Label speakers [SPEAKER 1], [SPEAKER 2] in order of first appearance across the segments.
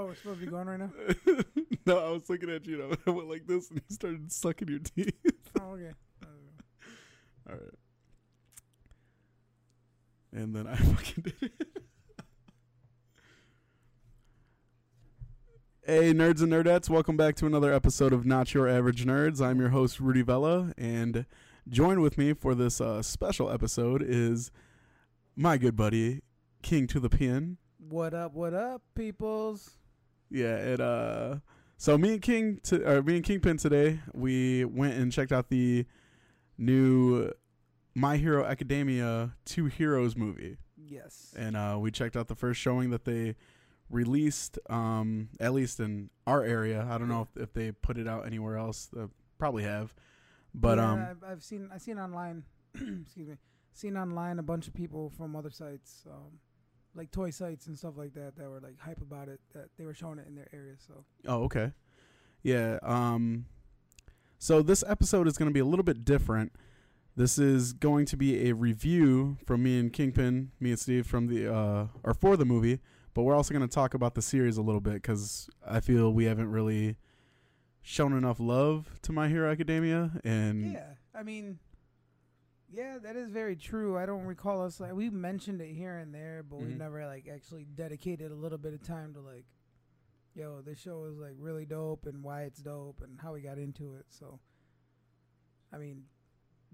[SPEAKER 1] Oh, we're supposed to be going right now.
[SPEAKER 2] no, I was looking at you. And I went like this, and you started sucking your teeth.
[SPEAKER 1] Oh, okay.
[SPEAKER 2] All right. And then I fucking did it. hey, nerds and nerdettes, welcome back to another episode of Not Your Average Nerds. I'm your host, Rudy Vella, and joined with me for this uh, special episode is my good buddy, King to the Pin.
[SPEAKER 1] What up? What up, peoples?
[SPEAKER 2] Yeah, it uh so me and King to or me and Kingpin today, we went and checked out the new My Hero Academia Two Heroes movie.
[SPEAKER 1] Yes.
[SPEAKER 2] And uh we checked out the first showing that they released um at least in our area. I don't know if, if they put it out anywhere else. They probably have. But
[SPEAKER 1] Yeah,
[SPEAKER 2] um
[SPEAKER 1] I've, I've seen I've seen online. excuse me. Seen online a bunch of people from other sites, um, like toy sites and stuff like that, that were like hype about it. That they were showing it in their area. So
[SPEAKER 2] Oh, okay. Yeah. Um. So this episode is going to be a little bit different. This is going to be a review from me and Kingpin, me and Steve from the uh, or for the movie, but we're also going to talk about the series a little bit because I feel we haven't really shown enough love to My Hero Academia, and
[SPEAKER 1] yeah, I mean, yeah, that is very true. I don't recall us like we mentioned it here and there, but we
[SPEAKER 2] Mhm.
[SPEAKER 1] never like actually dedicated a little bit of time to like, yo, this show is like really dope and why it's dope and how we got into it. So, I mean,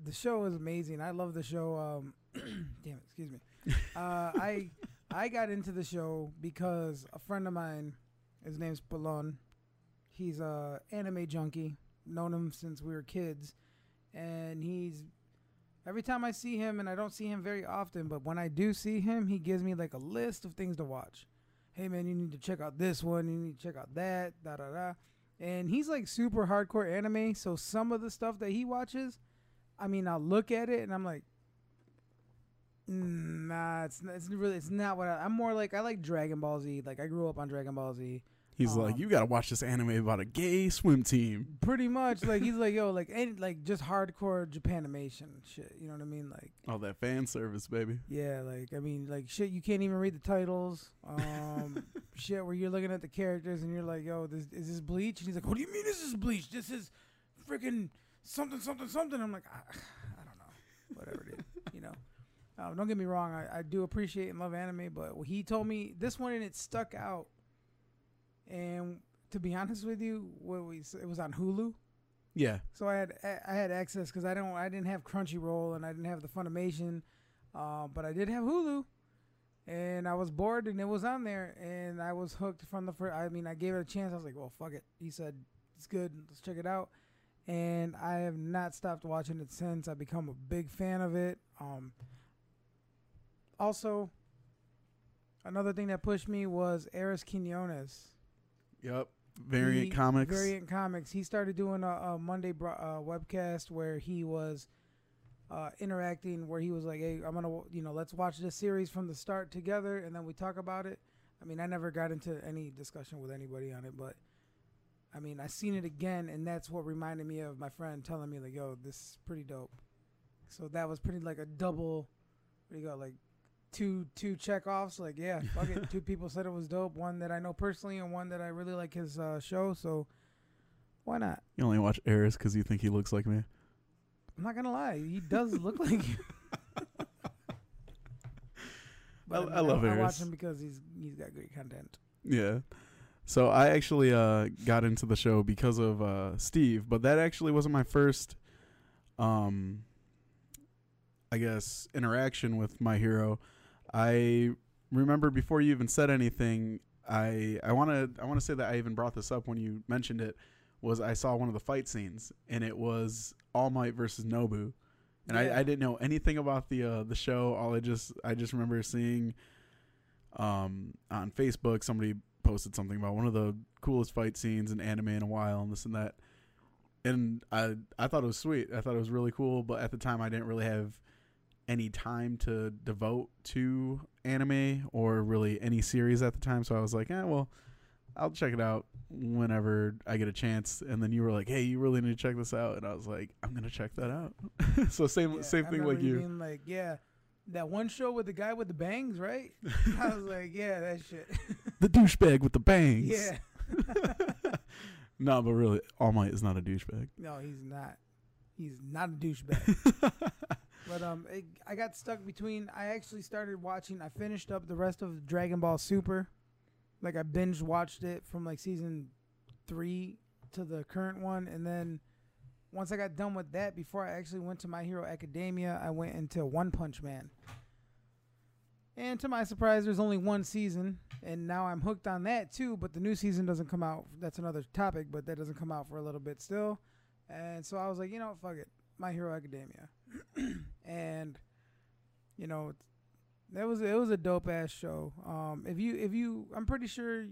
[SPEAKER 1] the show is amazing. I love the show. Um, damn it, excuse me. Uh, I I got into the show because a friend of mine, his name's Balon. He's a anime junkie. Known him since we were kids, and he's every time I see him, and I don't see him very often, but when I do see him, he gives me like a list of things to watch. Hey man, you need to check out this one. You need to check out that. Da da da. And he's like super hardcore anime, so some of the stuff that he watches, I mean, I'll look at it and I'm like, "Mm, nah, it's not, it's really it's not what I, I'm more like. I like Dragon Ball Z. Like I grew up on Dragon Ball Z.
[SPEAKER 2] he's like,
[SPEAKER 1] Um,
[SPEAKER 2] "You got to watch this anime about a gay swim team."
[SPEAKER 1] Pretty much, like he's like, yo, like any, like just hardcore Japanimation shit. You know what I mean? Like,
[SPEAKER 2] All that fan service, baby.
[SPEAKER 1] yeah, like I mean, like shit. You can't even read the titles. Um, shit, where you're looking at the characters and you're like, yo, this is this Bleach? And he's like, what do you mean this is Bleach? This is freaking something, something, something. I'm like, I, I don't know, whatever it is, you know. Um, don't get me wrong, I, I do appreciate and love anime, but he told me this one and it stuck out. And to be honest with you, what we it was on Hulu.
[SPEAKER 2] Yeah.
[SPEAKER 1] So I had I had access because I don't I didn't have Crunchyroll and I didn't have the Funimation, uh, but I did have Hulu, and I was bored and it was on there and I was hooked from the first. I mean I gave it a chance. I was like, well fuck it. He said it's good. Let's check it out, and I have not stopped watching it since. I've become a big fan of it. Um, also, another thing that pushed me was Eris Quinones.
[SPEAKER 2] Yep. Variant
[SPEAKER 1] He-
[SPEAKER 2] comics.
[SPEAKER 1] Variant Comics. He started doing a, a Monday bro- uh, webcast where he was uh, interacting, where he was like, "Hey, I'm gonna, you know, let's watch this series from the start together, and then we talk about it." I mean, I never got into any discussion with anybody on it, but I mean, I seen it again, and that's what reminded me of my friend telling me like, "Yo, this is pretty dope." So that was pretty like a double. What do you got? Like two two check offs. Like, yeah, fuck it. Two people said it was dope. One that I know personally, and one that I really like his uh, show. So why not?
[SPEAKER 2] You only watch Eris because you think he looks like me.
[SPEAKER 1] I'm not gonna lie, he does look like you.
[SPEAKER 2] I-
[SPEAKER 1] mean,
[SPEAKER 2] I love
[SPEAKER 1] I, watch him because he's he's got great content.
[SPEAKER 2] Yeah. So I actually uh, got into the show because of uh, Steve, but that actually wasn't my first, um, I guess, interaction with my hero. I remember before you even said anything, I I want to I want to say that I even brought this up when you mentioned it. Was I saw one of the fight scenes and it was All Might versus Nomu, and
[SPEAKER 1] Yeah.
[SPEAKER 2] I, I didn't know anything about the uh, the show. All I just I just remember seeing um, on Facebook somebody posted something about one of the coolest fight scenes in anime in a while and this and that. And I I thought it was sweet. I thought it was really cool, but at the time I didn't really have any time to devote to anime or really any series at the time, so I was like, "Eh, well, I'll check it out whenever I get a chance. And then you were like, "Hey, you really need to check this out," and I was like, "I'm gonna check that out." so same
[SPEAKER 1] Yeah,
[SPEAKER 2] same
[SPEAKER 1] I
[SPEAKER 2] thing like you.
[SPEAKER 1] Being like, yeah, that one show with the guy with the bangs, right? I was like, yeah, that shit.
[SPEAKER 2] the douchebag with the bangs.
[SPEAKER 1] yeah.
[SPEAKER 2] no, but really, All Might is not a douchebag.
[SPEAKER 1] No, he's not. He's not a douchebag. But um, it, I got stuck between. I actually started watching. I finished up the rest of Dragon Ball Super. Like I binge watched it from like season three to the current one, and then once I got done with that, before I actually went to My Hero Academia, I went into One Punch Man. And to my surprise, there's only one season, and now I'm hooked on that too. But the new season doesn't come out. That's another topic, but that doesn't come out for a little bit still. And so I was like, you know, fuck it, My Hero Academia, and you know, that was it was a dope ass show. Um, if you if you, I'm pretty sure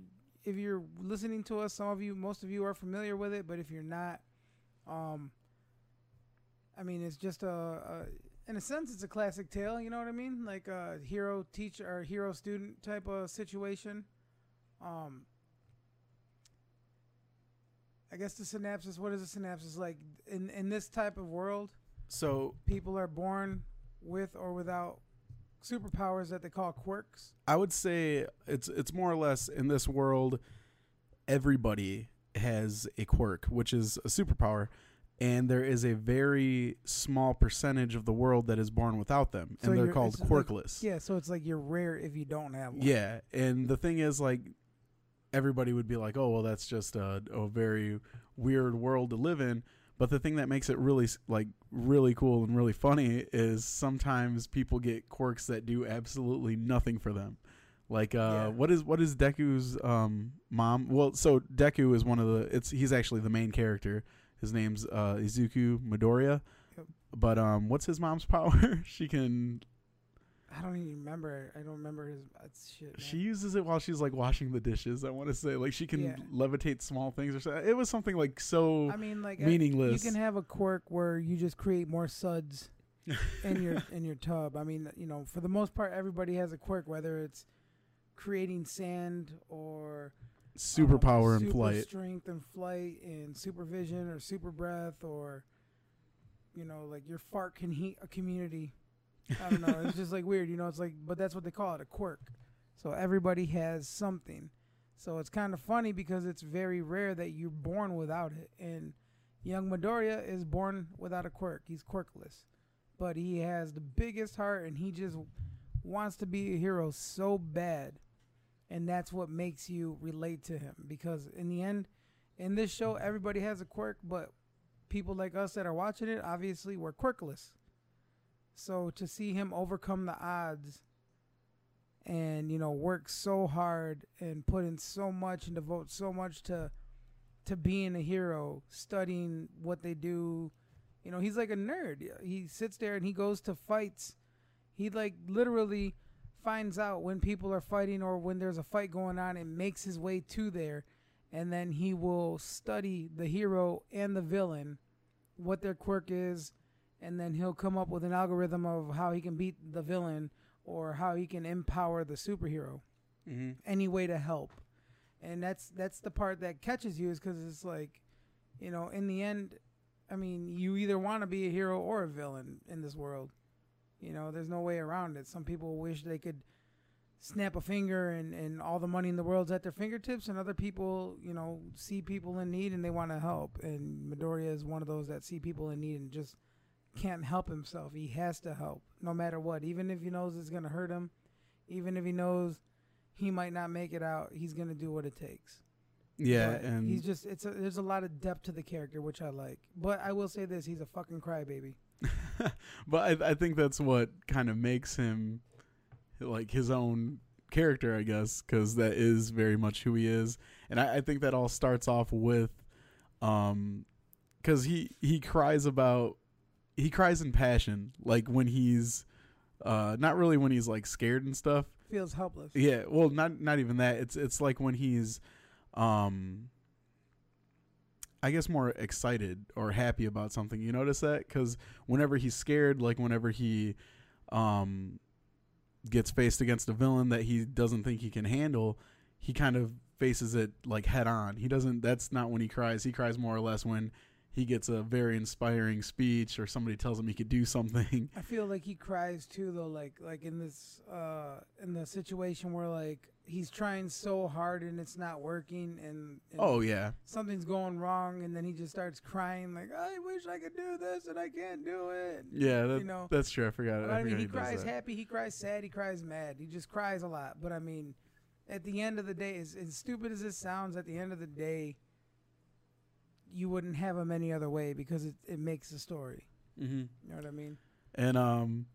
[SPEAKER 1] if you're listening to us, some of you, most of you are familiar with it, but if you're not, um, I mean, it's just a, a in a sense, it's a classic tale. You know what I mean? Like a hero teacher or hero student type of situation. Um, I guess the synopsis. What is a synopsis like in in this type of world?
[SPEAKER 2] So
[SPEAKER 1] People are born with or without superpowers that they call quirks.
[SPEAKER 2] I would say it's it's more or less in this world, everybody has a quirk, which is a superpower, and there is a very small percentage of the world that is born without them,
[SPEAKER 1] So
[SPEAKER 2] and they're called
[SPEAKER 1] it's like-
[SPEAKER 2] quirkless.
[SPEAKER 1] Yeah, so it's like you're rare if you don't have one.
[SPEAKER 2] Yeah, and the thing is, like, everybody would be like, "Oh, well, that's just a, a very weird world to live in." But the thing that makes it really like really cool and really funny is sometimes people get quirks that do absolutely nothing for them. Like, uh,
[SPEAKER 1] Yeah.
[SPEAKER 2] what is what is Deku's um, mom? Well, so Deku is one of the. It's he's actually the main character. His name's uh, Izuku Midoriya.
[SPEAKER 1] Yep.
[SPEAKER 2] But um, what's his mom's power? she can
[SPEAKER 1] I don't even remember. I don't remember his that's shit. Man.
[SPEAKER 2] She uses it while she's like washing the dishes. I want to say like she can
[SPEAKER 1] Yeah.
[SPEAKER 2] levitate small things or something. It was something like so
[SPEAKER 1] I mean, like I-
[SPEAKER 2] meaningless.
[SPEAKER 1] You can have a quirk where you just create more suds in your in your tub. I mean, you know, for the most part, everybody has a quirk, whether it's creating sand or
[SPEAKER 2] superpower
[SPEAKER 1] um,
[SPEAKER 2] and
[SPEAKER 1] super
[SPEAKER 2] flight.
[SPEAKER 1] strength and flight and supervision or super breath or you know, like your fart can heat a community. I don't know. it's just like weird, you know. It's like, but that's what they call it, a quirk. So everybody has something. So it's kind of funny because it's very rare that you're born without it. And young Midoriya is born without a quirk. He's quirkless, but he has the biggest heart, and he just wants to be a hero so bad. And that's what makes you relate to him because in the end, in this show, everybody has a quirk, but people like us that are watching it, obviously, we're quirkless. So to see him overcome the odds and you know work so hard and put in so much and devote so much to to being a hero, studying what they do, you know, he's like a nerd. He sits there and he goes to fights. He like literally finds out when people are fighting or when there's a fight going on and makes his way to there and then he will study the hero and the villain what their quirk is and then he'll come up with an algorithm of how he can beat the villain or how he can empower the superhero.
[SPEAKER 2] Mm-hmm.
[SPEAKER 1] any way to help. And that's that's the part that catches you is because it's like you know in the end i mean you either want to be a hero or a villain in this world. You know there's no way around it. Some people wish they could snap a finger and, and all the money in the world's at their fingertips and other people you know see people in need and they want to help. And midoriya is one of those that see people in need and just can't help himself. He has to help no matter what. Even if he knows it's going to hurt him even if he knows he might not make it out he's going to do what it takes.
[SPEAKER 2] Yeah,
[SPEAKER 1] but
[SPEAKER 2] and
[SPEAKER 1] he's just it's a, there's a lot of depth to the character which i like. But i will say this he's a fucking crybaby.
[SPEAKER 2] But I, I think that's what kind of makes him like his own character, I guess, because that is very much who he is, and I, I think that all starts off with, um, because he he cries about he cries in passion, like when he's, uh, not really when he's like scared and stuff.
[SPEAKER 1] feels helpless
[SPEAKER 2] Yeah, well, not not even that. It's it's like when he's, um, I guess more excited or happy about something. You notice that because whenever he's scared, like whenever he, um, gets faced against a villain that he doesn't think he can handle, he kind of faces it like head on. He doesn't. That's not when he cries. He cries more or less when he gets a very inspiring speech or somebody tells him he could do something.
[SPEAKER 1] I feel like he cries too, though. Like like in this uh in the situation where like he's trying so hard and it's not working, and, and
[SPEAKER 2] Oh yeah,
[SPEAKER 1] something's going wrong, and then he just starts crying like I wish I could do this and I can't do it.
[SPEAKER 2] yeah. That,
[SPEAKER 1] you know.
[SPEAKER 2] that's true. I forgot. I,
[SPEAKER 1] I mean,
[SPEAKER 2] forgot
[SPEAKER 1] he cries happy, he cries sad, he cries mad. He just cries a lot. But I mean, at the end of the day, as, as stupid as it sounds, at the end of the day, you wouldn't have them any other way because it, it makes the story.
[SPEAKER 2] Mm-hmm.
[SPEAKER 1] You know what I mean?
[SPEAKER 2] and um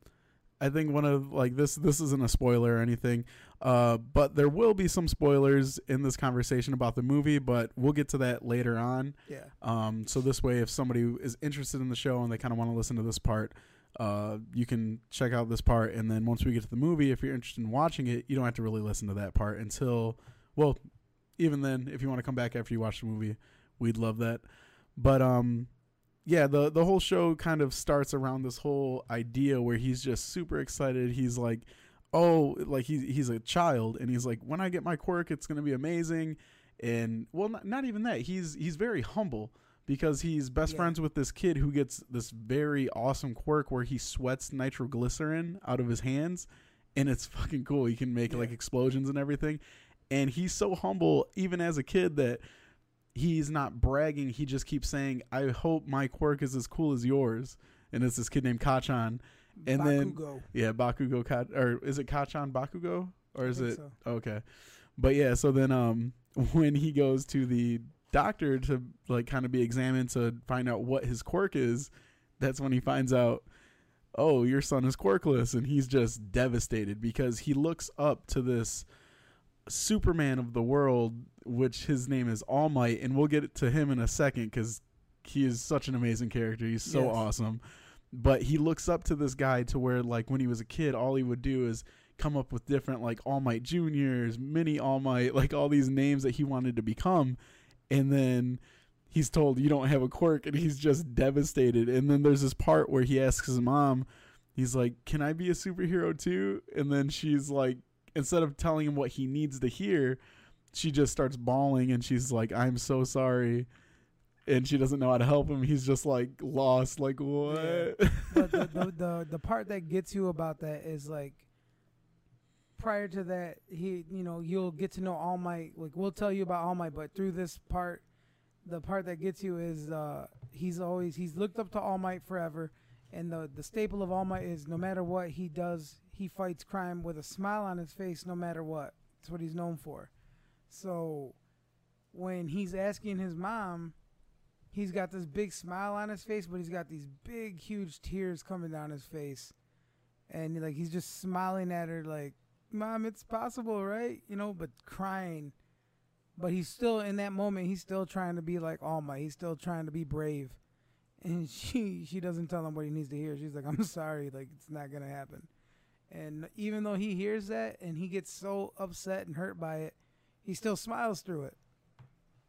[SPEAKER 2] I think one of like this this isn't a spoiler or anything, uh, but there will be some spoilers in this conversation about the movie, but we'll get to that later on.
[SPEAKER 1] Yeah.
[SPEAKER 2] Um, so this way, if somebody is interested in the show and they kind of want to listen to this part, uh, you can check out this part, and then once we get to the movie, if you're interested in watching it, you don't have to really listen to that part until, well, even then, if you want to come back after you watch the movie, we'd love that. But um, yeah, the the whole show kind of starts around this whole idea where he's just super excited. He's like, oh, like he's he's a child, and he's like, when I get my quirk, it's gonna be amazing. And well, not, not even that. He's he's very humble because he's best
[SPEAKER 1] Yeah.
[SPEAKER 2] friends with this kid who gets this very awesome quirk where he sweats nitroglycerin out of his hands, and it's fucking cool. He can make
[SPEAKER 1] Yeah.
[SPEAKER 2] like explosions and everything. And he's so humble, even as a kid, that he's not bragging. He just keeps saying, "I hope my quirk is as cool as yours." And it's this kid named Kacchan. And then-
[SPEAKER 1] Bakugo.
[SPEAKER 2] Yeah, Bakugo Ka or is it Kacchan Bakugo or is it
[SPEAKER 1] so.
[SPEAKER 2] okay? But yeah, so then um when he goes to the doctor to like kind of be examined to find out what his quirk is, that's when he finds out, oh, your son is quirkless, and he's just devastated because he looks up to this Superman of the world, which his name is All Might, and we'll get to him in a second because he is such an amazing character. He's so
[SPEAKER 1] Yes.
[SPEAKER 2] awesome. But he looks up to this guy to where, like, when he was a kid, all he would do is come up with different, like, All Might Juniors, Mini All Might, like, all these names that he wanted to become. And then he's told, You don't have a quirk, and he's just devastated. And then there's this part where he asks his mom, He's like, Can I be a superhero too? And then she's like, Instead of telling him what he needs to hear, she just starts bawling and she's like, I'm so sorry. And she doesn't know how to help him. He's just like lost, like, what?
[SPEAKER 1] but the, the the the part that gets you about that is like prior to that he you know you'll get to know all might like we'll tell you about all might but through this part the part that gets you is uh he's always he's looked up to all might forever and the the staple of all might is no matter what he does he fights crime with a smile on his face no matter what that's what he's known for so when he's asking his mom he's got this big smile on his face, but he's got these big, huge tears coming down his face, and like he's just smiling at her, like, "Mom, it's possible, right?" You know, but crying. But he's still in that moment. He's still trying to be like Might. He's still trying to be brave, and she she doesn't tell him what he needs to hear. She's like, "I'm sorry, like it's not gonna happen." And even though he hears that and he gets so upset and hurt by it, he still smiles through it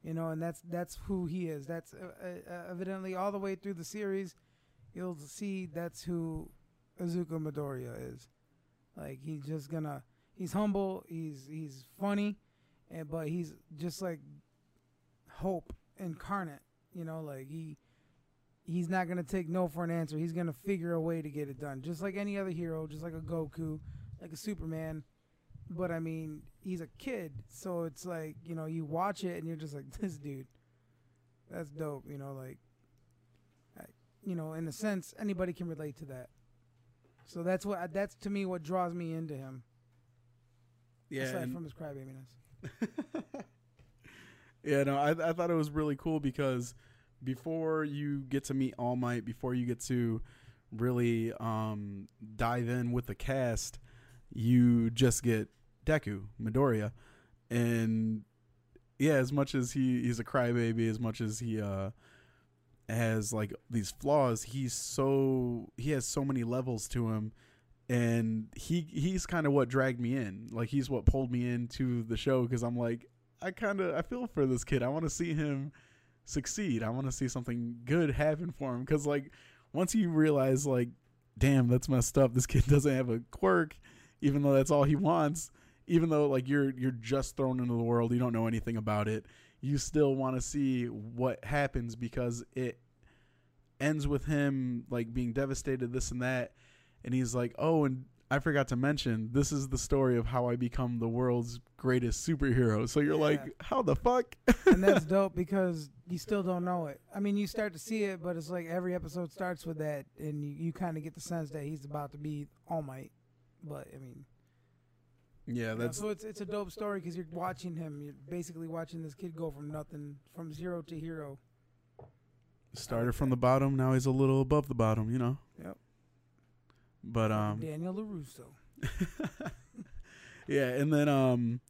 [SPEAKER 1] you know, and that's that's who he is. That's uh, uh, evidently all the way through the series. You'll see that's who Azuka Midoriya is. Like he's just gonna, he's humble, he's he's funny, and but he's just like hope incarnate. You know, like he he's not gonna take no for an answer. He's gonna figure a way to get it done, just like any other hero, just like a Goku, like a Superman. But I mean, he's a kid, so it's like you know, you watch it and you're just like, this dude, that's dope. You know, like, I, you know, in a sense, anybody can relate to that. So that's what that's to me what draws me into him.
[SPEAKER 2] yeah,
[SPEAKER 1] aside from his crybabyiness.
[SPEAKER 2] yeah, no, I I thought it was really cool because before you get to meet All Might, before you get to really um, dive in with the cast, you just get Deku Midoriya, and yeah, as much as he he's a crybaby, as much as he uh has like these flaws, he's so he has so many levels to him. And he he's kind of what dragged me in. Like he's what pulled me into the show because I'm like, I kind of I feel for this kid. I want to see him succeed. I want to see something good happen for him because like once you realize like, damn, that's messed up. This kid doesn't have a quirk, even though that's all he wants. Even though like you're you're just thrown into the world, you don't know anything about it. You still want to see what happens because it ends with him like being devastated, this and that, and he's like, "Oh, and I forgot to mention, this is the story of how I become the world's greatest superhero." So you're
[SPEAKER 1] Yeah.
[SPEAKER 2] like, "How the fuck?"
[SPEAKER 1] and that's dope because you still don't know it. I mean, you start to see it, but it's like every episode starts with that, and you, you kind of get the sense that he's about to be All Might. But I mean,
[SPEAKER 2] yeah,
[SPEAKER 1] you know,
[SPEAKER 2] that's
[SPEAKER 1] so it's it's a dope story because you're watching him. You're basically watching this kid go from nothing, from zero to hero.
[SPEAKER 2] started from the bottom. Now he's a little above the bottom, you know.
[SPEAKER 1] Yep.
[SPEAKER 2] But um,
[SPEAKER 1] Daniel LaRusso.
[SPEAKER 2] yeah, and then um,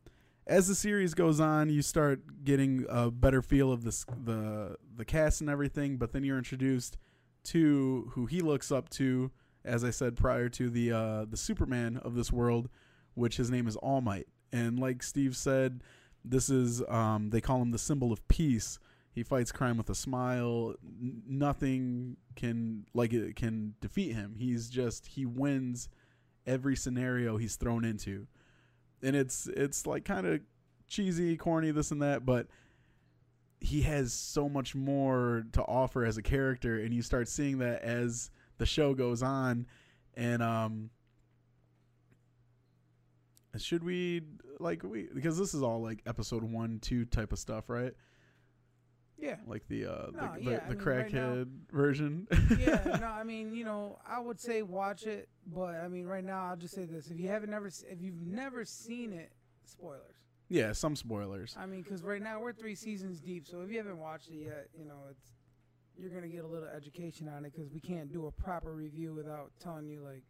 [SPEAKER 2] as the series goes on, you start getting a better feel of this the the cast and everything. But then you're introduced to who he looks up to, as I said prior to the uh, the Superman of this world, which his name is All Might. And like Steve said, this is um, they call him the symbol of peace. He fights crime with a smile. N- nothing can like it can defeat him. He's just he wins every scenario he's thrown into. And it's it's like kind of cheesy, corny this and that, but he has so much more to offer as a character and you start seeing that as the show goes on and um should we like we because this is all like episode 1 2 type of stuff, right?
[SPEAKER 1] Yeah.
[SPEAKER 2] Like the uh
[SPEAKER 1] No,
[SPEAKER 2] the, the,
[SPEAKER 1] yeah, I
[SPEAKER 2] the
[SPEAKER 1] mean, right now-
[SPEAKER 2] crackhead version.
[SPEAKER 1] yeah, no, I mean, you know, I would say watch it, but I mean, right now, I'll just say this: if you haven't never, if you've never seen it, spoilers.
[SPEAKER 2] yeah, some spoilers.
[SPEAKER 1] I mean, because right now we're three seasons deep, so if you haven't watched it yet, you know, it's you're gonna get a little education on it because we can't do a proper review without telling you like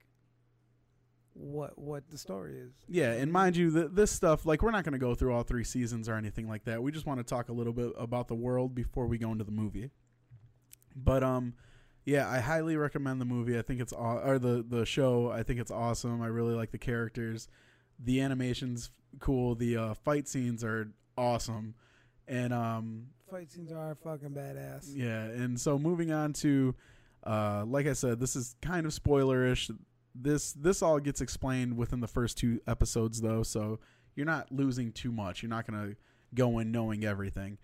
[SPEAKER 1] what what the story is.
[SPEAKER 2] Yeah, and mind you, th- this stuff like we're not going to go through all three seasons or anything like that. We just want to talk a little bit about the world before we go into the movie. But um, yeah, I highly recommend the movie. I think it's aw- or the the show. I think it's awesome. I really like the characters. The animation's cool. The uh, fight scenes are awesome, and um,
[SPEAKER 1] Fight scenes are fucking badass.
[SPEAKER 2] yeah, and so moving on to, uh, like I said, this is kind of spoilerish. This this all gets explained within the first two episodes, though, so you're not losing too much. You're not gonna go in knowing everything.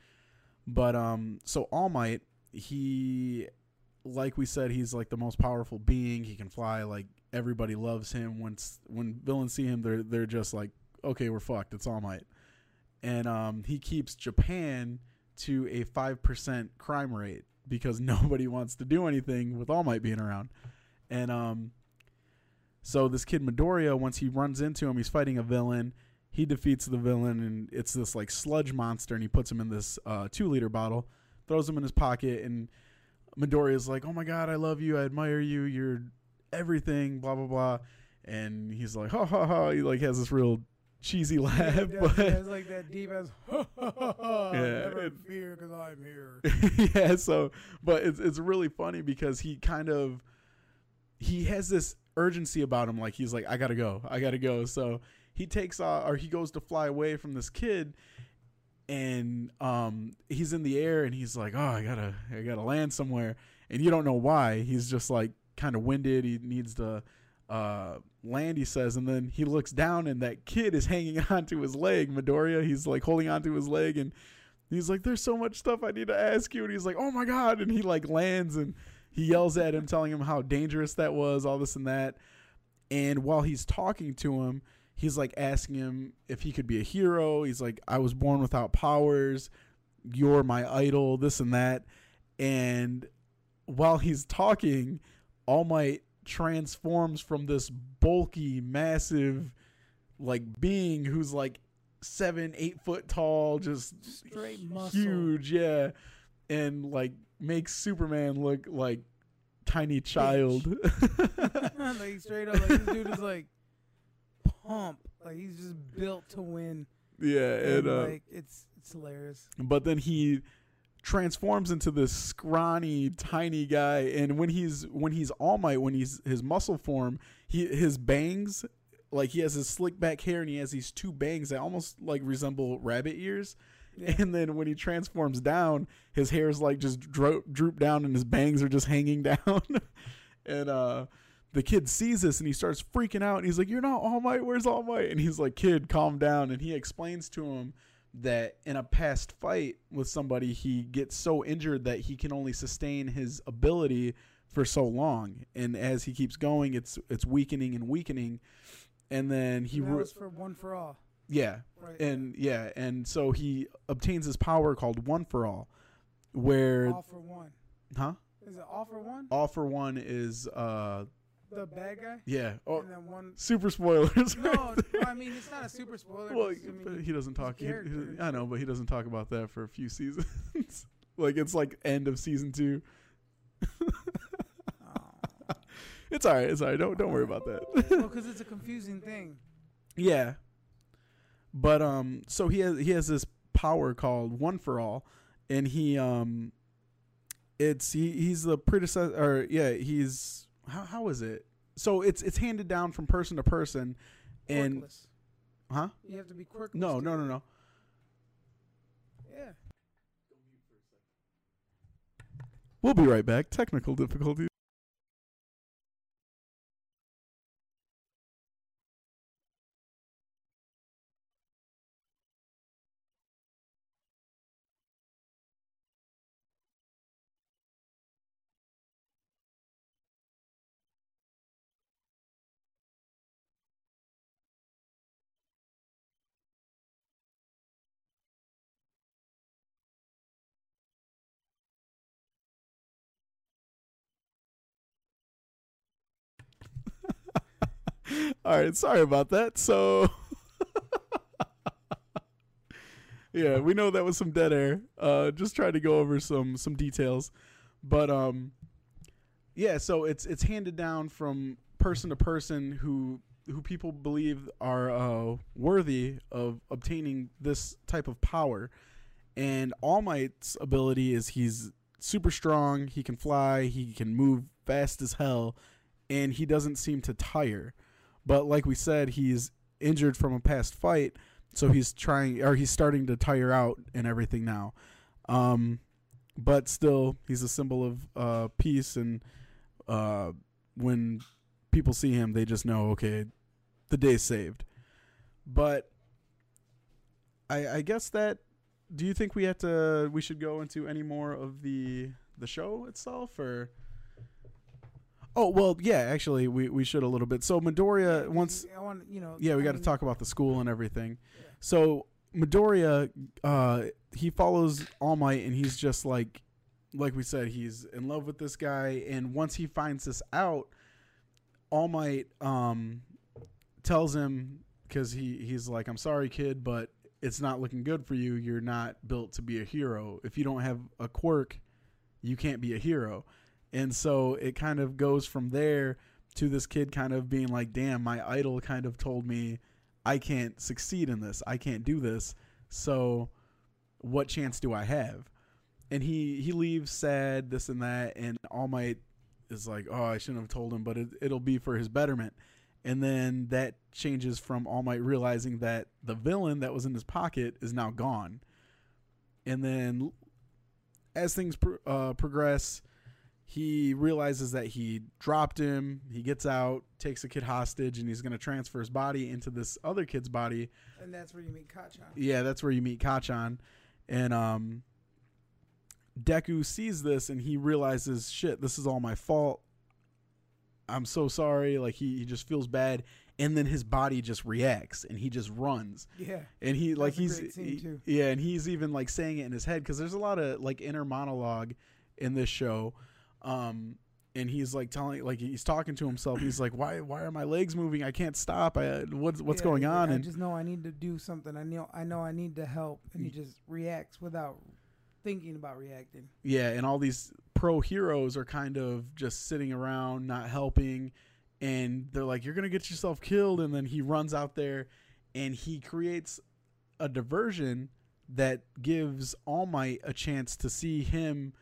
[SPEAKER 2] But um, so All Might, he, like we said, he's like the most powerful being. He can fly. Like everybody loves him. Once when villains see him, they're they're just like, okay, we're fucked. It's All Might, and um, he keeps Japan to a 5% crime rate because nobody wants to do anything with All Might being around. And um so this kid Midoriya once he runs into him he's fighting a villain he defeats the villain and it's this like sludge monster and he puts him in this uh 2 liter bottle throws him in his pocket and Midoriya's like oh my god I love you I admire you you're everything blah blah blah and he's like ha ha ha he like has this real cheesy laugh
[SPEAKER 1] Yeah,
[SPEAKER 2] but
[SPEAKER 1] it's like that deep as ha ha ha.
[SPEAKER 2] Yeah,
[SPEAKER 1] never
[SPEAKER 2] it-
[SPEAKER 1] fear because I'm here.
[SPEAKER 2] yeah, so but it's it's really funny because he kind of he has this urgency about him like he's like I got to go. I got to go. So he takes uh, or he goes to fly away from this kid and um he's in the air and he's like, "Oh, I got to I got to land somewhere." And you don't know why. He's just like kind of winded. He needs to uh land he says and then he looks down and that kid is hanging onto his leg midoriya he's like holding onto his leg and He's like, "There's so much stuff I need to ask you," and he's like, "Oh my god!" And he like lands and he yells at him, telling him how dangerous that was, all this and that. And while he's talking to him, he's like asking him if he could be a hero. He's like, "I was born without powers. You're my idol. This and that." And while he's talking, All Might transforms from this bulky, massive, like being who's like seven, eight foot tall, just
[SPEAKER 1] Straight muscle.
[SPEAKER 2] huge, yeah, and like makes Superman look like tiny child.
[SPEAKER 1] like straight up, like this dude is like pump. Like he's just built to win.
[SPEAKER 2] yeah, and
[SPEAKER 1] And
[SPEAKER 2] uh,
[SPEAKER 1] like it's it's hilarious.
[SPEAKER 2] but then he transforms into this scrawny tiny guy and when he's when he's all might when he's his muscle form he his bangs like he has his slick back hair and he has these two bangs that almost like resemble rabbit ears
[SPEAKER 1] Yeah.
[SPEAKER 2] and then when he transforms down his hair's like just droop, droop down and his bangs are just hanging down and uh the kid sees this and he starts freaking out. And he's like, "You're not All Might. Where's All Might?" And he's like, "Kid, calm down." And he explains to him that in a past fight with somebody, he gets so injured that he can only sustain his ability for so long, and as he keeps going, it's it's weakening and weakening, and then he
[SPEAKER 1] that
[SPEAKER 2] re-
[SPEAKER 1] was for one for all.
[SPEAKER 2] Yeah,
[SPEAKER 1] Right.
[SPEAKER 2] and yeah, and so he obtains his power called One for All, where
[SPEAKER 1] all for one.
[SPEAKER 2] huh?
[SPEAKER 1] Is it all for one?
[SPEAKER 2] All for One is uh
[SPEAKER 1] The bad guy.
[SPEAKER 2] yeah oh
[SPEAKER 1] And then one.
[SPEAKER 2] super spoilers.
[SPEAKER 1] No,
[SPEAKER 2] right.
[SPEAKER 1] I mean it's not a super spoiler.
[SPEAKER 2] well,
[SPEAKER 1] I mean,
[SPEAKER 2] he doesn't talk. He, he- I know, but he doesn't talk about that for a few seasons. like it's like end of season two.
[SPEAKER 1] oh.
[SPEAKER 2] It's all right. It's all right. Don't don't worry about that.
[SPEAKER 1] well, because it's a confusing thing.
[SPEAKER 2] yeah, but um, so he has he has this power called One for All, and he um, it's he he's the predecessor. Or yeah, he's how how is it? So it's it's handed down from person to person, and
[SPEAKER 1] Quirkless.
[SPEAKER 2] huh?
[SPEAKER 1] You have to be quirkless.
[SPEAKER 2] No, no, no, no.
[SPEAKER 1] Yeah.
[SPEAKER 2] We'll be right back. Technical difficulties. All right, sorry about that. So Yeah, we know that was some dead air. Uh just trying to go over some some details. But um yeah, so it's it's handed down from person to person who who people believe are uh worthy of obtaining this type of power. And All Might's ability is he's super strong, he can fly, he can move fast as hell, and he doesn't seem to tire. But like we said, he's injured from a past fight, so he's trying or he's starting to tire out and everything now. Um, but still, he's a symbol of uh, peace, and uh, when people see him, they just know, okay, the day's saved. But I, I guess that. Do you think we have to? We should go into any more of the the show itself, or? Oh well, yeah. Actually, we, we should a little bit. So Midoriya once
[SPEAKER 1] I want you know.
[SPEAKER 2] yeah, we got to talk about the school and everything.
[SPEAKER 1] Yeah.
[SPEAKER 2] So Midoriya, uh, he follows All Might, and he's just like, like we said, he's in love with this guy. And once he finds this out, All Might um, tells him because he he's like, "I'm sorry, kid, but it's not looking good for you. You're not built to be a hero. If you don't have a quirk, you can't be a hero." And so it kind of goes from there to this kid kind of being like, damn, my idol kind of told me I can't succeed in this. I can't do this. So what chance do I have? And he he leaves sad, this and that, and All Might is like, oh, I shouldn't have told him, but it, it'll be for his betterment. And then that changes from All Might realizing that the villain that was in his pocket is now gone. And then as things pro- uh, progress, he realizes that he dropped him. He gets out, takes a kid hostage, and he's going to transfer his body into this other kid's body.
[SPEAKER 1] And that's where you meet Kacchan.
[SPEAKER 2] Yeah, that's where you meet Kacchan. And um, Deku sees this and he realizes, shit, this is all my fault. I'm so sorry. Like, he, he just feels bad. And then his body just reacts and he just runs
[SPEAKER 1] Yeah.
[SPEAKER 2] and he like he's he- yeah and he's even like saying it in his head because there's a lot of like inner monologue in this show um and he's like telling like he's talking to himself. He's like why why are my legs moving? I can't stop. I what's what's
[SPEAKER 1] Yeah,
[SPEAKER 2] going on?
[SPEAKER 1] I
[SPEAKER 2] and
[SPEAKER 1] just know I need to do something. I know I know I need to help, and he just reacts without thinking about reacting.
[SPEAKER 2] yeah and all these pro heroes are kind of just sitting around not helping and they're like you're gonna get yourself killed. And then he runs out there and he creates a diversion that gives all might a chance to see him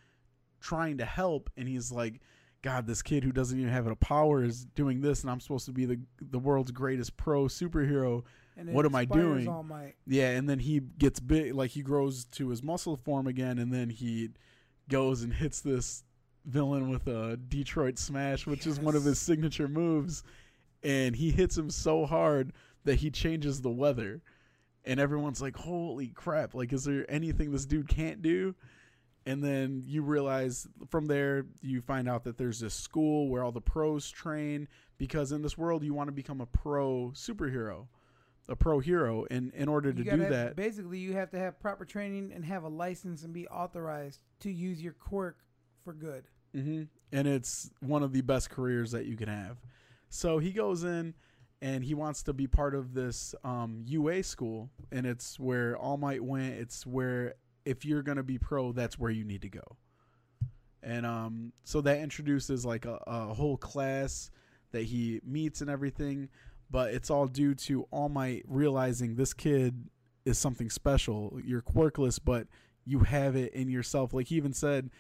[SPEAKER 2] trying to help and he's like god this kid who doesn't even have a power is doing this and i'm supposed to be the the world's greatest pro superhero
[SPEAKER 1] And
[SPEAKER 2] What am I doing? Yeah, and then he gets big, like he grows to his muscle form again, and then he goes and hits this villain with a Detroit Smash, which is one of his signature moves, and he hits him so hard that he changes the weather, and everyone's like, "Holy crap! Like, is there anything this dude can't do?" And then you realize from there, you find out that there's this school where all the pros train because in this world you want to become a pro superhero, a pro hero, and in order to do that,
[SPEAKER 1] basically, you have to have proper training and have a license and be authorized to use your quirk for good.
[SPEAKER 2] hmm And it's one of the best careers that you can have. So he goes in and he wants to be part of this um, UA school. And it's where All Might went. It's where, if you're going to be pro, that's where you need to go. And um, so that introduces like a, a whole class that he meets and everything. But it's all due to All Might realizing this kid is something special. You're quirkless, but you have it in yourself. Like he even said,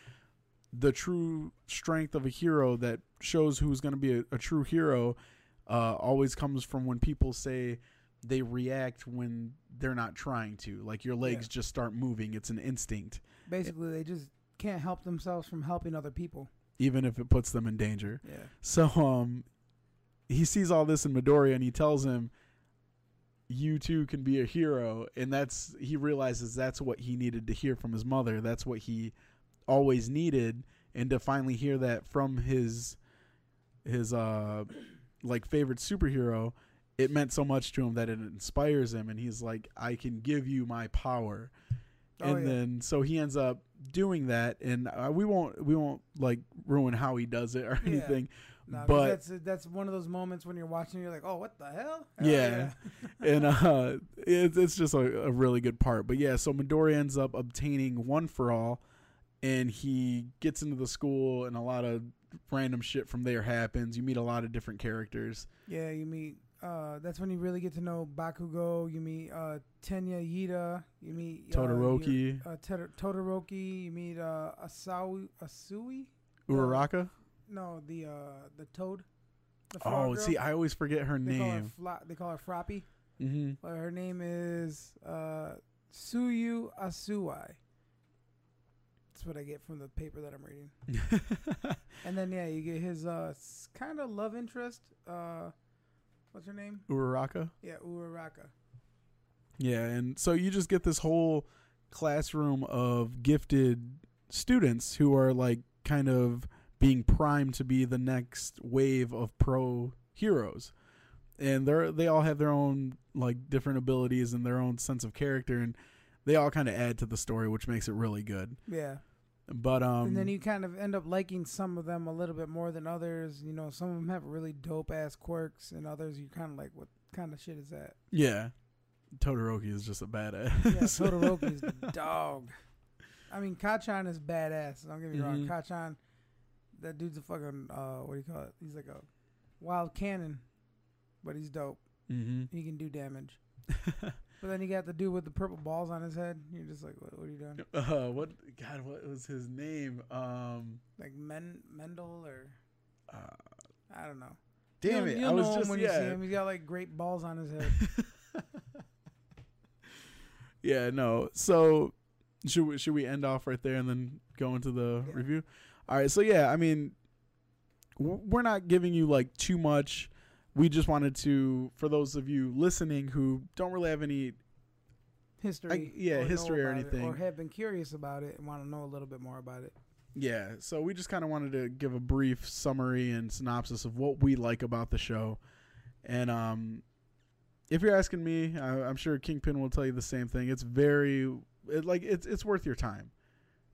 [SPEAKER 2] the true strength of a hero that shows who's going to be a, a true hero uh, always comes from when people say they react when they're not trying to. Like your legs
[SPEAKER 1] Yeah.
[SPEAKER 2] just start moving. It's an instinct,
[SPEAKER 1] Basically, they just can't help themselves from helping other people.
[SPEAKER 2] even if it puts them in danger.
[SPEAKER 1] Yeah.
[SPEAKER 2] So um, he sees all this in Midoriya and he tells him, "You too can be a hero." And that's he realizes that's what he needed to hear from his mother. That's what he always needed, and to finally hear that from his his uh like favorite superhero, it meant so much to him that it inspires him, and he's like, "I can give you my power."
[SPEAKER 1] Oh,
[SPEAKER 2] and
[SPEAKER 1] yeah.
[SPEAKER 2] then so he ends up doing that, and uh, we won't we won't like ruin how he does it or
[SPEAKER 1] Yeah.
[SPEAKER 2] anything. But
[SPEAKER 1] that's that's one of those moments when you're watching, you're like, oh, what the hell? Hell
[SPEAKER 2] Yeah. and uh, it's it's just a, a really good part. But yeah, so Midori ends up obtaining one for all, and he gets into the school, and a lot of random shit from there happens. You meet a lot of different characters.
[SPEAKER 1] Yeah, you meet. Uh, that's when you really get to know Bakugo. You meet uh, Tenya Iida. You meet uh,
[SPEAKER 2] Todoroki,
[SPEAKER 1] uh, Tod- Todoroki. You meet uh, Asawi, Asui.
[SPEAKER 2] Uraraka.
[SPEAKER 1] No, the uh, the toad. The
[SPEAKER 2] Oh,
[SPEAKER 1] girl.
[SPEAKER 2] see, I always forget her
[SPEAKER 1] they call her
[SPEAKER 2] name.
[SPEAKER 1] Fla- they call her Froppy.
[SPEAKER 2] hmm
[SPEAKER 1] But her name is uh, Tsuyu Asuai. That's what I get from the paper that I'm reading. And then yeah, you get his uh kind of love interest. Uh, what's her name?
[SPEAKER 2] Uraraka.
[SPEAKER 1] Yeah, Uraraka.
[SPEAKER 2] Yeah, and so you just get this whole classroom of gifted students who are like kind of being primed to be the next wave of pro heroes. And they're they all have their own like different abilities and their own sense of character and they all kind of add to the story which makes it really good.
[SPEAKER 1] Yeah.
[SPEAKER 2] But um
[SPEAKER 1] and then you kind of end up liking some of them a little bit more than others. You know, some of them have really dope ass quirks, and others you kind of like, what kind of shit is that?
[SPEAKER 2] yeah. Todoroki is just a badass.
[SPEAKER 1] Yeah, Todoroki is the dog. I mean, Kacchan is badass. Don't get me wrong.
[SPEAKER 2] Mhm.
[SPEAKER 1] Kacchan, that dude's a fucking uh, what do you call it? He's like a wild cannon, but he's dope.
[SPEAKER 2] mhm.
[SPEAKER 1] He can do damage. But then you got the dude with the purple balls on his head. You're just like, what, what are you doing?
[SPEAKER 2] uh what god what was his name? Um
[SPEAKER 1] Like Men Mendel or
[SPEAKER 2] uh,
[SPEAKER 1] I don't know.
[SPEAKER 2] damn
[SPEAKER 1] You'll-
[SPEAKER 2] it.
[SPEAKER 1] You'll
[SPEAKER 2] I was
[SPEAKER 1] know him
[SPEAKER 2] just
[SPEAKER 1] when
[SPEAKER 2] yeah.
[SPEAKER 1] you see him. He's got like great balls on his head.
[SPEAKER 2] yeah, no. So should we, should we end off right there and then go into the
[SPEAKER 1] Yeah.
[SPEAKER 2] review? All right. So yeah, I mean, we're not giving you like too much. We just wanted to, for those of you listening who don't really have any,
[SPEAKER 1] history.
[SPEAKER 2] yeah,
[SPEAKER 1] or
[SPEAKER 2] history or
[SPEAKER 1] about it,
[SPEAKER 2] anything.
[SPEAKER 1] or have been curious about it and want to know a little bit more about it.
[SPEAKER 2] yeah. So we just kind of wanted to give a brief summary and synopsis of what we like about the show, and um, if you're asking me, I, I'm sure Kingpin will tell you the same thing. It's very, it, like it's it's worth your time.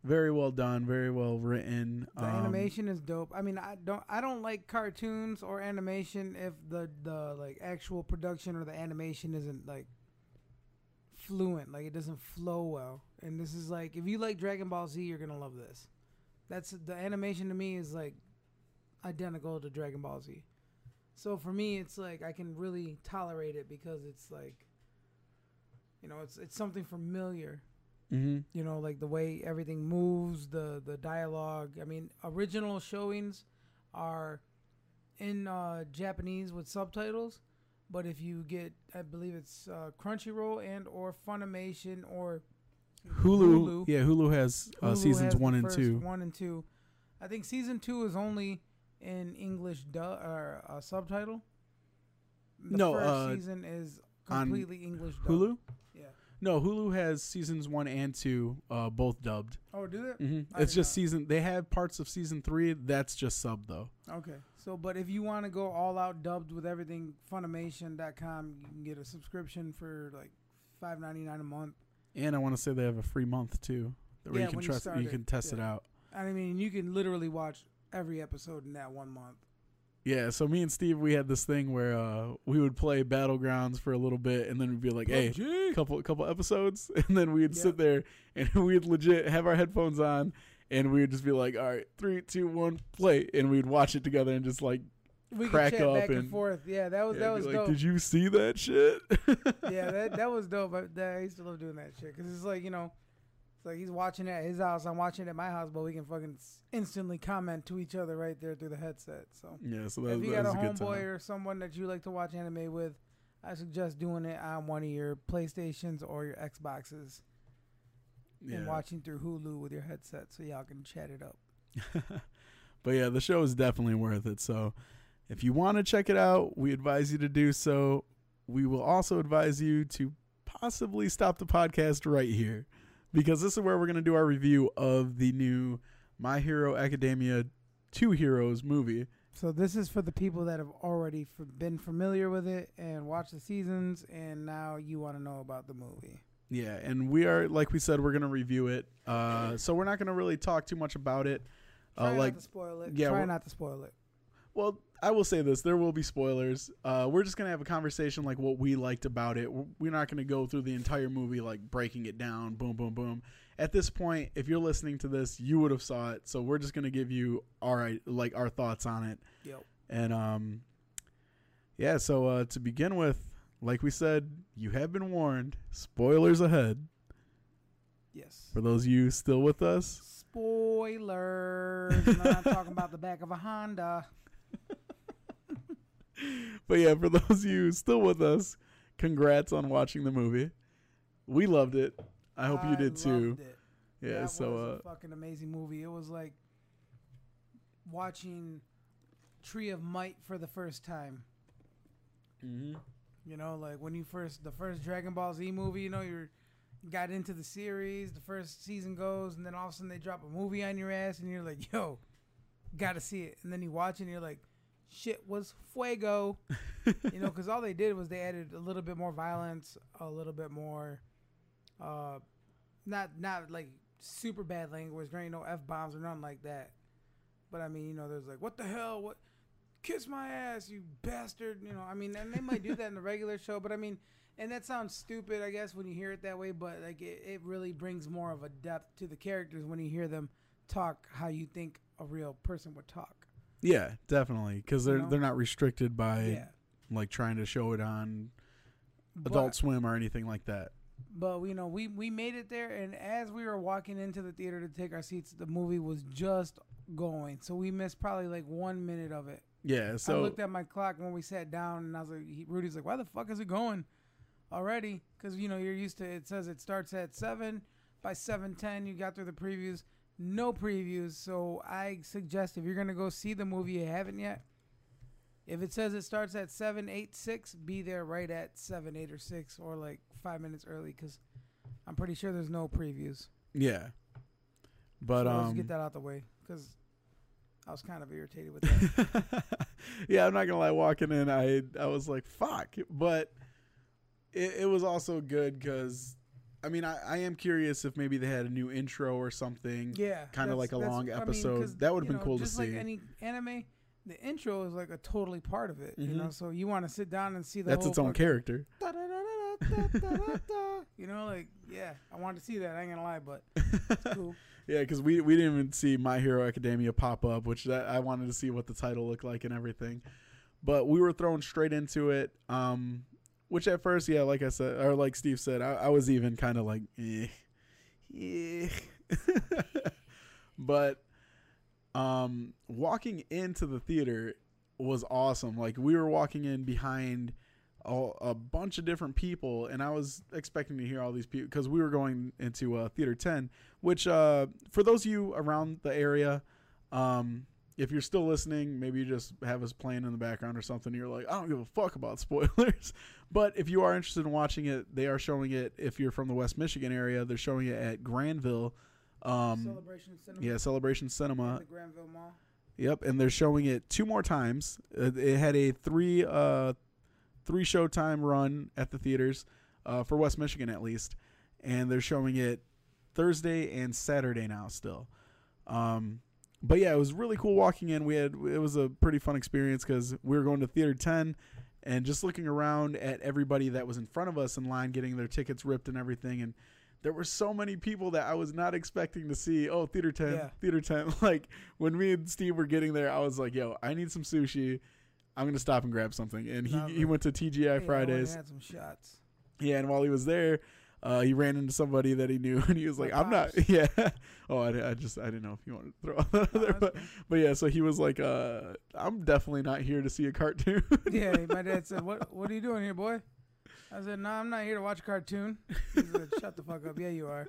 [SPEAKER 2] Very well done, very well written.
[SPEAKER 1] The
[SPEAKER 2] Um,
[SPEAKER 1] animation is dope. I mean, I don't I don't like cartoons or animation if the the like actual production or the animation isn't like fluent, like it doesn't flow well. And this is like if you like Dragon Ball Z, you're going to love this. That's the animation to me is like identical to Dragon Ball Z. So for me, it's like I can really tolerate it because it's like you know, it's it's something familiar
[SPEAKER 2] mhm.
[SPEAKER 1] you know like the way everything moves the the dialogue i mean original showings are in uh japanese with subtitles but if you get i believe it's uh crunchyroll and or funimation or
[SPEAKER 2] Hulu, yeah, Hulu has uh,
[SPEAKER 1] Hulu
[SPEAKER 2] seasons
[SPEAKER 1] has
[SPEAKER 2] one and two.
[SPEAKER 1] one and two I think season two is only in English du- or uh, subtitle. The
[SPEAKER 2] No,
[SPEAKER 1] first
[SPEAKER 2] uh,
[SPEAKER 1] season is completely English.
[SPEAKER 2] Hulu? No, Hulu has seasons one and two, uh, both dubbed.
[SPEAKER 1] Oh, do that?
[SPEAKER 2] hmm It's just
[SPEAKER 1] not.
[SPEAKER 2] season. They have parts of season three. That's just sub though.
[SPEAKER 1] Okay. So, but if you want to go all out dubbed with everything, Funimation.com, you can get a subscription for like five ninety nine a month.
[SPEAKER 2] And I want to say they have a free month too, where
[SPEAKER 1] Yeah,
[SPEAKER 2] you can
[SPEAKER 1] when you
[SPEAKER 2] You, can test it out.
[SPEAKER 1] I mean, you can literally watch every episode in that one month.
[SPEAKER 2] Yeah. So me and Steve, we had this thing where uh, we would play Battlegrounds for a little bit, and then we'd be like, "Hey,
[SPEAKER 1] PUBG.
[SPEAKER 2] couple couple episodes," and then we'd
[SPEAKER 1] Yeah.
[SPEAKER 2] sit there and we'd legit have our headphones on, and we'd just be like, "All right, three, two, one, play," and we'd watch it together and just like,
[SPEAKER 1] we
[SPEAKER 2] crack
[SPEAKER 1] could chat
[SPEAKER 2] up
[SPEAKER 1] back and,
[SPEAKER 2] and-
[SPEAKER 1] forth. Yeah, that was
[SPEAKER 2] yeah,
[SPEAKER 1] that was
[SPEAKER 2] like,
[SPEAKER 1] dope.
[SPEAKER 2] "Did you see that shit?"
[SPEAKER 1] yeah, that that was dope. But that, I used to love doing that shit because it's like you know, like he's watching it at his house, I'm watching it at my house, but we can fucking instantly comment to each other right there through the headset. So
[SPEAKER 2] yeah. So that,
[SPEAKER 1] if you
[SPEAKER 2] that
[SPEAKER 1] got a homeboy or someone that you like to watch anime with, I suggest doing it on one of your PlayStations or your Xboxes and watching through Hulu with your headset so y'all can chat it up.
[SPEAKER 2] but yeah, the show is definitely worth it. So if you want to check it out, we advise you to do so. We will also advise you to possibly stop the podcast right here because this is where we're going to do our review of the new My Hero Academia Two Heroes movie.
[SPEAKER 1] So this is for the people that have already f- been familiar with it and watched the seasons, and now you want to know about the movie.
[SPEAKER 2] Yeah, and we are like we said, we're going to review it. Uh, so we're not going to really talk too much about it.
[SPEAKER 1] Try
[SPEAKER 2] Uh, like
[SPEAKER 1] not to spoil it.
[SPEAKER 2] yeah,
[SPEAKER 1] Try not to spoil it.
[SPEAKER 2] Well, I will say this: there will be spoilers. Uh, we're just gonna have a conversation like what we liked about it. We're- not gonna go through the entire movie like breaking it down, boom, boom, boom. At this point, if you're listening to this, you would have saw it. So we're just gonna give you all right, like our thoughts on it.
[SPEAKER 1] Yep.
[SPEAKER 2] And um, yeah. So uh, to begin with, like we said, you have been warned. Spoilers ahead.
[SPEAKER 1] Yes.
[SPEAKER 2] For those of you still with us,
[SPEAKER 1] Spoilers. I'm not talking about the back of a Honda.
[SPEAKER 2] But yeah, for those of you still with us, congrats on watching the movie. We loved it. I hope you did too.
[SPEAKER 1] it.
[SPEAKER 2] Yeah,
[SPEAKER 1] that
[SPEAKER 2] so
[SPEAKER 1] was
[SPEAKER 2] uh
[SPEAKER 1] a fucking amazing movie. It was like watching Tree of Might for the first time.
[SPEAKER 2] mhm.
[SPEAKER 1] You know, like when you first the first Dragon Ball Z movie, you know, you're got into the series, the first season goes, and then all of a sudden they drop a movie on your ass, and you're like, yo, gotta see it. And then you watch it, and you're like, shit was fuego. you know, because all they did was they added a little bit more violence, a little bit more, uh, not not like super bad language, there ain't no f bombs or nothing like that. But I mean, you know, there's like, what the hell, what, kiss my ass, you bastard. You know, I mean, and they might do that in the regular show, but I mean, and that sounds stupid, I guess, when you hear it that way. But like, it, it really brings more of a depth to the characters when you hear them talk how you think a real person would talk.
[SPEAKER 2] Yeah, definitely, because they're
[SPEAKER 1] You know?
[SPEAKER 2] they're not restricted by
[SPEAKER 1] yeah.
[SPEAKER 2] like trying to show it on Adult Swim or anything like that.
[SPEAKER 1] But you know, we we made it there, and as we were walking into the theater to take our seats, the movie was just going. So we missed probably like one minute of it.
[SPEAKER 2] Yeah, So
[SPEAKER 1] I
[SPEAKER 2] so
[SPEAKER 1] looked at my clock when we sat down, and I was like, he, Rudy's like, "Why the fuck is it going already?" Because you know you're used to it says it starts at seven. By seven ten, you got through the previews. No previews, so I suggest if you're gonna go see the movie you haven't yet, if it says it starts at seven, eight, six, be there right at seven, eight, or six, or like five minutes early, because I'm pretty sure there's no previews.
[SPEAKER 2] yeah, but
[SPEAKER 1] so let's
[SPEAKER 2] um,
[SPEAKER 1] get that out the way, because I was kind of irritated with that.
[SPEAKER 2] yeah, I'm not gonna lie. Walking in, I I was like, "Fuck!" But it, it was also good because, I mean, I, I am curious if maybe they had a new intro or something.
[SPEAKER 1] Yeah,
[SPEAKER 2] Kinda like a long
[SPEAKER 1] I mean,
[SPEAKER 2] That would've been
[SPEAKER 1] know,
[SPEAKER 2] cool to see.
[SPEAKER 1] like any anime, the intro is like a totally part of it. You
[SPEAKER 2] Mhm.
[SPEAKER 1] know, so you want to sit down and see the
[SPEAKER 2] That's its own character.
[SPEAKER 1] You know, like yeah, I wanted to see that. I ain't gonna lie, but it's cool.
[SPEAKER 2] Yeah, because we we didn't even see My Hero Academia pop up, which that, I wanted to see what the title looked like and everything. But we were thrown straight into it. Um, which at first, yeah, like I said, or like Steve said, I, I was even kind of like, eh, eh. but um, walking into the theater was awesome. Like we were walking in behind a, a bunch of different people, and I was expecting to hear all these people because we were going into uh, Theater Ten, which uh, for those of you around the area, Um, if you're still listening, maybe you just have us playing in the background or something. You're like, I don't give a fuck about spoilers. but if you are interested in watching it, they are showing it. If you're from the West Michigan area, they're showing it at Granville. Um,
[SPEAKER 1] Celebration Cinema.
[SPEAKER 2] yeah, Celebration Cinema.
[SPEAKER 1] the Granville Mall.
[SPEAKER 2] Yep, and they're showing it two more times. Uh, it had a three uh three showtime run at the theaters uh, for West Michigan at least, and they're showing it Thursday and Saturday now still. Um, but yeah, it was really cool walking in. We had it was a pretty fun experience because we were going to theater ten, and just looking around at everybody that was in front of us in line getting their tickets ripped and everything, and there were so many people that I was not expecting to see. Oh, theater ten,
[SPEAKER 1] Yeah.
[SPEAKER 2] theater ten. Like when me and Steve were getting there, I was like, "Yo, I need some sushi. I'm gonna stop and grab something." And he he went to TGI
[SPEAKER 1] Hey, I
[SPEAKER 2] Fridays.
[SPEAKER 1] had some shots.
[SPEAKER 2] Yeah, and while he was there, uh, he ran into somebody that he knew, and he was
[SPEAKER 1] My
[SPEAKER 2] like, "I'm not." Yeah. oh, I, I just I didn't know if you wanted to throw that out
[SPEAKER 1] No,
[SPEAKER 2] there,
[SPEAKER 1] that's
[SPEAKER 2] but
[SPEAKER 1] cool.
[SPEAKER 2] but yeah. So he was like, uh, "I'm definitely not here to see a cartoon."
[SPEAKER 1] yeah, my dad said, "What What are you doing here, boy?" I said, "No, I'm not here to watch a cartoon." He said, "Shut the fuck up." Yeah, you are.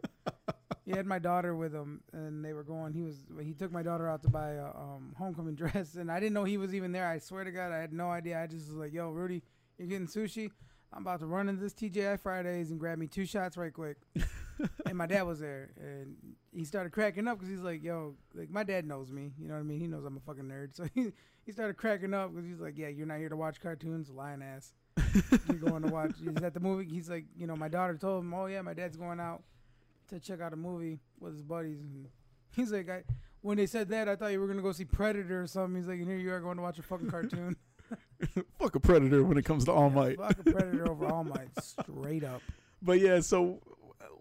[SPEAKER 1] He had my daughter with him, and they were going. He was he took my daughter out to buy a um, homecoming dress, and I didn't know he was even there. I swear to God, I had no idea. I just was like, "Yo, Rudy, you're getting sushi." I'm about to run into this TGI Fridays and grab me two shots right quick. and my dad was there, and he started cracking up because he's like, "Yo, like my dad knows me. You know what I mean? He knows I'm a fucking nerd." So he he started cracking up because he's like, "Yeah, you're not here to watch cartoons, lying ass. You're going to watch." He's at the movie. He's like, you know, my daughter told him, "Oh yeah, my dad's going out to check out a movie with his buddies." And he's like, "I." When they said that, I thought you were gonna go see Predator or something. He's like, and here you are going to watch a fucking cartoon.
[SPEAKER 2] Fuck a predator when it comes to All
[SPEAKER 1] Yeah,
[SPEAKER 2] Might.
[SPEAKER 1] Fuck a Predator over All Might, straight up.
[SPEAKER 2] But yeah, so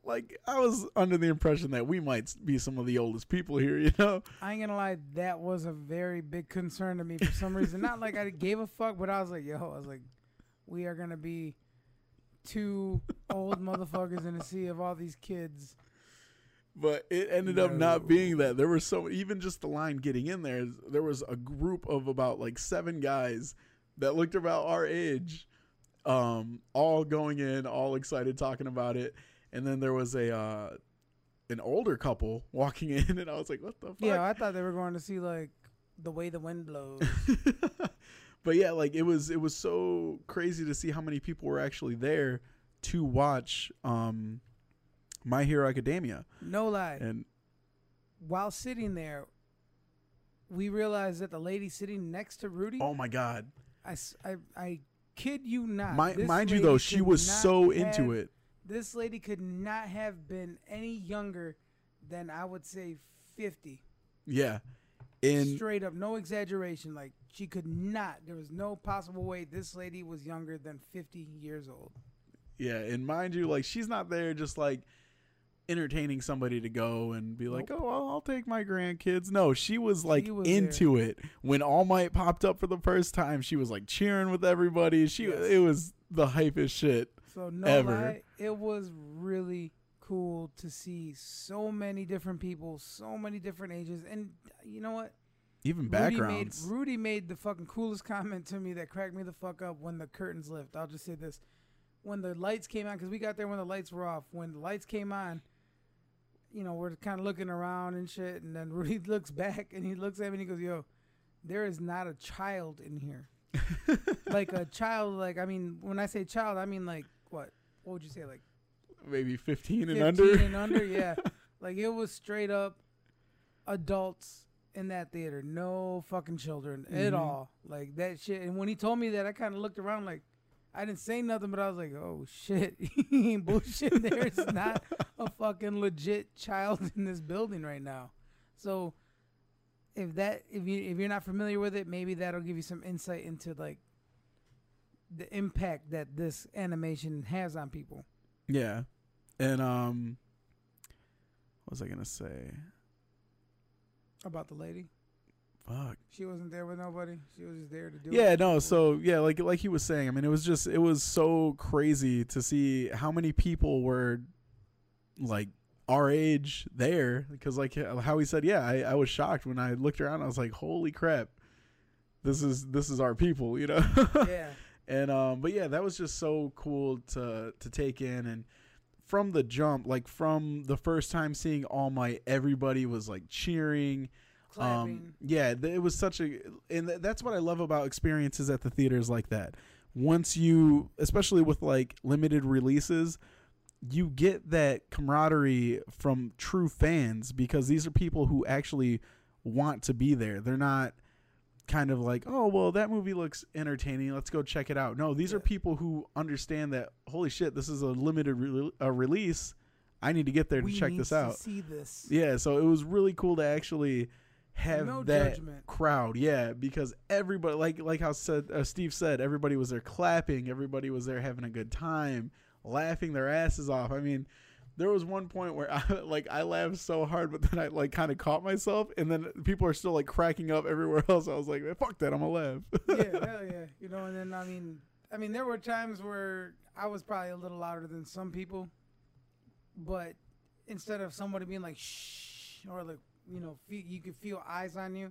[SPEAKER 2] like I was under the impression that we might be some of the oldest people here, you know.
[SPEAKER 1] I ain't gonna lie, that was a very big concern to me for some reason. Not like I gave a fuck, but I was like, yo, I was like, we are gonna be two old motherfuckers in a sea of all these kids.
[SPEAKER 2] But it ended up not being that. There were so even just the line getting in there, there was a group of about like seven guys that looked about our age, um, all going in, all excited, talking about it. And then there was a uh, an older couple walking in, and I was like, "What the fuck?"
[SPEAKER 1] Yeah, I thought they were going to see like the way the wind blows.
[SPEAKER 2] but yeah, like it was it was so crazy to see how many people were actually there to watch um My Hero Academia.
[SPEAKER 1] No lie.
[SPEAKER 2] And
[SPEAKER 1] While sitting there, we realized that the lady sitting next to Rudy,
[SPEAKER 2] oh my god.
[SPEAKER 1] I, I- I kid you not. This
[SPEAKER 2] mind you though, she was so
[SPEAKER 1] have-
[SPEAKER 2] into it.
[SPEAKER 1] This lady could not have been any younger than I would say 50.
[SPEAKER 2] Yeah. And
[SPEAKER 1] Straight up, no exaggeration. Like she could not. There was no possible way this lady was younger than 50 years old.
[SPEAKER 2] yeah, and mind you, like she's not there just like entertaining somebody to go and be like,
[SPEAKER 1] Nope.
[SPEAKER 2] "Oh, I'll, I'll take my grandkids." No, she was like
[SPEAKER 1] was
[SPEAKER 2] into it. When All Might popped up for the first time, she was like cheering with everybody. She
[SPEAKER 1] Yes.
[SPEAKER 2] it was the hypest shit.
[SPEAKER 1] So no
[SPEAKER 2] Ever.
[SPEAKER 1] lie, it was really cool to see so many different people, so many different ages, and you know what?
[SPEAKER 2] Even
[SPEAKER 1] Rudy made,
[SPEAKER 2] backgrounds.
[SPEAKER 1] Rudy made the fucking coolest comment to me that cracked me the fuck up when the curtains lift. I'll just say this. When the lights came on, because we got there when the lights were off. When the lights came on, you know, we're kind of looking around and shit. And then Rudy looks back and he looks at me and he goes, Yo, there is not a child in here. like a child, like, I mean, when I say child, I mean like, what? What would you say? Like
[SPEAKER 2] Maybe 15 and under?
[SPEAKER 1] 15
[SPEAKER 2] under.
[SPEAKER 1] and under, yeah. Like it was straight up adults in that theater, no fucking children at
[SPEAKER 2] Mhm.
[SPEAKER 1] all. Like that shit. And when he told me that, I kind of looked around like I didn't say nothing, but I was like, "Oh shit, he ain't bullshit. There's not a fucking legit child in this building right now." So if that if you if you're not familiar with it, maybe that'll give you some insight into like the impact that this animation has on people.
[SPEAKER 2] Yeah. And um what was I gonna say?
[SPEAKER 1] About the lady.
[SPEAKER 2] Fuck.
[SPEAKER 1] She wasn't there with nobody. She was just there to do. It.
[SPEAKER 2] Yeah,
[SPEAKER 1] it.
[SPEAKER 2] no, so yeah, like like he was saying, I mean it was just it was so crazy to see how many people were like our age there because like how he said, yeah, I, I was shocked when I looked around. I was like, holy crap, this is this is our people, you know.
[SPEAKER 1] yeah,
[SPEAKER 2] and um but yeah that was just so cool to to take in and from the jump like from the first time seeing all might everybody was like cheering
[SPEAKER 1] clapping.
[SPEAKER 2] Um, yeah, th- it was such a, and th- that's what I love about experiences at the theaters like that. Once you, especially with like limited releases, you get that camaraderie from true fans because these are people who actually want to be there. They're not kind of like, oh, well, that movie looks entertaining. Let's go check it out. No, these are people who understand that, holy shit, this is a limited re- a release. I need to get there to
[SPEAKER 1] we
[SPEAKER 2] check
[SPEAKER 1] need
[SPEAKER 2] this
[SPEAKER 1] to
[SPEAKER 2] out.
[SPEAKER 1] See this.
[SPEAKER 2] Yeah, so it was really cool to actually have
[SPEAKER 1] no
[SPEAKER 2] that
[SPEAKER 1] judgment.
[SPEAKER 2] crowd. Yeah, because everybody, like like how said uh, Steve said, everybody was there clapping. Everybody was there having a good time, laughing their asses off. I mean, there was one point where I like I laughed so hard, but then I like kind of caught myself, and then people are still like cracking up everywhere else. I was like, fuck that, I'm gonna laugh.
[SPEAKER 1] yeah, hell yeah. You know, and then I mean, I mean, there were times where I was probably a little louder than some people, but instead of somebody being like shh or like you know, fe you could feel eyes on you,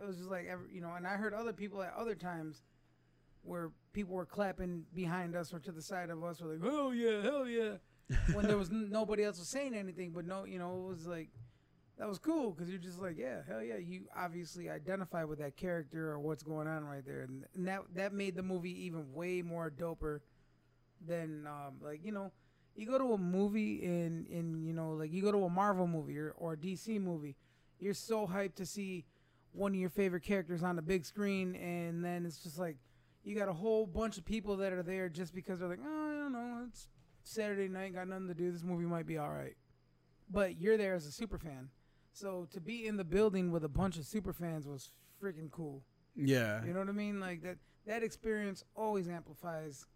[SPEAKER 1] it was just like every, you know. And I heard other people at other times where people were clapping behind us or to the side of us, were like, hell yeah, hell yeah, when there was n- nobody else was saying anything, but no, you know, it was like. That was cool because you're just like, yeah, hell yeah. You obviously identify with that character or what's going on right there, and, and that that made the movie even way more doper than um, like you know, you go to a movie and in you know like you go to a Marvel movie or or a DC movie, you're so hyped to see one of your favorite characters on the big screen, and then it's just like you got a whole bunch of people that are there just because they're like, oh, I don't know, it's Saturday night, got nothing to do. This movie might be all right, but you're there as a super fan. So to be in the building with a bunch of super fans was freaking cool.
[SPEAKER 2] yeah,
[SPEAKER 1] You know what I mean? Like that that experience always amplifies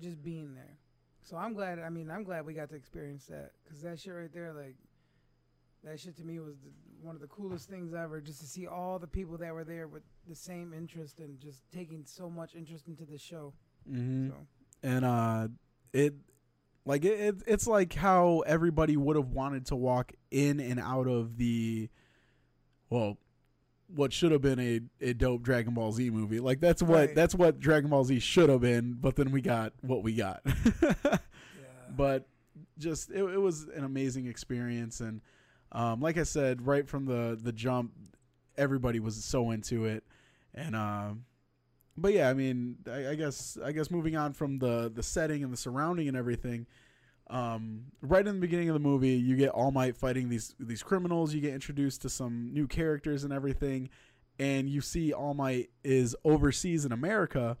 [SPEAKER 1] just being there. So I'm glad. I mean, I'm glad we got to experience that because that shit right there, like that shit to me was the, one of the coolest things ever. Just to see all the people that were there with the same interest and just taking so much interest into the show.
[SPEAKER 2] hmm
[SPEAKER 1] So
[SPEAKER 2] and uh, it like it, it it's like how everybody would have wanted to walk in and out of the well what should have been a, a dope Dragon Ball Z movie. Like that's what
[SPEAKER 1] Right.
[SPEAKER 2] that's what Dragon Ball Z should have been, but then we got what we got.
[SPEAKER 1] yeah,
[SPEAKER 2] but just it, it was an amazing experience and um, like I said right from the the jump everybody was so into it. And um but yeah I mean I, I guess I guess moving on from the the setting and the surrounding and everything um, right in the beginning of the movie you get All Might fighting these these criminals. You get introduced to some new characters and everything. And you see All Might is overseas in America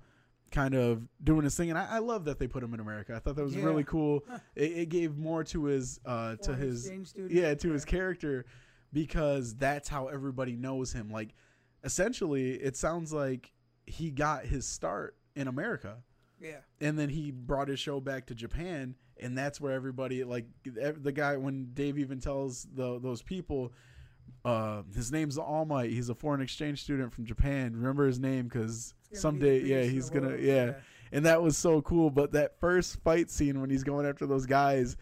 [SPEAKER 2] kind of doing his thing and I, I love that they put him in America. I thought that was
[SPEAKER 1] Yeah.
[SPEAKER 2] really cool it, it gave more to his uh to his yeah to his character because that's how everybody knows him. Like essentially it sounds like he got his start in america.
[SPEAKER 1] Yeah,
[SPEAKER 2] and then he brought his show back to japan and that's where everybody like the guy when dave even tells the, those people uh his name's all might. He's a foreign exchange student from japan. Remember his name because
[SPEAKER 1] It's gonna be the
[SPEAKER 2] someday yeah he's gonna
[SPEAKER 1] world.
[SPEAKER 2] yeah and that was so cool. But that first fight scene when he's going after those guys,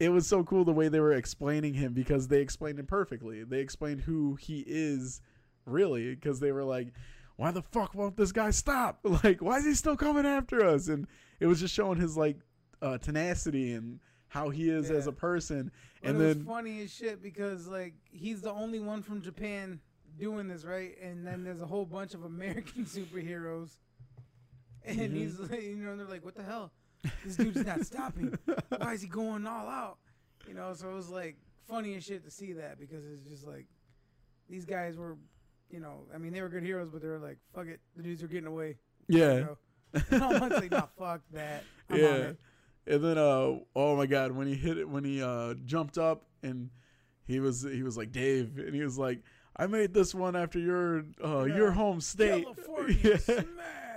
[SPEAKER 2] it was so cool the way they were explaining him because they explained him perfectly. They explained who he is really because they were like, "Why the fuck won't this guy stop? Like, why is he still coming after us?" And it was just showing his like uh, tenacity and how he is as a person.
[SPEAKER 1] But
[SPEAKER 2] and
[SPEAKER 1] it was
[SPEAKER 2] then
[SPEAKER 1] funny as shit because like he's the only one from Japan doing this, right? And then there's a whole bunch of American superheroes, and
[SPEAKER 2] Mhm.
[SPEAKER 1] he's like, you know, they're like, "What the hell? This dude's not stopping. Why is he going all out?" You know, so it was like funny as shit to see that because it's just like these guys were, you know, I mean they were good heroes, but they were like, "Fuck it, the dudes are getting away."
[SPEAKER 2] yeah,
[SPEAKER 1] You know? and I'm like, "Nah, fuck that." I'm
[SPEAKER 2] yeah. And then uh oh my god, when he hit it when he uh jumped up and he was he was like Dave and he was like I made this one after your uh
[SPEAKER 1] Yeah.
[SPEAKER 2] your home state.
[SPEAKER 1] California
[SPEAKER 2] Yeah.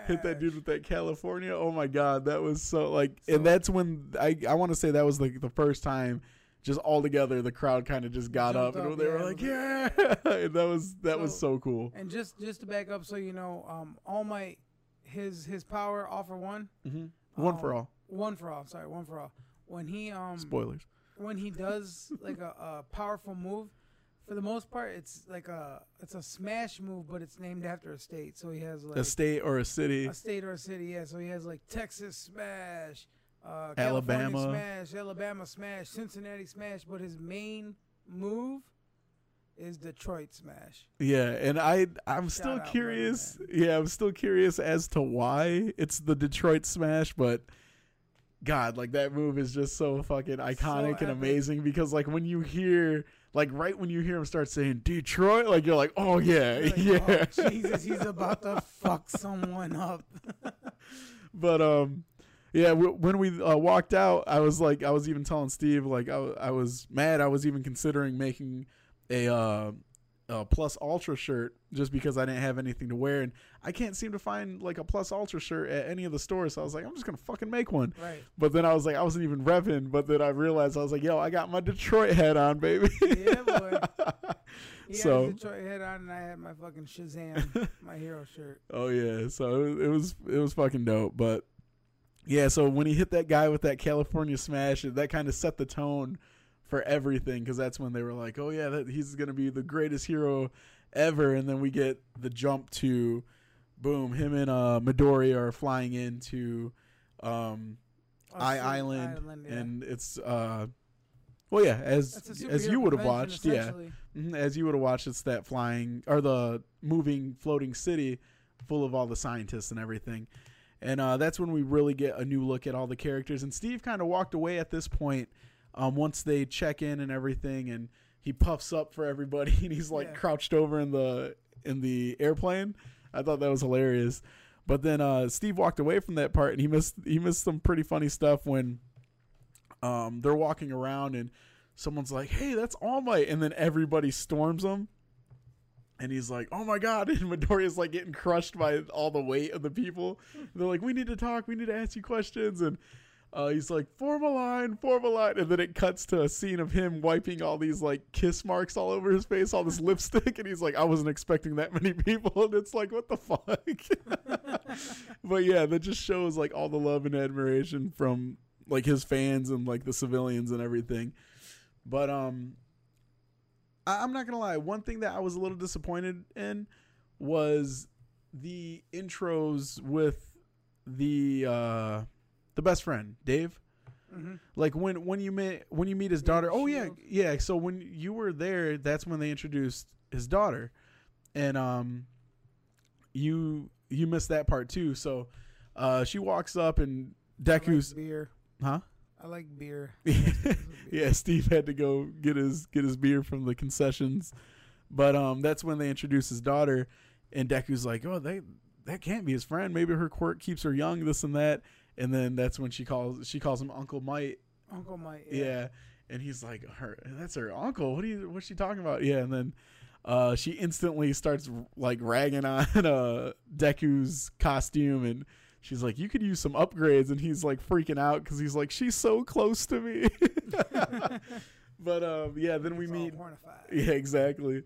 [SPEAKER 2] Hit that dude with that California. Oh my god, that was so like
[SPEAKER 1] So-
[SPEAKER 2] and that's when I I want to say that was like the first time just all together the crowd kind of just got up
[SPEAKER 1] Jumped
[SPEAKER 2] and they
[SPEAKER 1] yeah,
[SPEAKER 2] were like yeah. and that was that was
[SPEAKER 1] So-
[SPEAKER 2] so cool.
[SPEAKER 1] And just just to back up, so you know, um, All Might, his his power, all for one,
[SPEAKER 2] hmm One for
[SPEAKER 1] Um,
[SPEAKER 2] all.
[SPEAKER 1] one for all. Sorry, one for all. When he um
[SPEAKER 2] Spoilers.
[SPEAKER 1] when he does like a, a powerful move, for the most part, it's like a it's a smash move, but it's named after a state. So he has like
[SPEAKER 2] a state or a city.
[SPEAKER 1] a state or a city. Yeah, so he has like Texas smash, uh,
[SPEAKER 2] Alabama.
[SPEAKER 1] California smash, Alabama smash, Cincinnati smash. But his main move is Detroit Smash.
[SPEAKER 2] Yeah, and I I'm
[SPEAKER 1] Shout
[SPEAKER 2] still curious. Yeah, I'm still curious as to why it's the Detroit Smash, but God, like that move is just so fucking iconic and amazing because like when you hear like right when you hear him start saying Detroit, like you're like, oh yeah,
[SPEAKER 1] Like,
[SPEAKER 2] yeah.
[SPEAKER 1] oh, Jesus, he's about to fuck someone up.
[SPEAKER 2] but um yeah w- when we uh, walked out i was like i was even telling steve like I, w- I was mad i was even considering making a uh a plus ultra shirt just because i didn't have anything to wear and i can't seem to find like a plus ultra shirt at any of the stores so i was like i'm just gonna fucking make one
[SPEAKER 1] Right.
[SPEAKER 2] but then i was like i wasn't even revving but then i realized i was like yo i got my detroit hat on baby
[SPEAKER 1] Yeah, boy. He
[SPEAKER 2] So-
[SPEAKER 1] Detroit head on, and I had my fucking Shazam, my hero shirt.
[SPEAKER 2] Oh yeah, so it, it was it was fucking dope. But yeah, so when he hit that guy with that California smash, that kind of set the tone for everything because that's when they were like, oh yeah, that, he's gonna be the greatest hero ever. And then we get the jump to boom, him and uh, Midoriya flying into um,
[SPEAKER 1] Oh,
[SPEAKER 2] I
[SPEAKER 1] shit,
[SPEAKER 2] Island,
[SPEAKER 1] yeah.
[SPEAKER 2] and it's uh, well yeah, as as you would have watched, yeah. Mhm, As you would have watched, it's that flying or the moving floating city full of all the scientists and everything. And uh, that's when we really get a new look at all the characters. And Steve kind of walked away at this point um, once they check in and everything, and he puffs up for everybody, and he's like
[SPEAKER 1] Yeah.
[SPEAKER 2] crouched over in the in the airplane. I thought that was hilarious. But then uh, Steve walked away from that part, and he missed he missed some pretty funny stuff when um, they're walking around and someone's like, "Hey, that's All Might," and then everybody storms him, and he's like, "Oh my god!" And Midoriya's like getting crushed by all the weight of the people. they're like, "We need to talk. We need to ask you questions." And uh, he's like, "Form a line, form a line," and then it cuts to a scene of him wiping all these like kiss marks all over his face, all this lipstick, and he's like, "I wasn't expecting that many people," and it's like, "What the fuck?" but yeah, that just shows like all the love and admiration from like his fans and like the civilians and everything. But um, I- I'm not gonna lie. One thing that I was a little disappointed in was the intros with the uh the best friend Dave.
[SPEAKER 1] Mhm.
[SPEAKER 2] Like when when you meet when you meet his daughter. Oh yeah, yeah. So when you were there, that's when they introduced his daughter, and um, you you missed that part too. So uh, she walks up and
[SPEAKER 1] I like
[SPEAKER 2] Deku's
[SPEAKER 1] beer.
[SPEAKER 2] huh.
[SPEAKER 1] I like beer.
[SPEAKER 2] yeah, Steve had to go get his get his beer from the concessions, but um, that's when they introduce his daughter, and Deku's like, "Oh, they that can't be his friend. Maybe her quirk keeps her young, this and that." And then that's when she calls she calls him Uncle Might.
[SPEAKER 1] Uncle Might.
[SPEAKER 2] Yeah, and he's like, "Her that's her uncle. What are you? What's she talking about?" Yeah, and then. Uh, she instantly starts like ragging on uh, Deku's costume, and she's like, "You could use some upgrades," and he's like freaking out because he's like, "She's so close to me." but um, yeah, then we
[SPEAKER 1] It's
[SPEAKER 2] meet. Yeah, exactly.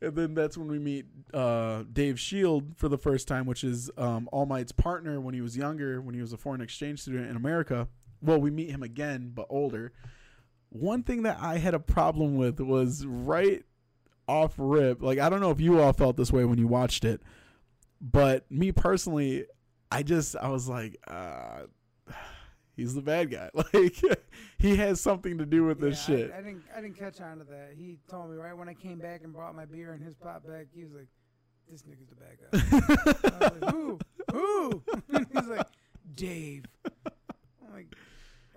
[SPEAKER 2] And then that's when we meet uh, Dave Shield for the first time, which is um, All Might's partner when he was younger, when he was a foreign exchange student in America. Well, we meet him again, but older. One thing that I had a problem with was right off rip. Like, I don't know if you all felt this way when you watched it, but me personally, I just, I was like, uh, he's the bad guy. Like, he has something to do with this
[SPEAKER 1] Yeah, I-
[SPEAKER 2] shit.
[SPEAKER 1] I, didn't. I didn't catch on to that. He told me right when I came back and brought my beer and his pop back. He was like, "This nigga's the bad guy." I was like, "Who? Who?" He's like, "Dave." I'm like,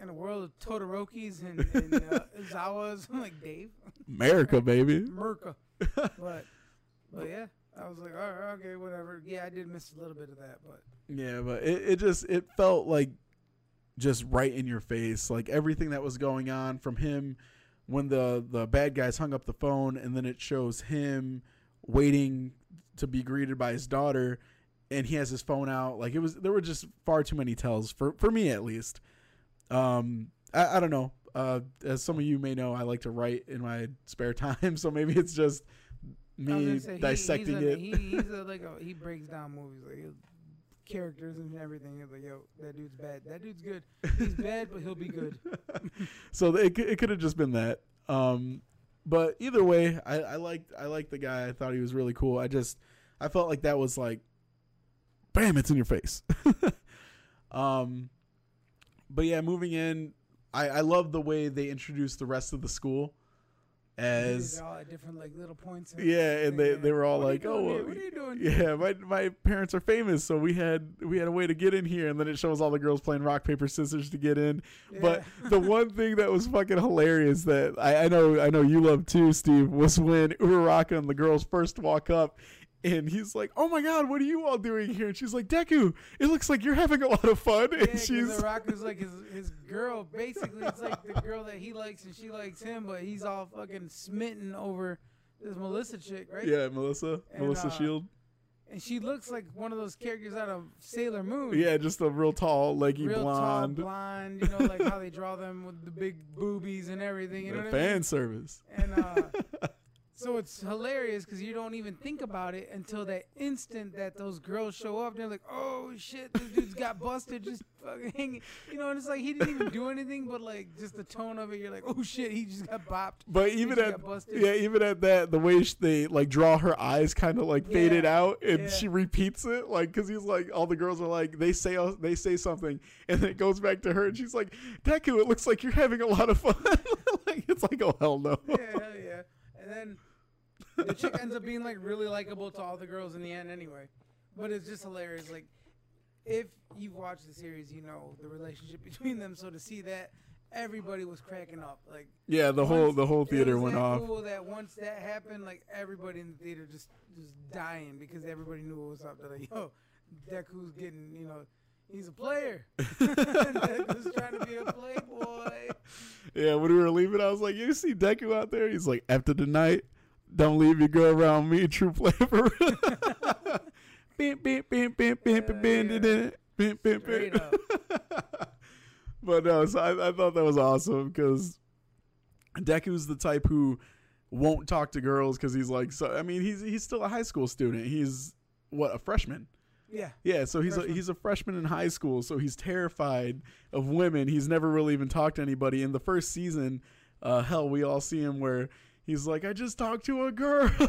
[SPEAKER 1] in a world of Todorokis and, and uh, Zawas, I'm like, "Dave,
[SPEAKER 2] America, baby.
[SPEAKER 1] Merca." But, but yeah, I was like, "All right, okay, whatever." Yeah, I did miss a little bit of that, but
[SPEAKER 2] Yeah, but it, it just it felt like just right in your face, like everything that was going on from him when the the bad guys hung up the phone, and then it shows him waiting to be greeted by his daughter, and he has his phone out. Like it was, there were just far too many tells for for me at least. Um, I, I don't know. Uh, as some of you may know, I like to write in my spare time, so maybe it's just me
[SPEAKER 1] say, he-
[SPEAKER 2] dissecting
[SPEAKER 1] he's a,
[SPEAKER 2] it.
[SPEAKER 1] He, he's a, like a, he breaks down movies like characters and everything. He's like, "Yo, that dude's bad. That dude's good. He's bad, but he'll be good."
[SPEAKER 2] so it could- it could have just been that. Um, but either way, I, I liked I liked the guy. I thought he was really cool. I just I felt like that was like, bam, it's in your face. um, but yeah, moving in, I I love the way they introduced the rest of the school. As
[SPEAKER 1] all at different like little points. in
[SPEAKER 2] yeah, and they, they were all
[SPEAKER 1] "What
[SPEAKER 2] like, "Oh, well,
[SPEAKER 1] what are you doing?"
[SPEAKER 2] yeah, my my parents are famous, so we had we had a way to get in here." And then it shows all the girls playing rock paper scissors to get in. But the one thing that was fucking hilarious that I, I know I know you love too, Steve, was when Uraraka and the girls first walk up. And he's like, "Oh my God, what are you all doing here?" And she's like, "Deku, it looks like you're having a lot of fun."
[SPEAKER 1] Yeah,
[SPEAKER 2] And she's
[SPEAKER 1] the rock is like his his girl. Basically, it's like the girl that he likes and she likes him, but he's all fucking smitten over this Melissa chick, right?
[SPEAKER 2] yeah, Melissa,
[SPEAKER 1] And,
[SPEAKER 2] Melissa
[SPEAKER 1] uh,
[SPEAKER 2] Shield.
[SPEAKER 1] And she looks like one of those characters out of Sailor Moon.
[SPEAKER 2] Yeah, just a real tall, leggy
[SPEAKER 1] Real
[SPEAKER 2] blonde.
[SPEAKER 1] tall, blonde. You know, like how they draw them with the big boobies and everything. You know
[SPEAKER 2] The
[SPEAKER 1] what I mean?
[SPEAKER 2] fan service.
[SPEAKER 1] And uh, so it's hilarious because you don't even think about it until that instant that those girls show up. They're like, "Oh shit, this dude's got busted." Just fucking hanging. You know, and it's like he didn't even do anything, but like just the tone of it, you're like, "Oh shit, he just got bopped."
[SPEAKER 2] But even at yeah, even at that, the way sh- they like draw her eyes kind of like faded out, and
[SPEAKER 1] yeah.
[SPEAKER 2] she repeats it like because he's like all the girls are like they say uh, they say something, and then it goes back to her, and she's like, "Deku, it looks like you're having a lot of fun." like it's like oh hell no.
[SPEAKER 1] yeah, hell yeah. And then the chick ends up being like really likable to all the girls in the end, anyway. But it's just hilarious. Like, if you've watched the series, you know the relationship between them. So to see that, everybody was cracking up. Like
[SPEAKER 2] Yeah, the whole the whole theater went
[SPEAKER 1] that
[SPEAKER 2] off.
[SPEAKER 1] Cool that once that happened, like everybody in the theater just just dying because everybody knew what was up. They're like, yo, Deku's getting, you know, he's a player. Deku's trying to be a playboy.
[SPEAKER 2] Yeah, when we were leaving, I was like, "You see Deku out there?" He's like, "After the night, don't leave your girl around me, true flavor." Beep beep beep beep beep
[SPEAKER 1] Yeah,
[SPEAKER 2] beep
[SPEAKER 1] yeah.
[SPEAKER 2] beep beep beep
[SPEAKER 1] Straight
[SPEAKER 2] beep.
[SPEAKER 1] up.
[SPEAKER 2] But no, so I, I thought that was awesome because Deku's the type who won't talk to girls because he's like, so I mean, he's he's still a high school student. He's what a freshman.
[SPEAKER 1] Yeah.
[SPEAKER 2] Yeah, so he's a,
[SPEAKER 1] Freshman.
[SPEAKER 2] he's a freshman in high school, so he's terrified of women. He's never really even talked to anybody. In the first season, uh, hell, we all see him where he's like, "I just talked to a girl."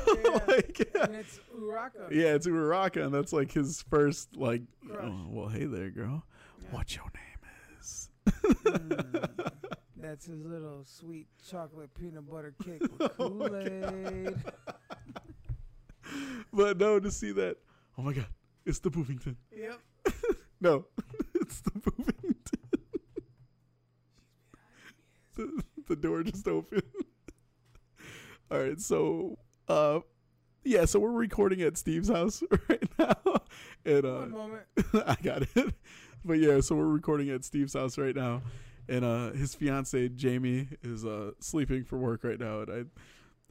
[SPEAKER 2] like,
[SPEAKER 1] And it's Uraka.
[SPEAKER 2] yeah, it's Uraraka, and that's like his first like. Oh, well, hey there, girl.
[SPEAKER 1] Yeah.
[SPEAKER 2] What your name is?
[SPEAKER 1] Mm, that's his little sweet chocolate peanut butter cake with
[SPEAKER 2] Oh
[SPEAKER 1] Kool Aid.
[SPEAKER 2] but no, to see that. Oh my god, it's the Boovington.
[SPEAKER 1] yep.
[SPEAKER 2] No, it's the Boovington. the, the door just opened. All right, so uh, yeah, so we're recording at Steve's house right now, and uh,
[SPEAKER 1] One moment.
[SPEAKER 2] I got it. But yeah, so we're recording at Steve's house right now, and uh, his fiance Jamie is uh, sleeping for work right now, and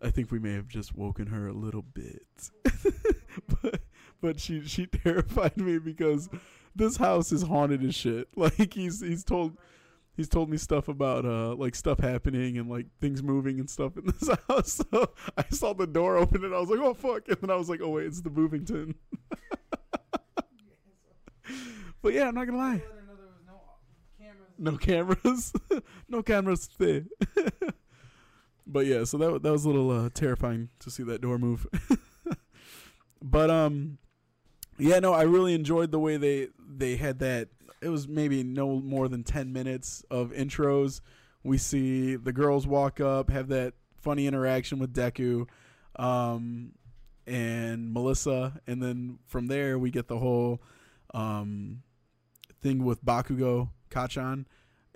[SPEAKER 2] I, I think we may have just woken her a little bit, but but she she terrified me because this house is haunted as shit. Like he's he's told. He's told me stuff about uh like stuff happening and like things moving and stuff in this house. So I saw the door open and I was like, "Oh fuck!" And then I was like, "Oh wait, it's the Movington." but yeah, I'm not gonna lie.
[SPEAKER 1] Let her know there was no cameras.
[SPEAKER 2] No cameras. there. but yeah, so that that was a little uh, terrifying to see that door move. but um yeah, no, I really enjoyed the way they they had that it was maybe no more than 10 minutes of intros. We see the girls walk up, have that funny interaction with Deku um and Melissa and then from there we get the whole um thing with Bakugo, Kacchan,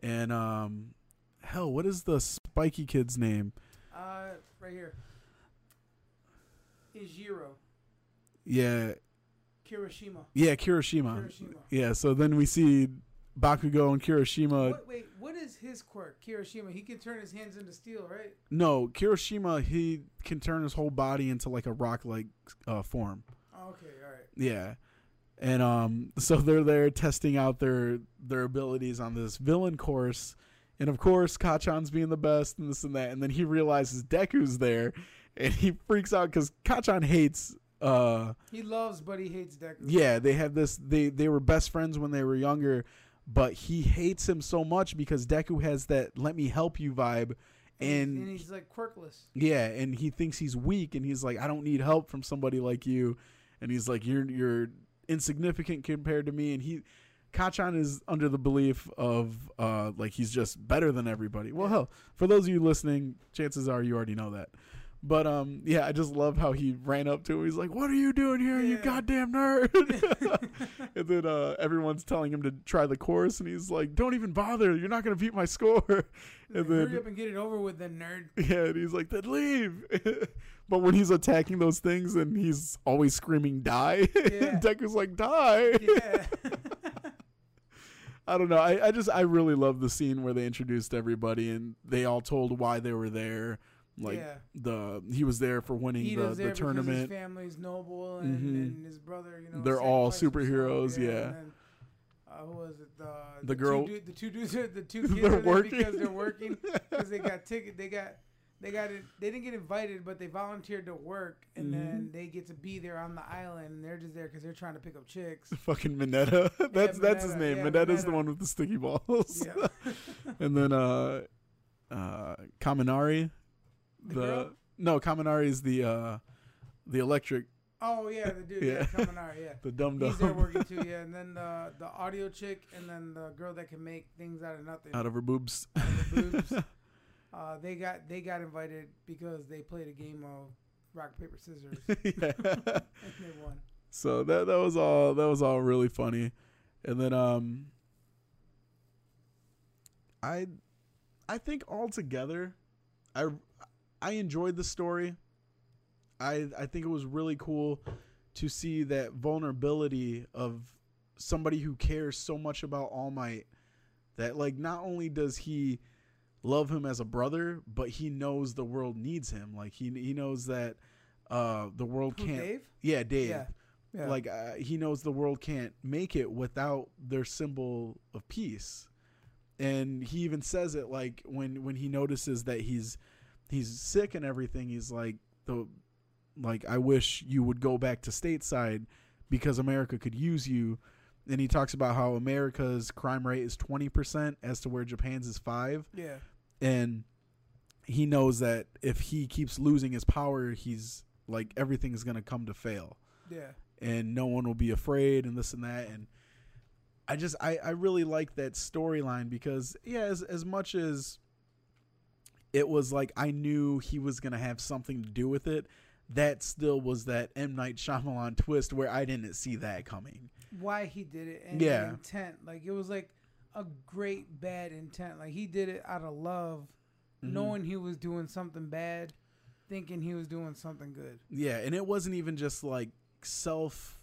[SPEAKER 2] and um, hell, what is the spiky kid's name?
[SPEAKER 1] Uh, right here. Eijiro.
[SPEAKER 2] Yeah,
[SPEAKER 1] Kirishima.
[SPEAKER 2] yeah, Kirishima.
[SPEAKER 1] Kirishima.
[SPEAKER 2] Yeah, so then we see Bakugo and Kirishima.
[SPEAKER 1] What, wait, what is his quirk? Kirishima. He can turn his hands into steel, right?
[SPEAKER 2] No, Kirishima, he can turn his whole body into like a rock-like uh, form.
[SPEAKER 1] Oh, okay, all right.
[SPEAKER 2] Yeah. And um so they're there testing out their their abilities on this villain course. And of course, Kacchan's being the best and this and that. And then he realizes Deku's there and he freaks out cuz Kacchan hates uh
[SPEAKER 1] He loves, but he hates Deku.
[SPEAKER 2] yeah, they have this they they were best friends when they were younger, but he hates him so much because Deku has that let me help you vibe
[SPEAKER 1] and,
[SPEAKER 2] and
[SPEAKER 1] he's like quirkless.
[SPEAKER 2] yeah, and he thinks he's weak, and he's like, I don't need help from somebody like you, and he's like, you're you're insignificant compared to me, and he, Kacchan is under the belief of uh like he's just better than everybody. Well, hell, for those of you listening, chances are you already know that. But um, yeah, I just love how he ran up to him. He's like, "What are you doing here, you goddamn nerd?" and then uh, everyone's telling him to try the course, and he's like, "Don't even bother. You're not gonna beat my score." and
[SPEAKER 1] Hurry
[SPEAKER 2] then
[SPEAKER 1] up and get it over with, then nerd.
[SPEAKER 2] yeah, and he's like, "Then leave." but when he's attacking those things, and he's always screaming, "Die!"
[SPEAKER 1] Yeah.
[SPEAKER 2] Deku's like, "Die!"
[SPEAKER 1] Yeah.
[SPEAKER 2] I don't know. I, I just I really love the scene where they introduced everybody and they all told why they were there. Like
[SPEAKER 1] yeah.
[SPEAKER 2] the he was there for winning
[SPEAKER 1] He
[SPEAKER 2] the,
[SPEAKER 1] was there
[SPEAKER 2] the
[SPEAKER 1] because his
[SPEAKER 2] tournament.
[SPEAKER 1] family's noble and,
[SPEAKER 2] Mhm.
[SPEAKER 1] and his brother, you know.
[SPEAKER 2] They're all superheroes, yeah.
[SPEAKER 1] and then, uh, who was it? The,
[SPEAKER 2] The
[SPEAKER 1] two
[SPEAKER 2] girl-
[SPEAKER 1] du- the two dudes, are- the two kids
[SPEAKER 2] They're
[SPEAKER 1] are
[SPEAKER 2] working.
[SPEAKER 1] because they're working because they got ticket. They got, they got it. They didn't get invited, but they volunteered to work, and
[SPEAKER 2] Mhm.
[SPEAKER 1] then they get to be there on the island, and they're just there because they're trying to pick up chicks.
[SPEAKER 2] Fucking Mineta. that's that's his name.
[SPEAKER 1] yeah,
[SPEAKER 2] Mineta's the one with the sticky balls.
[SPEAKER 1] Yeah.
[SPEAKER 2] and then uh uh Kaminari.
[SPEAKER 1] The
[SPEAKER 2] The,
[SPEAKER 1] girl?
[SPEAKER 2] no, Kaminari is the uh the electric
[SPEAKER 1] oh yeah, the dude,
[SPEAKER 2] Yeah.
[SPEAKER 1] yeah, coming yeah.
[SPEAKER 2] the dum
[SPEAKER 1] He's there working too, yeah. And then the the audio chick, and then the girl that can make things out of nothing.
[SPEAKER 2] out of her boobs.
[SPEAKER 1] out of her boobs. Uh, they got they got invited because they played a game of rock paper scissors they won.
[SPEAKER 2] So that that was all that was all really funny. And then um I I think altogether I I enjoyed the story. I I think it was really cool to see that vulnerability of somebody who cares so much about All Might that like not only does he love him as a brother, but he knows the world needs him. Like he he knows that uh the world can't
[SPEAKER 1] Dave?
[SPEAKER 2] yeah, Dave.
[SPEAKER 1] Yeah. Yeah.
[SPEAKER 2] Like uh, he knows the world can't make it without their symbol of peace, and he even says it like when when he notices that he's he's sick and everything. He's like the like I wish you would go back to stateside because America could use you. And he talks about how America's crime rate is twenty percent as to where Japan's is five
[SPEAKER 1] yeah.
[SPEAKER 2] and he knows that if he keeps losing his power, he's like everything is gonna come to fail,
[SPEAKER 1] Yeah.
[SPEAKER 2] and no one will be afraid, and this and that, and I just I I really like that storyline because yeah, as as much as it was like I knew he was gonna have something to do with it, that still was that M Night Shyamalan twist where I didn't see that coming.
[SPEAKER 1] Why he did it and
[SPEAKER 2] Yeah.
[SPEAKER 1] intent. Like it was like a great bad intent. Like he did it out of love,
[SPEAKER 2] Mhm.
[SPEAKER 1] knowing he was doing something bad, thinking he was doing something good.
[SPEAKER 2] Yeah, and it wasn't even just like self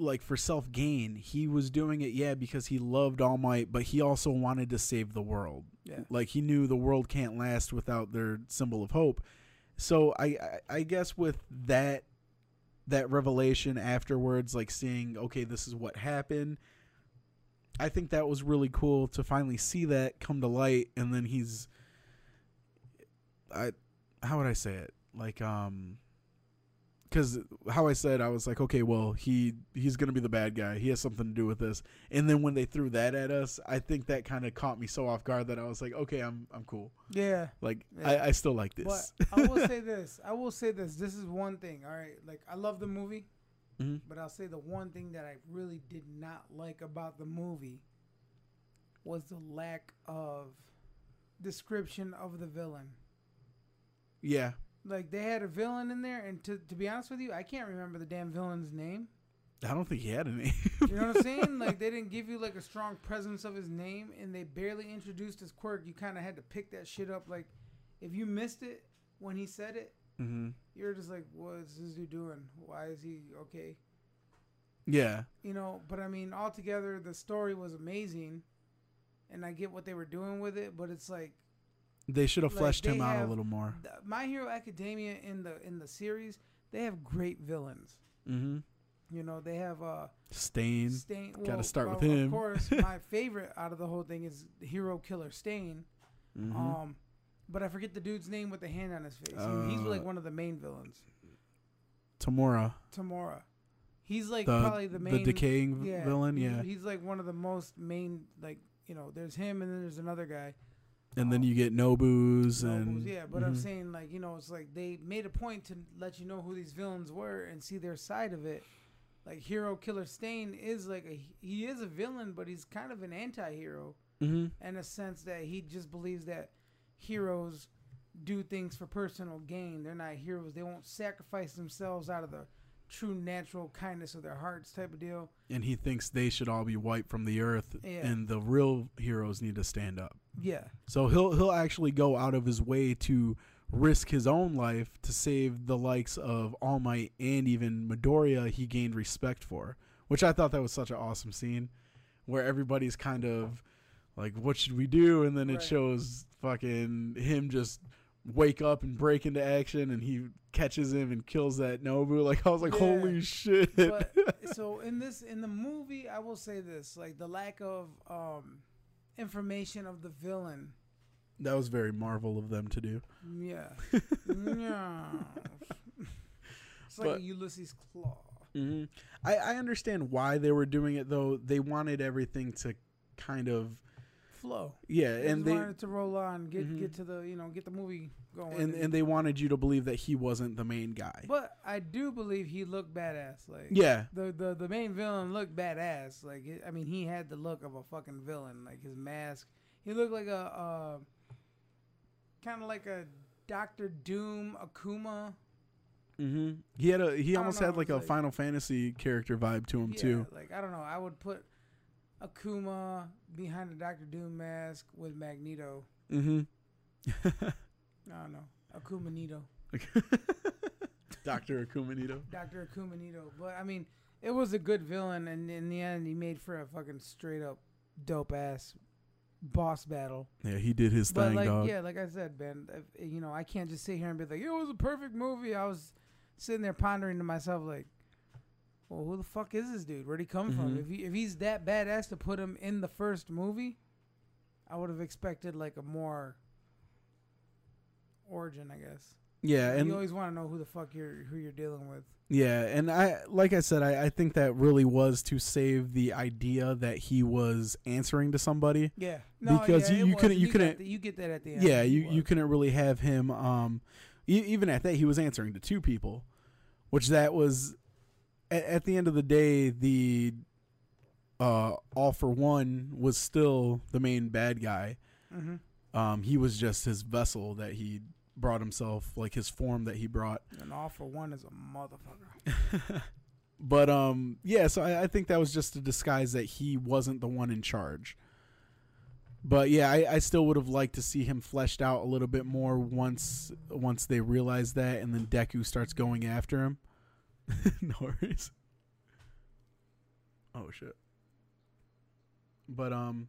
[SPEAKER 2] like for self gain. He was doing it yeah because he loved All Might, but he also wanted to save the world.
[SPEAKER 1] Yeah.
[SPEAKER 2] Like he knew the world can't last without their symbol of hope. So I I, I guess with that that revelation afterwards like seeing okay this is what happened I think that was really cool to finally see that come to light and then he's I how would I say it? Like um cuz how I said I was like okay, well, he he's going to be the bad guy. He has something to do with this. And then when they threw that at us, I think that kind of caught me so off guard that I was like, okay, I'm I'm cool.
[SPEAKER 1] Yeah.
[SPEAKER 2] Like
[SPEAKER 1] Yeah.
[SPEAKER 2] I I still like this.
[SPEAKER 1] But I will say this. I will say this. This is one thing. All right. Like I love the movie,
[SPEAKER 2] Mhm.
[SPEAKER 1] but I'll say the one thing that I really did not like about the movie was the lack of description of the villain.
[SPEAKER 2] Yeah.
[SPEAKER 1] Like they had a villain in there, and to to be honest with you, I can't remember the damn villain's name.
[SPEAKER 2] I don't think he had any.
[SPEAKER 1] You know what I'm saying? like they didn't give you like a strong presence of his name, and they barely introduced his quirk. You kind of had to pick that shit up. Like if you missed it when he said it,
[SPEAKER 2] mhm.
[SPEAKER 1] you're just like, "What's this dude doing? Why is he okay?"
[SPEAKER 2] Yeah.
[SPEAKER 1] You know. But I mean, altogether, the story was amazing, and I get what they were doing with it. But it's like
[SPEAKER 2] They should have
[SPEAKER 1] Like,
[SPEAKER 2] fleshed him out a little more.
[SPEAKER 1] My Hero Academia in the in the series, they have great villains.
[SPEAKER 2] Mhm.
[SPEAKER 1] You know, they have uh
[SPEAKER 2] Stain.
[SPEAKER 1] Stain. Well,
[SPEAKER 2] start with
[SPEAKER 1] well,
[SPEAKER 2] him.
[SPEAKER 1] Of course, my favorite out of the whole thing is Hero Killer Stain.
[SPEAKER 2] Mhm.
[SPEAKER 1] Um, but I forget the dude's name with the hand on his face. He- he's
[SPEAKER 2] Uh,
[SPEAKER 1] like one of the main villains.
[SPEAKER 2] Tomura.
[SPEAKER 1] Tomura. He's like
[SPEAKER 2] The-
[SPEAKER 1] probably the main the
[SPEAKER 2] decaying v- villain, yeah.
[SPEAKER 1] He's like one of the most main like you know. There's him and then there's another guy.
[SPEAKER 2] And then you get Nobu's
[SPEAKER 1] Nobles,
[SPEAKER 2] and
[SPEAKER 1] yeah, but I'm
[SPEAKER 2] Mhm.
[SPEAKER 1] saying like you know it's like they made a point to let you know who these villains were and see their side of it. like hero killer Stain is like a he is a villain, but he's kind of an anti-hero
[SPEAKER 2] Mm-hmm.
[SPEAKER 1] in a sense that he just believes that heroes do things for personal gain. They're not heroes. They won't sacrifice themselves out of the true natural kindness of their hearts type of deal.
[SPEAKER 2] And he thinks they should all be wiped from the earth,
[SPEAKER 1] Yeah.
[SPEAKER 2] and the real heroes need to stand up.
[SPEAKER 1] Yeah.
[SPEAKER 2] So he'll he'll actually go out of his way to risk his own life to save the likes of All Might and even Midoriya he gained respect for. Which I thought that was such an awesome scene where everybody's kind of like what should we do and then it
[SPEAKER 1] Right.
[SPEAKER 2] shows fucking him just wake up and break into action and he catches him and kills that Nomu like I was like
[SPEAKER 1] Yeah.
[SPEAKER 2] holy shit.
[SPEAKER 1] But so in this in the movie, I will say this: like the lack of um, information of the villain.
[SPEAKER 2] that was very Marvel of them to do.
[SPEAKER 1] Yeah. yeah. It's like
[SPEAKER 2] But-
[SPEAKER 1] a Ulysses Klaue.
[SPEAKER 2] hmm I, I understand why they were doing it though. They wanted everything to kind of
[SPEAKER 1] Flow.
[SPEAKER 2] yeah,
[SPEAKER 1] They
[SPEAKER 2] and they
[SPEAKER 1] wanted to roll on, get
[SPEAKER 2] Mhm.
[SPEAKER 1] get to the you know get the movie going.
[SPEAKER 2] and, and they wanted you to believe that he wasn't the main guy.
[SPEAKER 1] but I do believe he looked badass. Like
[SPEAKER 2] Yeah,
[SPEAKER 1] the the the main villain looked badass. Like it, I mean, he had the look of a fucking villain. Like his mask, he looked like a uh, kind of like a Doctor Doom Akuma.
[SPEAKER 2] hmm he had a he almost
[SPEAKER 1] know,
[SPEAKER 2] had like a
[SPEAKER 1] like-
[SPEAKER 2] Final Fantasy character vibe to him
[SPEAKER 1] Yeah,
[SPEAKER 2] too.
[SPEAKER 1] like I don't know. I would put Akuma behind the Doctor Doom mask with Magneto.
[SPEAKER 2] Mm-hmm.
[SPEAKER 1] I don't know. Akuma Nito.
[SPEAKER 2] Doctor Akumanito.
[SPEAKER 1] Dr. Akuma Nito. But I mean, it was a good villain, and in the end, he made for a fucking straight up dope ass boss battle.
[SPEAKER 2] Yeah, he did his
[SPEAKER 1] But
[SPEAKER 2] thing,
[SPEAKER 1] like,
[SPEAKER 2] dog.
[SPEAKER 1] yeah, like I said, Ben, you know, I can't just sit here and be like, it was a perfect movie. I was sitting there pondering to myself, like, well, who the fuck is this dude? Where'd he come from?
[SPEAKER 2] Mhm.
[SPEAKER 1] If he if he's that badass to put him in the first movie, I would have expected like a more origin, I guess.
[SPEAKER 2] Yeah, and
[SPEAKER 1] you always want to know who the fuck you're who you're dealing with.
[SPEAKER 2] Yeah, and I like I said, I, I think that really was to save the idea that he was answering to somebody.
[SPEAKER 1] Yeah, no,
[SPEAKER 2] Because
[SPEAKER 1] yeah,
[SPEAKER 2] you- you couldn't- you
[SPEAKER 1] got
[SPEAKER 2] couldn't-
[SPEAKER 1] the- you get that at the end.
[SPEAKER 2] Yeah, you you couldn't really have him. Um, e- even at that, he was answering to two people, which that was at, at the end of the day, the uh, all for one was still the main bad guy.
[SPEAKER 1] Mhm.
[SPEAKER 2] Um, he was just his vessel that he brought himself, like his form that he brought.
[SPEAKER 1] And all for one is a motherfucker.
[SPEAKER 2] but um, yeah, so I, I think that was just a disguise that he wasn't the one in charge. But yeah, I, I still would have liked to see him fleshed out a little bit more once once they realize that, and then Deku starts going after him. no worries. Oh shit. But um,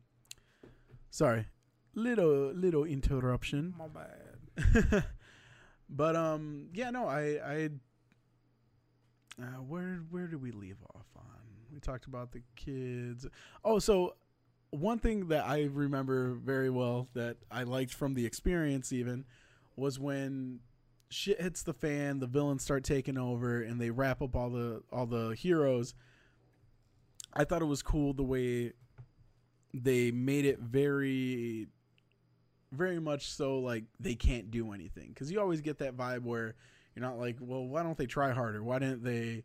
[SPEAKER 2] sorry, little little interruption.
[SPEAKER 1] My bad.
[SPEAKER 2] but um, yeah, no, I I uh, where where did we leave off on? We talked about the kids. Oh, so one thing that I remember very well that I liked from the experience even was when shit hits the fan, the villains start taking over, and they wrap up all the all the heroes. I thought it was cool the way they made it very very much so like they can't do anything. Because you always get that vibe where you're not like well why don't they try harder? Why didn't they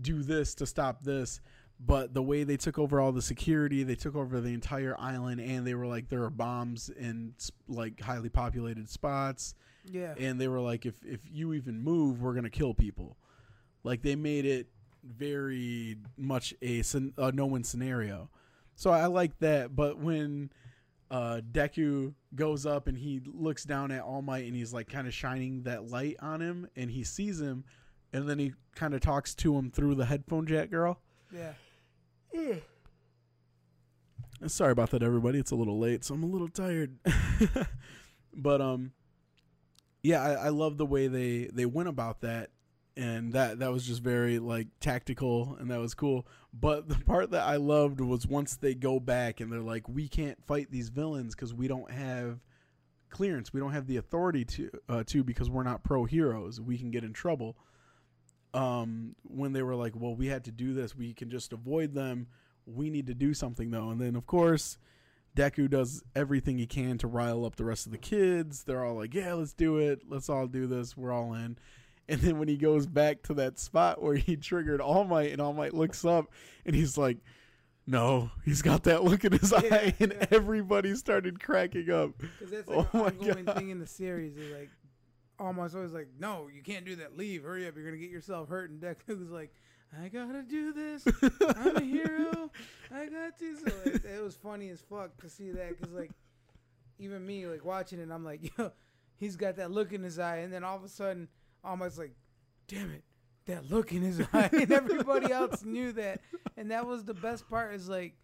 [SPEAKER 2] do this to stop this? But the way they took over all the security they took over the entire island and they were like there are bombs in like highly populated spots
[SPEAKER 1] Yeah.
[SPEAKER 2] and they were like if if you even move we're gonna kill people like they made it very much a, a no win scenario so i like that but when uh deku goes up and he looks down at all might and he's like kind of shining that light on him and he sees him and then he kind of talks to him through the headphone jack girl
[SPEAKER 1] yeah.
[SPEAKER 2] Sorry about that, everybody. It's a little late, so I'm a little tired. but um, yeah, I, I love the way they they went about that, and that that was just very like tactical, and that was cool. But the part that I loved was once they go back and they're like, we can't fight these villains because we don't have clearance, we don't have the authority to uh, to because we're not pro heroes. We can get in trouble. Um, when they were like, well, we had to do this, we can just avoid them we need to do something though. And then of course, Deku does everything he can to rile up the rest of the kids. They're all like, "Yeah, let's do it. Let's all do this. We're all in." And then when he goes back to that spot where he triggered All Might, and All Might looks up, and he's like, "No, he's got that look in his
[SPEAKER 1] Yeah,
[SPEAKER 2] eye," and
[SPEAKER 1] yeah.
[SPEAKER 2] everybody started cracking up.
[SPEAKER 1] Because that's
[SPEAKER 2] Oh
[SPEAKER 1] like
[SPEAKER 2] my
[SPEAKER 1] an ongoing
[SPEAKER 2] God.
[SPEAKER 1] thing in the series. Is like almost always like, no, you can't do that. Leave. Hurry up. You're gonna get yourself hurt. And Deku's like, I gotta do this. I'm a hero. I got to. So like, it was funny as fuck to see that because like even me like watching it, I'm like, yo, he's got that look in his eye, and then all of a sudden, almost like, damn it. That look in his eye, and everybody else knew that, and that was the best part. Is like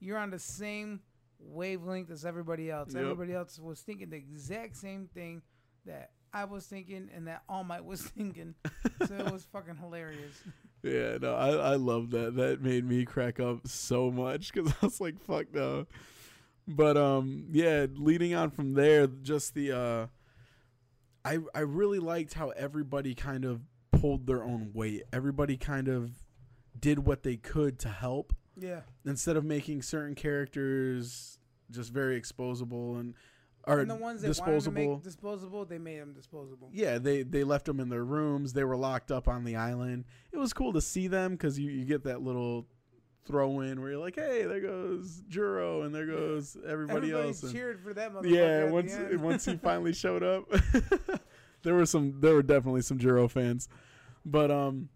[SPEAKER 1] you're on the same wavelength as everybody else.
[SPEAKER 2] Yep.
[SPEAKER 1] Everybody else was thinking the exact same thing that I was thinking, and that All Might was thinking. so it was fucking hilarious.
[SPEAKER 2] Yeah, no, I I love that. That made me crack up so much because I was like, "Fuck no." But um, yeah, leading on from there, just the uh, I I really liked how everybody kind of pulled their own weight. Everybody kind of did what they could to help
[SPEAKER 1] Yeah,
[SPEAKER 2] instead of making certain characters just very exposable and or
[SPEAKER 1] and the ones that
[SPEAKER 2] disposable.
[SPEAKER 1] to make disposable, they made them disposable.
[SPEAKER 2] Yeah, they they left them in their rooms. They were locked up on the island. It was cool to see them because you, you get that little throw in where you're like, hey, there goes Juro and there goes everybody,
[SPEAKER 1] Everybody
[SPEAKER 2] else. And
[SPEAKER 1] cheered for that motherfucker.
[SPEAKER 2] yeah, once once he finally showed up, there were some there were definitely some Juro fans, but um.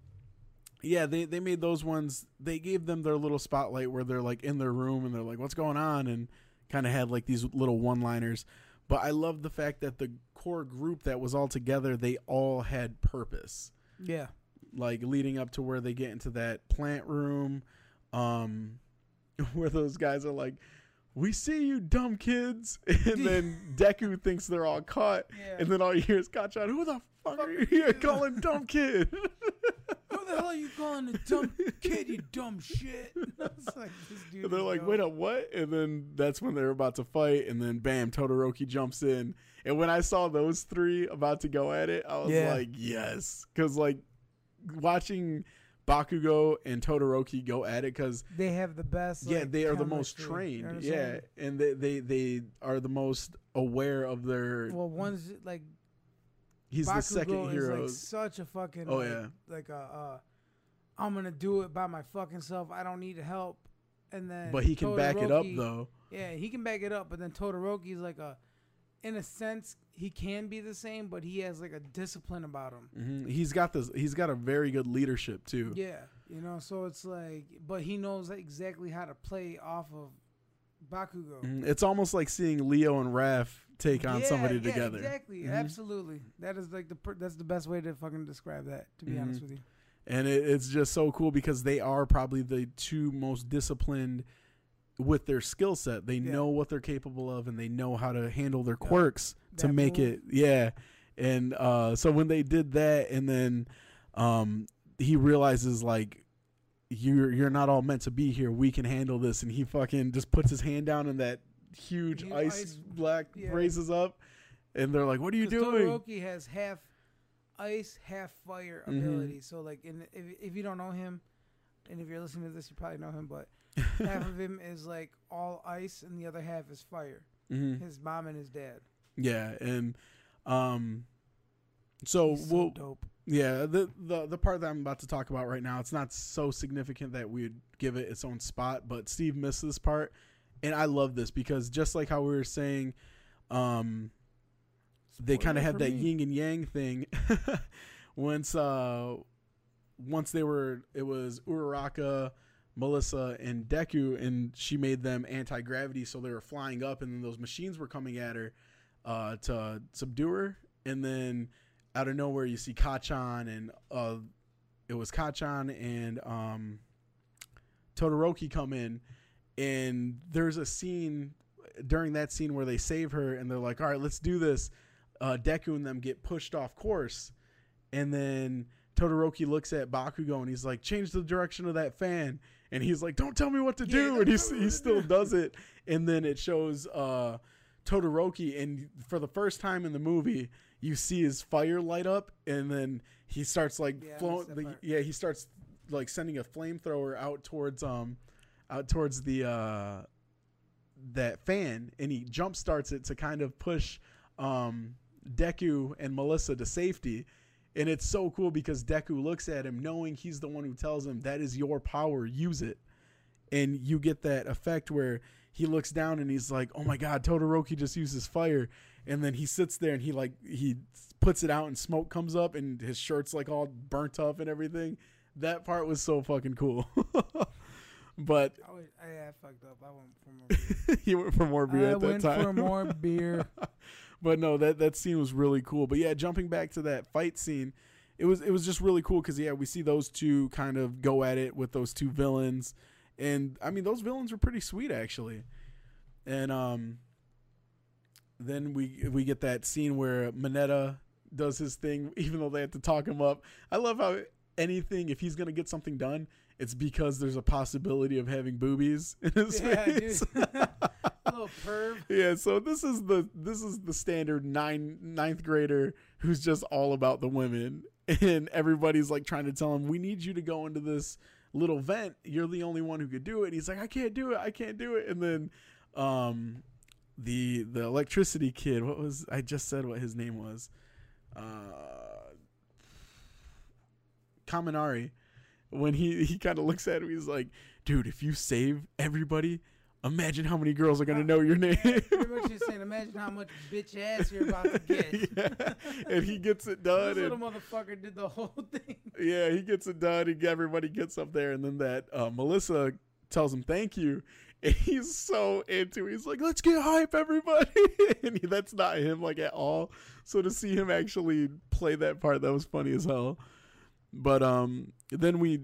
[SPEAKER 2] Yeah, they, they made those ones. They gave them their little spotlight where they're like in their room and they're like, "What's going on?" and kind of had like these little one liners. But I love the fact that the core group that was all together, they all had purpose.
[SPEAKER 1] yeah,
[SPEAKER 2] Like leading up to where they get into that plant room, um, where those guys are like, "We see you, dumb kids," and then Deku thinks they're all caught,
[SPEAKER 1] yeah.
[SPEAKER 2] and then all you hear is Kacchan, "Who the fuck are you here calling dumb kid?"
[SPEAKER 1] The hell are you calling a dumb kid? You dumb shit. I was like, this dude.
[SPEAKER 2] And they're
[SPEAKER 1] is
[SPEAKER 2] like,
[SPEAKER 1] dumb.
[SPEAKER 2] wait up, what? And then that's when they're about to fight, and then bam, Todoroki jumps in. And when I saw those three about to go at it, I was
[SPEAKER 1] Yeah.
[SPEAKER 2] like, yes, because like watching Bakugo and Todoroki go at it, because
[SPEAKER 1] They have the best.
[SPEAKER 2] yeah,
[SPEAKER 1] like,
[SPEAKER 2] they are the most
[SPEAKER 1] chemistry. You know
[SPEAKER 2] trained, yeah, and they, they they are the most aware of their.
[SPEAKER 1] Well, one's like
[SPEAKER 2] he's the second hero.
[SPEAKER 1] like such a fucking.
[SPEAKER 2] Oh,
[SPEAKER 1] like,
[SPEAKER 2] yeah.
[SPEAKER 1] Like a. Uh, I'm gonna do it by my fucking self. I don't need help. And then.
[SPEAKER 2] but he can back it up though.
[SPEAKER 1] Yeah, he can back it up. But then Todoroki's like a. In a sense, he can be the same, but he has like a discipline about him.
[SPEAKER 2] hmm He's got this. He's got a very good leadership too.
[SPEAKER 1] Yeah, you know, so it's like, but he knows exactly how to play off of Bakugo.
[SPEAKER 2] Mhm. It's almost like seeing Leo and Raph take on
[SPEAKER 1] Yeah,
[SPEAKER 2] somebody
[SPEAKER 1] yeah,
[SPEAKER 2] together.
[SPEAKER 1] Exactly,
[SPEAKER 2] Mhm.
[SPEAKER 1] absolutely. That is like the per- that's the best way to fucking describe that. To be
[SPEAKER 2] Mhm.
[SPEAKER 1] honest with you,
[SPEAKER 2] and it, it's just so cool because they are probably the two most disciplined with their skill set. They
[SPEAKER 1] Yeah.
[SPEAKER 2] know what they're capable of, and they know how to handle their quirks to
[SPEAKER 1] That
[SPEAKER 2] make it. Yeah, and uh, so when they did that, and then um, he realizes like. You're you're not all meant to be here. We can handle this, and he fucking just puts his hand down, and that huge ice,
[SPEAKER 1] ice-
[SPEAKER 2] black
[SPEAKER 1] yeah.
[SPEAKER 2] raises up, and they're like, "What are you doing?"
[SPEAKER 1] Todoroki has half ice, half fire
[SPEAKER 2] Mhm.
[SPEAKER 1] ability. So like, in, if if you don't know him, and if you're listening to this, you probably know him, but half of him is like all ice, and the other half is fire.
[SPEAKER 2] Mhm.
[SPEAKER 1] His mom and his dad.
[SPEAKER 2] Yeah, and um, so
[SPEAKER 1] He's so
[SPEAKER 2] we'll
[SPEAKER 1] dope.
[SPEAKER 2] yeah the the the part that I'm about to talk about right now. It's not so significant that we would give it its own spot, but Steve missed this part, and I love this because just like how we were saying, um, they kind of had that
[SPEAKER 1] me.
[SPEAKER 2] yin and yang thing. once uh, once they were, it was Uraraka. Melissa and Deku, and she made them anti gravity, so they were flying up, and then those machines were coming at her uh, to subdue her. And then out of nowhere, you see Kacchan, and uh, it was Kacchan and um, Todoroki come in, and there's a scene during that scene where they save her, and they're like, "All right, let's do this." Uh, Deku and them get pushed off course, and then Todoroki looks at Bakugo and he's like, "Change the direction of that fan." And he's like, "Don't tell me what to
[SPEAKER 1] Yeah,
[SPEAKER 2] do," and he, he still
[SPEAKER 1] do.
[SPEAKER 2] does it. And then it shows uh, Todoroki, and for the first time in the movie, you see his fire light up, and then he starts like
[SPEAKER 1] Yeah,
[SPEAKER 2] flowing. the- yeah, he starts like sending a flamethrower out towards um, out towards the uh, that fan, and he jump starts it to kind of push um Deku and Melissa to safety. And it's so cool because Deku looks at him knowing he's the one who tells him that is your power, use it. And you get that effect where he looks down and he's like, "Oh my god, Todoroki just uses fire." And then he sits there and he like he puts it out and smoke comes up and his shirt's like all burnt up and everything. That part was so fucking cool. but
[SPEAKER 1] I, was, I, I fucked up. I went for more beer.
[SPEAKER 2] he went for more beer
[SPEAKER 1] I
[SPEAKER 2] at that
[SPEAKER 1] went
[SPEAKER 2] time.
[SPEAKER 1] for more beer.
[SPEAKER 2] but no, that that scene was really cool. But yeah, jumping back to that fight scene, it was it was just really cool because yeah, we see those two kind of go at it with those two villains, and I mean those villains were pretty sweet actually, and um, then we we get that scene where Mineta does his thing, even though they have to talk him up. I love how anything if he's gonna get something done, it's because there's a possibility of having boobies in his
[SPEAKER 1] Yeah, dude.
[SPEAKER 2] face.
[SPEAKER 1] Little perv.
[SPEAKER 2] Yeah, so this is the this is the standard nine ninth grader who's just all about the women, and everybody's like trying to tell him, "We need you to go into this little vent. You're the only one who could do it." And he's like, "I can't do it. I can't do it." And then, um, the the electricity kid, what was I just said what his name was, uh, Kaminari. When he he kind of looks at him, he's like, "Dude, if you save everybody." Imagine how many girls are gonna know your name.
[SPEAKER 1] Pretty much saying, imagine how much bitch ass you're about to get.
[SPEAKER 2] yeah. And he gets it
[SPEAKER 1] This
[SPEAKER 2] done.
[SPEAKER 1] little motherfucker did the whole thing.
[SPEAKER 2] yeah, he gets it done. And everybody gets up there. And then that uh, Melissa tells him thank you. And he's so into it. He's like, let's get hype, everybody. and he, that's not him, like, at all. So to see him actually play that part, that was funny as hell. But um, then we,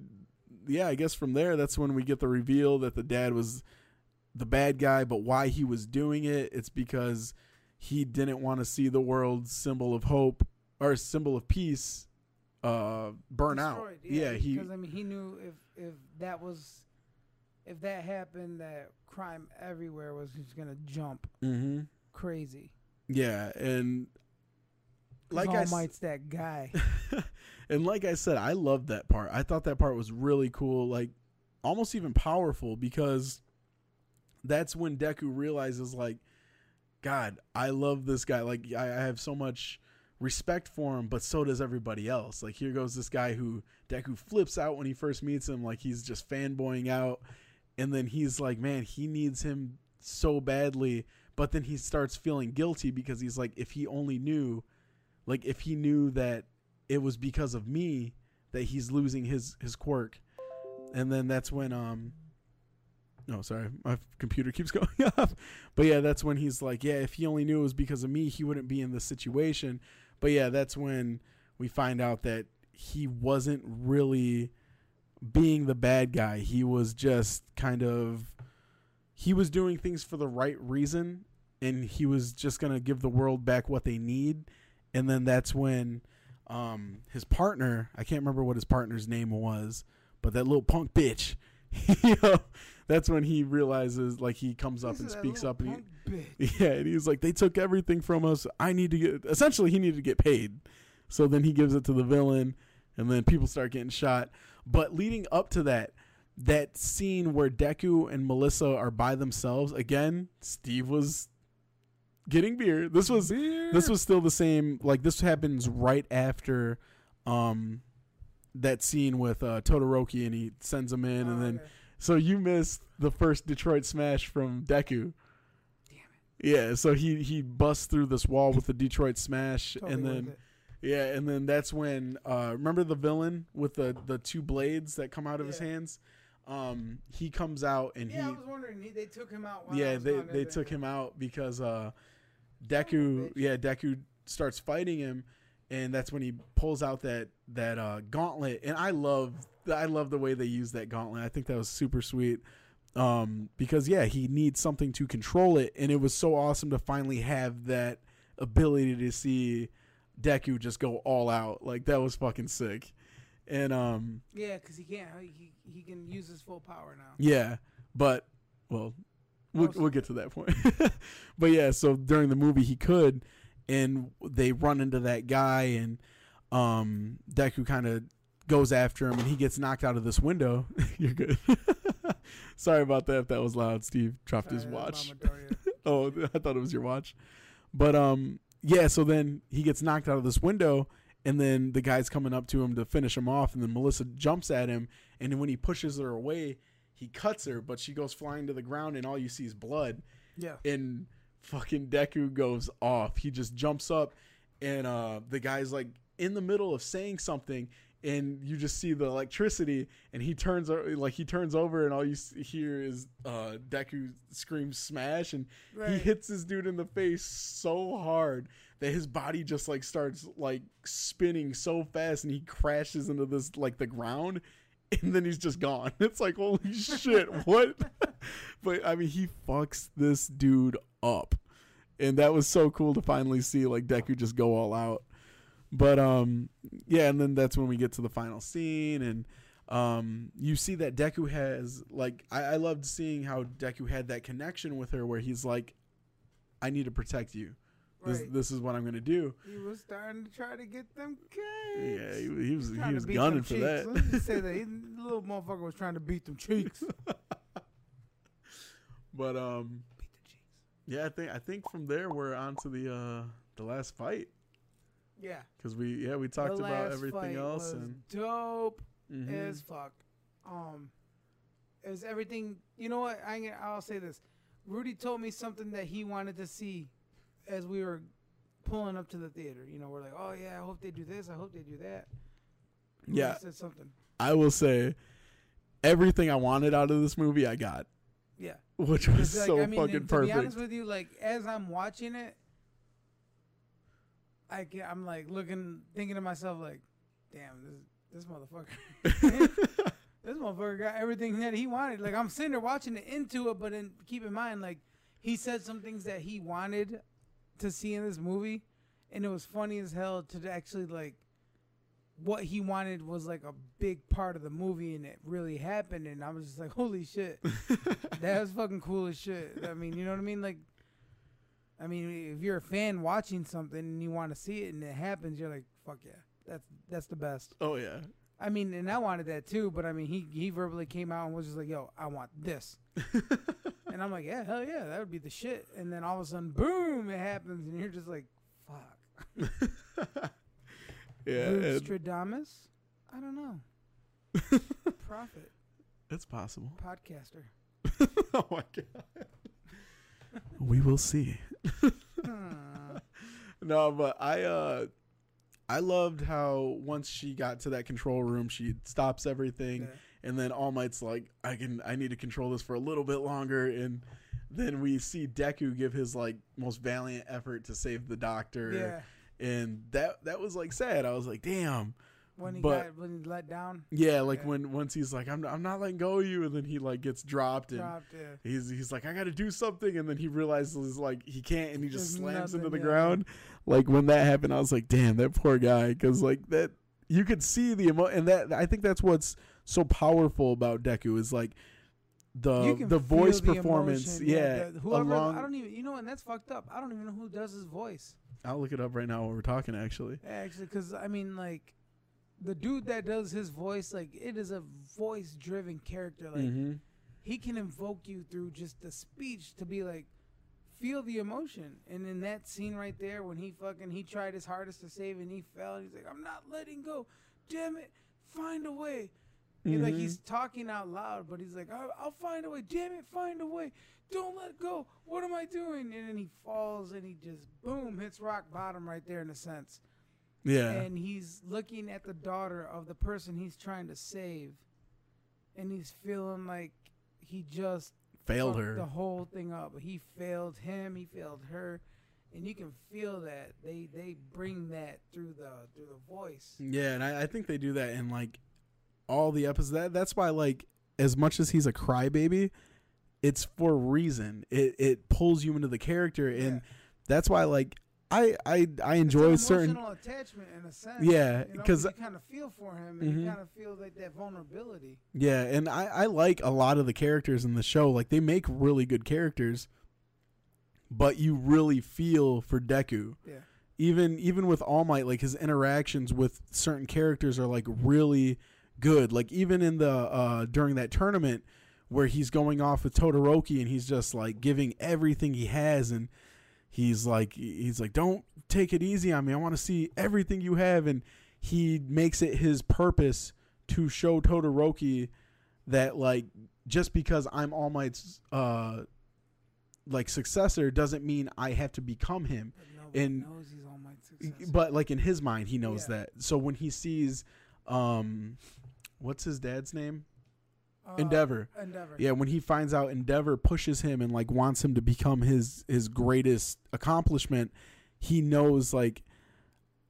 [SPEAKER 2] yeah, I guess from there, that's when we get the reveal that the dad was the bad guy, but why he was doing it, it's because he didn't want to see the world's symbol of hope or symbol of peace uh burn out.
[SPEAKER 1] Destroyed,
[SPEAKER 2] Yeah, he
[SPEAKER 1] because I mean he knew if if that was if that happened that crime everywhere was just gonna jump
[SPEAKER 2] hmm
[SPEAKER 1] crazy.
[SPEAKER 2] Yeah, and like
[SPEAKER 1] Like
[SPEAKER 2] I
[SPEAKER 1] All
[SPEAKER 2] s-
[SPEAKER 1] that guy.
[SPEAKER 2] and like I said, I loved that part. I thought that part was really cool, like almost even powerful because that's when Deku realizes like God, I love this guy. Like I, I have so much respect for him, but so does everybody else. Like here goes this guy who Deku flips out when he first meets him, like he's just fanboying out, and then he's like, man, he needs him so badly, but then he starts feeling guilty because he's like, if he only knew, like if he knew that it was because of me that he's losing his his quirk, and then that's when um. No, sorry, my computer keeps going off. But yeah, that's when he's like, yeah, if he only knew it was because of me, he wouldn't be in this situation. But yeah, that's when we find out that he wasn't really being the bad guy. He was just kind of he was doing things for the right reason and he was just going to give the world back what they need. And then that's when um his partner, I can't remember what his partner's name was, but that little punk bitch, you know, that's when he realizes like he comes up
[SPEAKER 1] This
[SPEAKER 2] and speaks up and he,
[SPEAKER 1] bitch.
[SPEAKER 2] yeah, and he's like, they took everything from us. I need to get. Essentially, he needed to get paid. So then he gives it to the villain, and then people start getting shot. But leading up to that, that scene where Deku and Melissa are by themselves again, Steve was getting beer. This was this was still the same. Like this happens right after, um, that scene with uh, Todoroki, and he sends him in, and
[SPEAKER 1] Oh,
[SPEAKER 2] then
[SPEAKER 1] okay.
[SPEAKER 2] so you missed the first Detroit Smash from Deku. Damn it. Yeah, so he he busts through this wall with the Detroit Smash,
[SPEAKER 1] Totally
[SPEAKER 2] and then yeah, and then that's when uh, remember the villain with the the two blades that come out of his hands. Um, he comes out and he
[SPEAKER 1] yeah, I was wondering. He, they took him out.
[SPEAKER 2] Yeah they they took him out because uh, Deku yeah Deku starts fighting him, and that's when he pulls out that that uh, gauntlet, and I love I love the way they use that gauntlet. I think that was super sweet. Um, because yeah, he needs something to control it, and it was so awesome to finally have that ability to see Deku just go all out. Like that was fucking sick. And um,
[SPEAKER 1] Yeah, because he can't. He, he can use his full power now.
[SPEAKER 2] yeah, but well, we'll we'll get to that point. but yeah, so during the movie he could, and they run into that guy, and um, Deku kind of goes after him, and he gets knocked out of this window. You're good. Sorry about that. If that was loud, Steve dropped his
[SPEAKER 1] Sorry, that's
[SPEAKER 2] watch. Oh, I thought it was your watch. But um, yeah. So then he gets knocked out of this window, and then the guy's coming up to him to finish him off, and then Melissa jumps at him, and then when he pushes her away, he cuts her, but she goes flying to the ground, and all you see is blood.
[SPEAKER 1] Yeah.
[SPEAKER 2] And fucking Deku goes off. He just jumps up, and uh, the guy's like in the middle of saying something, and you just see the electricity, and he turns like he turns over, and all you hear is uh, Deku scream "smash," and he hits this dude in the face so hard that his body just like starts like spinning so fast, and he crashes into this like the ground. And then he's just gone. It's like holy shit, what? but I mean, he fucks this dude up, and that was so cool to finally see like Deku just go all out. But um, yeah, and then that's when we get to the final scene, and um, you see that Deku has like I, I loved seeing how Deku had that connection with her, where he's like, "I need to protect you. This
[SPEAKER 1] Right.
[SPEAKER 2] this is what I'm gonna do."
[SPEAKER 1] He was starting to try to get them
[SPEAKER 2] Yeah, he, he was he was gunning for
[SPEAKER 1] cheeks.
[SPEAKER 2] that.
[SPEAKER 1] Let's just say that he, the little motherfucker was trying to beat them cheeks.
[SPEAKER 2] but um, beat
[SPEAKER 1] the cheeks.
[SPEAKER 2] yeah, I think I think from there we're on to the uh the last fight
[SPEAKER 1] Yeah.
[SPEAKER 2] because we yeah we talked about everything else
[SPEAKER 1] was
[SPEAKER 2] and
[SPEAKER 1] dope
[SPEAKER 2] mhm.
[SPEAKER 1] as fuck. Um, is everything? You know what? I I'll say this. Rudy told me something that he wanted to see as we were pulling up to the theater. You know, we're like, oh yeah, I hope they do this. I hope they do that.
[SPEAKER 2] Yeah.
[SPEAKER 1] said something.
[SPEAKER 2] I will say everything I wanted out of this movie I got,
[SPEAKER 1] Yeah.
[SPEAKER 2] which was
[SPEAKER 1] like,
[SPEAKER 2] so
[SPEAKER 1] I mean,
[SPEAKER 2] fucking
[SPEAKER 1] and to be honest
[SPEAKER 2] perfect.
[SPEAKER 1] with you, like as I'm watching it, I can, I'm like looking, thinking to myself, like, damn, this this motherfucker, this motherfucker got everything that he wanted. Like I'm sitting there watching it into it, but then keep in mind, like he said some things that he wanted to see in this movie, and it was funny as hell to actually like. What he wanted was like a big part of the movie, and it really happened. And I was just like, "Holy shit!" that was fucking cool as shit. I mean, you know what I mean? Like, I mean, if you're a fan watching something and you want to see it and it happens, you're like, fuck yeah, that's that's the best.
[SPEAKER 2] oh yeah.
[SPEAKER 1] I mean, and I wanted that too, but I mean, he he verbally came out and was just like, yo, I want this, and I'm like, yeah, hell yeah, that would be the shit. And then all of a sudden, boom, it happens, and you're just like, fuck.
[SPEAKER 2] yeah, and
[SPEAKER 1] Stradamus? I don't know. Prophet,
[SPEAKER 2] it's possible.
[SPEAKER 1] podcaster.
[SPEAKER 2] oh my god. we will see. No, but I uh I loved how once she got to that control room, she stops everything
[SPEAKER 1] Yeah.
[SPEAKER 2] And then All Might's like, I can I need to control this for a little bit longer and then we see Deku give his like most valiant effort to save the doctor.
[SPEAKER 1] Yeah.
[SPEAKER 2] And that that was like sad. I was like, damn.
[SPEAKER 1] When he
[SPEAKER 2] But-
[SPEAKER 1] got when he let down,
[SPEAKER 2] Yeah, like
[SPEAKER 1] Yeah.
[SPEAKER 2] when once he's like, I'm I'm not letting go of you, and then he like gets dropped and
[SPEAKER 1] dropped it.
[SPEAKER 2] he's he's like, I got to do something, and then he realizes like he can't, and he just
[SPEAKER 1] There's
[SPEAKER 2] slams into the
[SPEAKER 1] yeah.
[SPEAKER 2] ground. Like when that happened, I was like, damn, that poor guy, because like that you could see the emo, and that I think that's what's so powerful about Deku is like the the voice
[SPEAKER 1] the
[SPEAKER 2] performance.
[SPEAKER 1] emotion,
[SPEAKER 2] yeah,
[SPEAKER 1] the- whoever
[SPEAKER 2] along-
[SPEAKER 1] I don't even you know, and that's fucked up. I don't even know who does his voice
[SPEAKER 2] I'll look it up right now while we're talking. Actually,
[SPEAKER 1] actually, because I mean, like the dude that does his voice, like it is a voice-driven character. Like
[SPEAKER 2] mm-hmm.
[SPEAKER 1] he can invoke you through just the speech to be like feel the emotion and in that scene right there when he fucking he tried his hardest to save and he fell and he's like i'm not letting go damn it find a way He- like
[SPEAKER 2] Mhm.
[SPEAKER 1] he's talking out loud but he's like I'll, I'll find a way. Damn it find a way. Don't let go. What am i doing? And then he falls and he just boom hits rock bottom right there in a sense.
[SPEAKER 2] Yeah,
[SPEAKER 1] and he's looking at the daughter of the person he's trying to save. And he's feeling like he just
[SPEAKER 2] failed her.
[SPEAKER 1] the whole thing up. He failed him. He failed her. And you can feel that they they bring that through the through the voice.
[SPEAKER 2] Yeah, and I, I think they do that in like all the episodes. That that's why like as much as he's a crybaby, it's for a reason. It it pulls you into the character, and
[SPEAKER 1] Yeah.
[SPEAKER 2] that's why like I I I
[SPEAKER 1] It's
[SPEAKER 2] enjoy
[SPEAKER 1] an
[SPEAKER 2] certain.
[SPEAKER 1] attachment in a sense
[SPEAKER 2] Yeah,
[SPEAKER 1] you know, you kind of feel for him and
[SPEAKER 2] Mhm.
[SPEAKER 1] you kind of feel like that vulnerability
[SPEAKER 2] Yeah, and I I like a lot of the characters in the show. Like they make really good characters, but you really feel for Deku.
[SPEAKER 1] yeah
[SPEAKER 2] even even with All Might, like his interactions with certain characters are like really good. Like even in the uh during that tournament where he's going off with Todoroki and he's just like giving everything he has and he's like he's like don't take it easy on me. I want to see everything you have and he makes it his purpose to show Todoroki that like just because I'm All Might's uh like successor doesn't mean I have to become him. And-
[SPEAKER 1] knows he's All Might's successor.
[SPEAKER 2] But like in his mind, he knows
[SPEAKER 1] Yeah.
[SPEAKER 2] that. So when he sees, um, what's his dad's name?
[SPEAKER 1] Uh,
[SPEAKER 2] Endeavor.
[SPEAKER 1] Endeavor.
[SPEAKER 2] Yeah, when he finds out Endeavor pushes him and like wants him to become his his greatest accomplishment, he knows like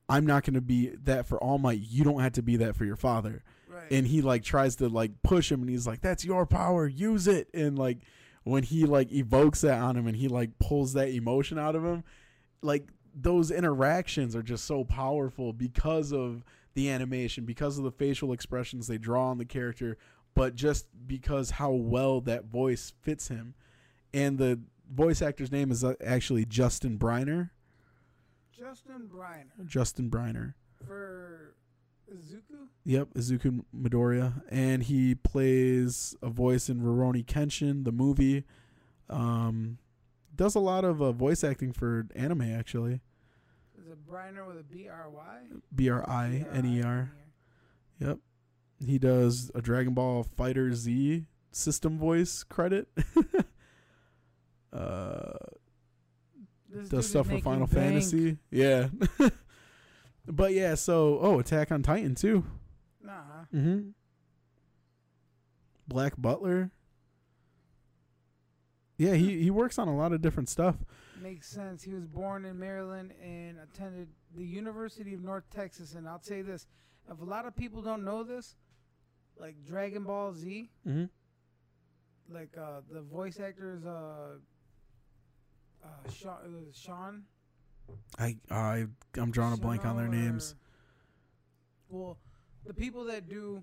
[SPEAKER 2] I'm not going to be that for All Might. You don't have to be that for your father.
[SPEAKER 1] Right.
[SPEAKER 2] And he like tries to like push him and he's like that's your power, use it. And like when he like evokes that on him and he like pulls that emotion out of him, like those interactions are just so powerful because of the animation, because of the facial expressions they draw on the character, but just because how well that voice fits him. And the voice actor's name is uh, actually Justin Briner.
[SPEAKER 1] Justin Briner
[SPEAKER 2] Justin Briner.
[SPEAKER 1] for Izuku.
[SPEAKER 2] Yep, Izuku Midoriya, and he plays a voice in Rurouni Kenshin, the movie. Um, does a lot of uh, voice acting for anime, actually.
[SPEAKER 1] Is it Briner with a B R Y?
[SPEAKER 2] B R I N E R. Yep, he does a Dragon Ball Fighter Z system voice credit. uh,
[SPEAKER 1] This
[SPEAKER 2] does stuff for Final. Fantasy. Yeah, but yeah. So, oh, Attack on Titan too.
[SPEAKER 1] Nah.
[SPEAKER 2] Mm-hmm. Black Butler. Yeah, he, he works on a lot of different stuff.
[SPEAKER 1] Makes sense. He was born in Maryland and attended the University of North Texas. And I'll say this: if a lot of people don't know this, like Dragon Ball Z,
[SPEAKER 2] Mm-hmm.
[SPEAKER 1] like uh, the voice actors, uh, uh, Sean, uh, Sean.
[SPEAKER 2] I I I'm drawing a blank on their names.
[SPEAKER 1] or- Well, the people that do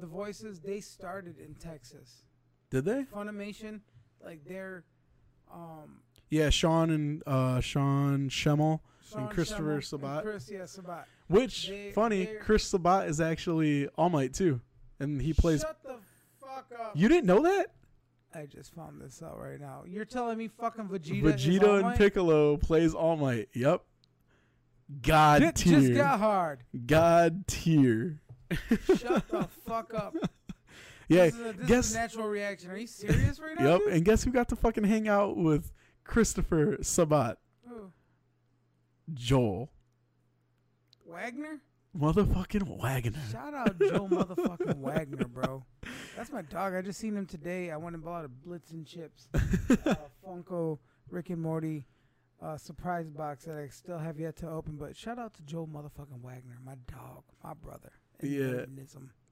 [SPEAKER 1] the voices, they started in Texas.
[SPEAKER 2] Did they?
[SPEAKER 1] Funimation, like they're um,
[SPEAKER 2] Yeah, Sean and uh Sean Schemmel,
[SPEAKER 1] Sean
[SPEAKER 2] Christopher
[SPEAKER 1] Schemmel and
[SPEAKER 2] Sabat.
[SPEAKER 1] Chris, yeah, Sabat.
[SPEAKER 2] which
[SPEAKER 1] They-
[SPEAKER 2] funny, Chris Sabat is actually All Might too, and he plays.
[SPEAKER 1] Shut the fuck up.
[SPEAKER 2] You didn't know that?
[SPEAKER 1] I just found this out right now. You're telling me fucking Vegeta, is All
[SPEAKER 2] Vegeta and? Piccolo plays All Might. Yep. God
[SPEAKER 1] Shit
[SPEAKER 2] tier.
[SPEAKER 1] just got hard.
[SPEAKER 2] God tier.
[SPEAKER 1] Shut the fuck up.
[SPEAKER 2] Yeah,
[SPEAKER 1] this is a, this
[SPEAKER 2] guess-
[SPEAKER 1] is a natural reaction. Are you serious right now?
[SPEAKER 2] Yep,
[SPEAKER 1] dude?
[SPEAKER 2] and guess who got to fucking hang out with Christopher Sabat?
[SPEAKER 1] Who?
[SPEAKER 2] Joel.
[SPEAKER 1] Wagner?
[SPEAKER 2] Motherfucking Wagner.
[SPEAKER 1] Shout out Joe motherfucking Wagner, bro. That's my dog. I just seen him today. I went and bought a Blips and Chitz, uh, Funko, Rick and Morty, uh, surprise box that I still have yet to open. But shout out to Joe motherfucking Wagner, my dog, my brother.
[SPEAKER 2] Yeah.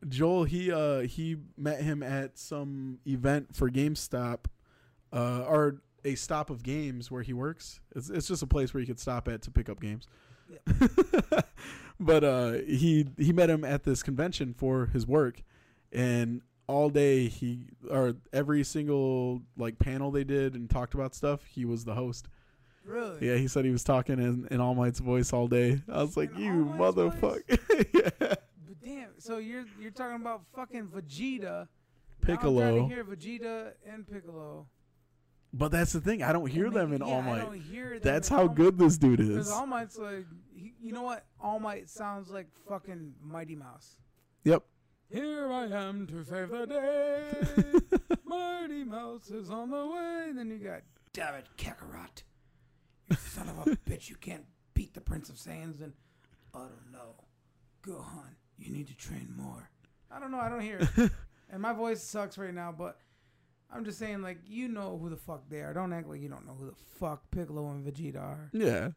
[SPEAKER 2] Joel, he uh he met him at some event for GameStop, uh, or a stop of games where he works. It's it's just a place where you could stop at to pick up games. but uh, he he met him at this convention for his work, and all day he or every single like panel they did and talked about stuff. He was the host.
[SPEAKER 1] Really?
[SPEAKER 2] Yeah, he said he was talking in, in All Might's voice all day. I was like,
[SPEAKER 1] In
[SPEAKER 2] you
[SPEAKER 1] All Might's voice?
[SPEAKER 2] motherfucker. yeah.
[SPEAKER 1] But damn, so you're you're talking about fucking Vegeta. Now I'm
[SPEAKER 2] Piccolo.
[SPEAKER 1] trying to hear Vegeta and Piccolo.
[SPEAKER 2] But that's the thing. I don't hear them in
[SPEAKER 1] yeah,
[SPEAKER 2] All
[SPEAKER 1] I don't hear them
[SPEAKER 2] That's how good this dude
[SPEAKER 1] Because
[SPEAKER 2] is.
[SPEAKER 1] All Might's like, he, you know what? All Might sounds like fucking Mighty Mouse.
[SPEAKER 2] Yep.
[SPEAKER 1] Here I am to save the day. Mighty Mouse is on the way. And then you got David Kakarot. You son of a bitch. You can't beat the Prince of Saiyans. And I don't know. Gohan, you need to train more. I don't know. I don't hear it. and my voice sucks right now, but I'm just saying, like, you know who the fuck they are. Don't act like you don't know who the fuck Piccolo and Vegeta are.
[SPEAKER 2] yeah.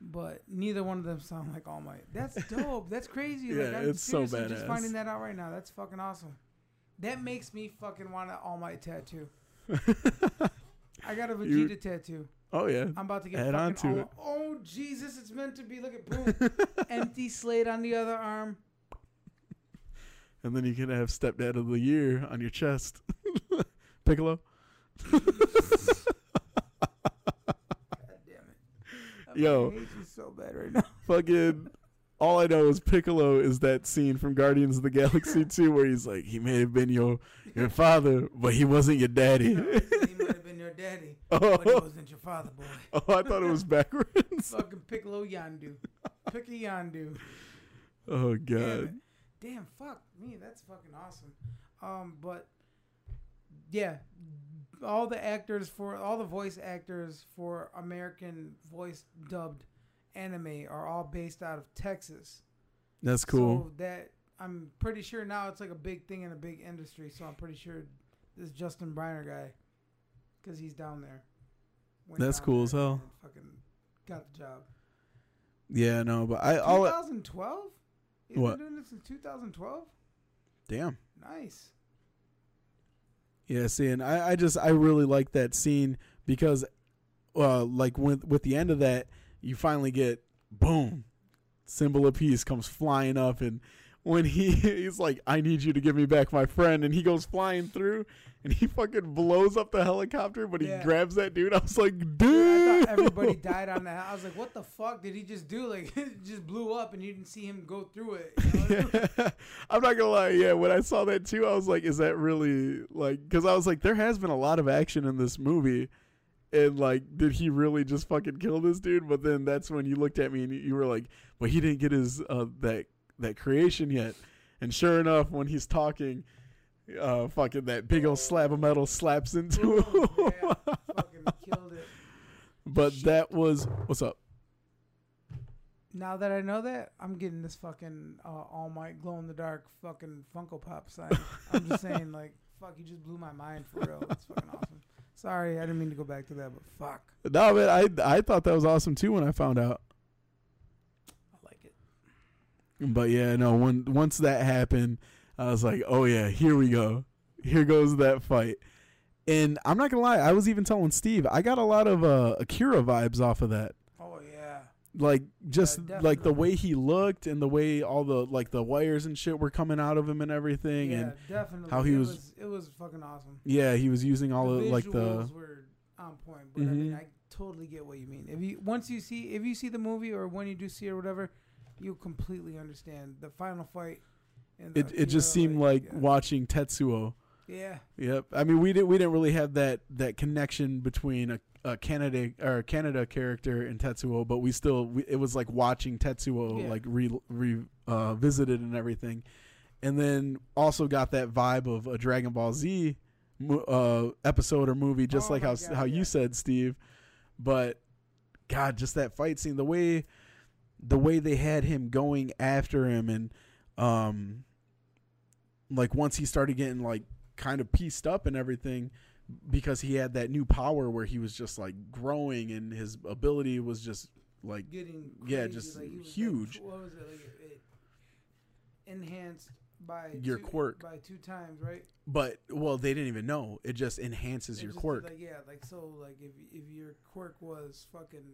[SPEAKER 1] But neither one of them sound like All Might. That's dope. That's crazy. like,
[SPEAKER 2] Yeah,
[SPEAKER 1] I'm
[SPEAKER 2] it's so
[SPEAKER 1] seriously just finding that out right now. That's fucking awesome. That makes me fucking want an All Might tattoo. I got a Vegeta
[SPEAKER 2] You-
[SPEAKER 1] tattoo.
[SPEAKER 2] oh yeah.
[SPEAKER 1] I'm about to get
[SPEAKER 2] Add on
[SPEAKER 1] fucking
[SPEAKER 2] to
[SPEAKER 1] All-
[SPEAKER 2] it.
[SPEAKER 1] Oh Jesus, it's meant to be. Look at boom. Empty slate on the other arm.
[SPEAKER 2] And then you can have stepdad of the year on your chest. Piccolo.
[SPEAKER 1] God damn it. I
[SPEAKER 2] Yo.
[SPEAKER 1] fucking hate you so bad right now.
[SPEAKER 2] Fucking all I know is Piccolo is that scene from Guardians of the Galaxy 2 where he's like, he may have been your your father, but he wasn't your daddy.
[SPEAKER 1] he might have been your daddy, but he
[SPEAKER 2] Oh,
[SPEAKER 1] wasn't your father, boy.
[SPEAKER 2] oh, I thought it was backwards.
[SPEAKER 1] Fucking Piccolo Yondu. A Yondu.
[SPEAKER 2] Oh
[SPEAKER 1] Damn,
[SPEAKER 2] god.
[SPEAKER 1] Damn, fuck me. That's fucking awesome. Um, but yeah, all the actors for all the voice actors for American voice dubbed anime are all based out of Texas.
[SPEAKER 2] That's cool.
[SPEAKER 1] So that I'm pretty sure now it's like a big thing in a big industry. So I'm pretty sure this Justin Briner guy, because he's down there.
[SPEAKER 2] That's
[SPEAKER 1] down
[SPEAKER 2] cool
[SPEAKER 1] there
[SPEAKER 2] as hell.
[SPEAKER 1] Fucking got the job.
[SPEAKER 2] yeah, no, but I all
[SPEAKER 1] 2012.
[SPEAKER 2] What?
[SPEAKER 1] been doing this since 2012.
[SPEAKER 2] damn.
[SPEAKER 1] Nice.
[SPEAKER 2] Yeah, see, and I, I just I really like that scene because, uh, like with with the end of that, you finally get boom, symbol of peace comes flying up, and when he he's like, "I need you to give me back my friend," and he goes flying through, and he fucking blows up the helicopter, but he
[SPEAKER 1] Yeah.
[SPEAKER 2] grabs that dude. I was like,
[SPEAKER 1] Dude, thought everybody died on that. I was like, what the fuck did he just do? Like, it just blew up and you didn't see him go through it. you know?
[SPEAKER 2] I'm not gonna lie. Yeah, when I saw that too, I was like, "Is that really like?" Because I was like, "There has been a lot of action in this movie, and like, did he really just fucking kill this dude?" But then that's when you looked at me and you- were like, "But he didn't get his uh, that that creation yet." And sure enough, when he's talking, uh, fucking that big old slab of metal slaps into him.
[SPEAKER 1] Yeah, fucking killed it.
[SPEAKER 2] But that was what's up.
[SPEAKER 1] Now that I know that, I'm getting this fucking uh, All Might glow in the dark fucking Funko Pop sign. I'm just saying, like, fuck, you just blew my mind for real. That's fucking awesome. Sorry, I didn't mean to go back to that, but fuck,
[SPEAKER 2] No, man, I I thought that was awesome too when I found out.
[SPEAKER 1] I like it.
[SPEAKER 2] But yeah, no. When once that happened, I was like, "Oh yeah, here we go. Here goes that fight." And I'm not gonna lie, I was even telling Steve, I got a lot of uh, Akira vibes off of that.
[SPEAKER 1] Oh yeah,
[SPEAKER 2] Like just
[SPEAKER 1] Yeah,
[SPEAKER 2] like the way he looked and the way all the like the wires and shit were coming out of him and everything.
[SPEAKER 1] yeah,
[SPEAKER 2] And
[SPEAKER 1] definitely.
[SPEAKER 2] how he
[SPEAKER 1] it
[SPEAKER 2] was-
[SPEAKER 1] It was fucking awesome.
[SPEAKER 2] yeah, he was using all
[SPEAKER 1] the
[SPEAKER 2] of like the
[SPEAKER 1] were on point, but I mean. I totally get what you mean. If you once you see if you see the movie or when you do see it or whatever, you completely understand the final fight. And the
[SPEAKER 2] it. It just seemed like
[SPEAKER 1] yeah.
[SPEAKER 2] watching Tetsuo.
[SPEAKER 1] Yeah,
[SPEAKER 2] Yep. I mean, we didn't we didn't really have that that connection between a, a Kaneda or a Kaneda character and Tetsuo, but we still we, it was like watching Tetsuo
[SPEAKER 1] Yeah.
[SPEAKER 2] like re, re uh, visited and everything, and then also got that vibe of a Dragon Ball Z uh, episode or movie, just
[SPEAKER 1] Oh
[SPEAKER 2] like how
[SPEAKER 1] God,
[SPEAKER 2] how you said, Steve. But God, just that fight scene, the way the way they had him going after him, and um, like once he started getting like kind of pieced up and everything because he had that new power where he was just like growing and his ability was just like
[SPEAKER 1] getting
[SPEAKER 2] Yeah, just
[SPEAKER 1] like,
[SPEAKER 2] huge.
[SPEAKER 1] Like, what was it? Like it, it enhanced by
[SPEAKER 2] Your
[SPEAKER 1] two,
[SPEAKER 2] quirk.
[SPEAKER 1] by two times, right?
[SPEAKER 2] but well they didn't even know it just enhances
[SPEAKER 1] It
[SPEAKER 2] your
[SPEAKER 1] just
[SPEAKER 2] quirk
[SPEAKER 1] Like yeah, like so, like if if your quirk was fucking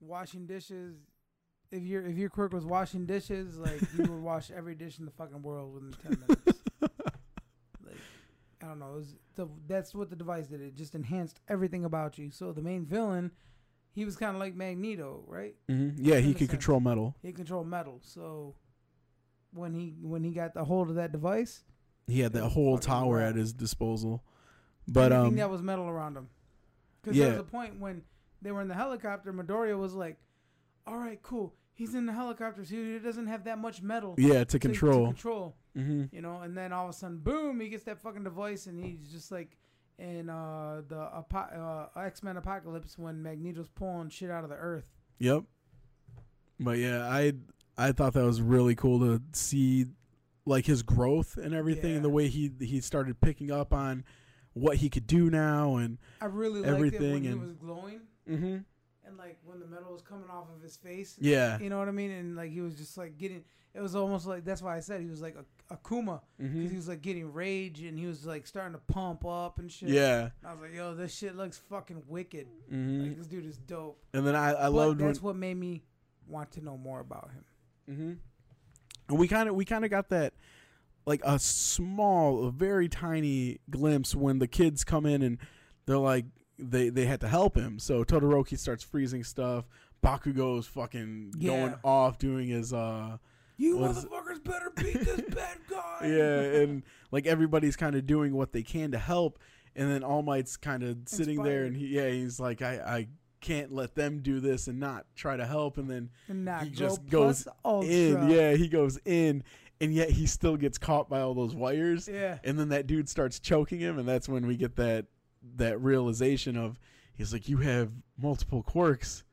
[SPEAKER 1] washing dishes, if your if your quirk was washing dishes, like you would wash every dish in the fucking world within ten minutes. I don't know, it was the, that's what the device did. It just enhanced everything about you. So the main villain, he was kind of like Magneto, right?
[SPEAKER 2] hmm yeah he could control metal
[SPEAKER 1] He controlled metal. So when he when he got the hold of that device,
[SPEAKER 2] he had that whole tower
[SPEAKER 1] rad.
[SPEAKER 2] at his disposal but um
[SPEAKER 1] that was metal around him. Because
[SPEAKER 2] Yeah.
[SPEAKER 1] there was a point when they were in the helicopter, Midoriya was like, "All right, cool. He's in the helicopter, so he doesn't have that much metal
[SPEAKER 2] yeah to
[SPEAKER 1] to-
[SPEAKER 2] control
[SPEAKER 1] To control,
[SPEAKER 2] hmm
[SPEAKER 1] you know." And then all of a sudden, boom! He gets that fucking device, and he's just like in uh, the uh, X Men Apocalypse when Magneto's pulling shit out of the Earth.
[SPEAKER 2] Yep. But yeah, I I thought that was really cool to see like his growth and everything and the way he he started picking up on what he could do now and
[SPEAKER 1] I really liked it
[SPEAKER 2] Everything
[SPEAKER 1] when he
[SPEAKER 2] and-
[SPEAKER 1] was glowing,
[SPEAKER 2] mm-hmm.
[SPEAKER 1] And like when the metal was coming off of his face.
[SPEAKER 2] yeah
[SPEAKER 1] You know what I mean? And like he was just like getting. It was almost like that's why I said he was like a, a Kuma because
[SPEAKER 2] mm-hmm.
[SPEAKER 1] he was like getting rage and he was like starting to pump up and shit.
[SPEAKER 2] yeah
[SPEAKER 1] And I was like, yo, this shit looks fucking wicked.
[SPEAKER 2] hmm
[SPEAKER 1] Like this dude is dope.
[SPEAKER 2] and then I I
[SPEAKER 1] But
[SPEAKER 2] loved when
[SPEAKER 1] that's what made me want to know more about him.
[SPEAKER 2] Mm-hmm. and we kind of we kind of got that like a small a very tiny glimpse when the kids come in and they're like they they had to help him so Todoroki starts freezing stuff Bakugo's fucking going off doing his uh
[SPEAKER 1] You motherfuckers better beat this bad guy.
[SPEAKER 2] yeah, and like everybody's kind of doing what they can to help. and then All Might's kind of sitting there, and he, yeah, he's like, I, I can't let them do this and not try to help, and then
[SPEAKER 1] And
[SPEAKER 2] He just goes
[SPEAKER 1] ultra.
[SPEAKER 2] in, yeah, he goes in, and yet he still gets caught by all those wires,
[SPEAKER 1] Yeah.
[SPEAKER 2] and then that dude starts choking him, and that's when we get that that realization of he's like, you have multiple quirks,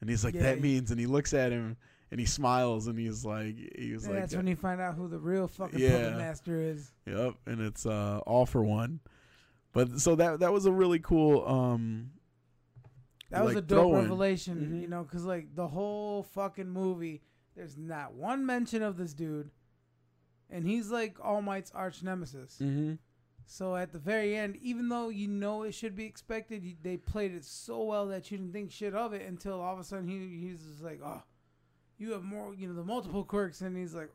[SPEAKER 2] and he's like,
[SPEAKER 1] Yeah,
[SPEAKER 2] that
[SPEAKER 1] he-
[SPEAKER 2] means, and he looks at him. And he smiles, and he's like, he was like,
[SPEAKER 1] that's when you find out who the real fucking
[SPEAKER 2] Yeah.
[SPEAKER 1] puppet master is.
[SPEAKER 2] Yep, and it's uh all for one. But so that that was a really cool um
[SPEAKER 1] That was a dope
[SPEAKER 2] throw-in.
[SPEAKER 1] revelation,
[SPEAKER 2] Mhm.
[SPEAKER 1] you know, because like the whole fucking movie, there's not one mention of this dude, and he's like All Might's arch nemesis.
[SPEAKER 2] mhm.
[SPEAKER 1] So at the very end, even though you know it should be expected, you, they played it so well that you didn't think shit of it until all of a sudden he he's just like, oh, you have more, you know, the multiple quirks, and he's like,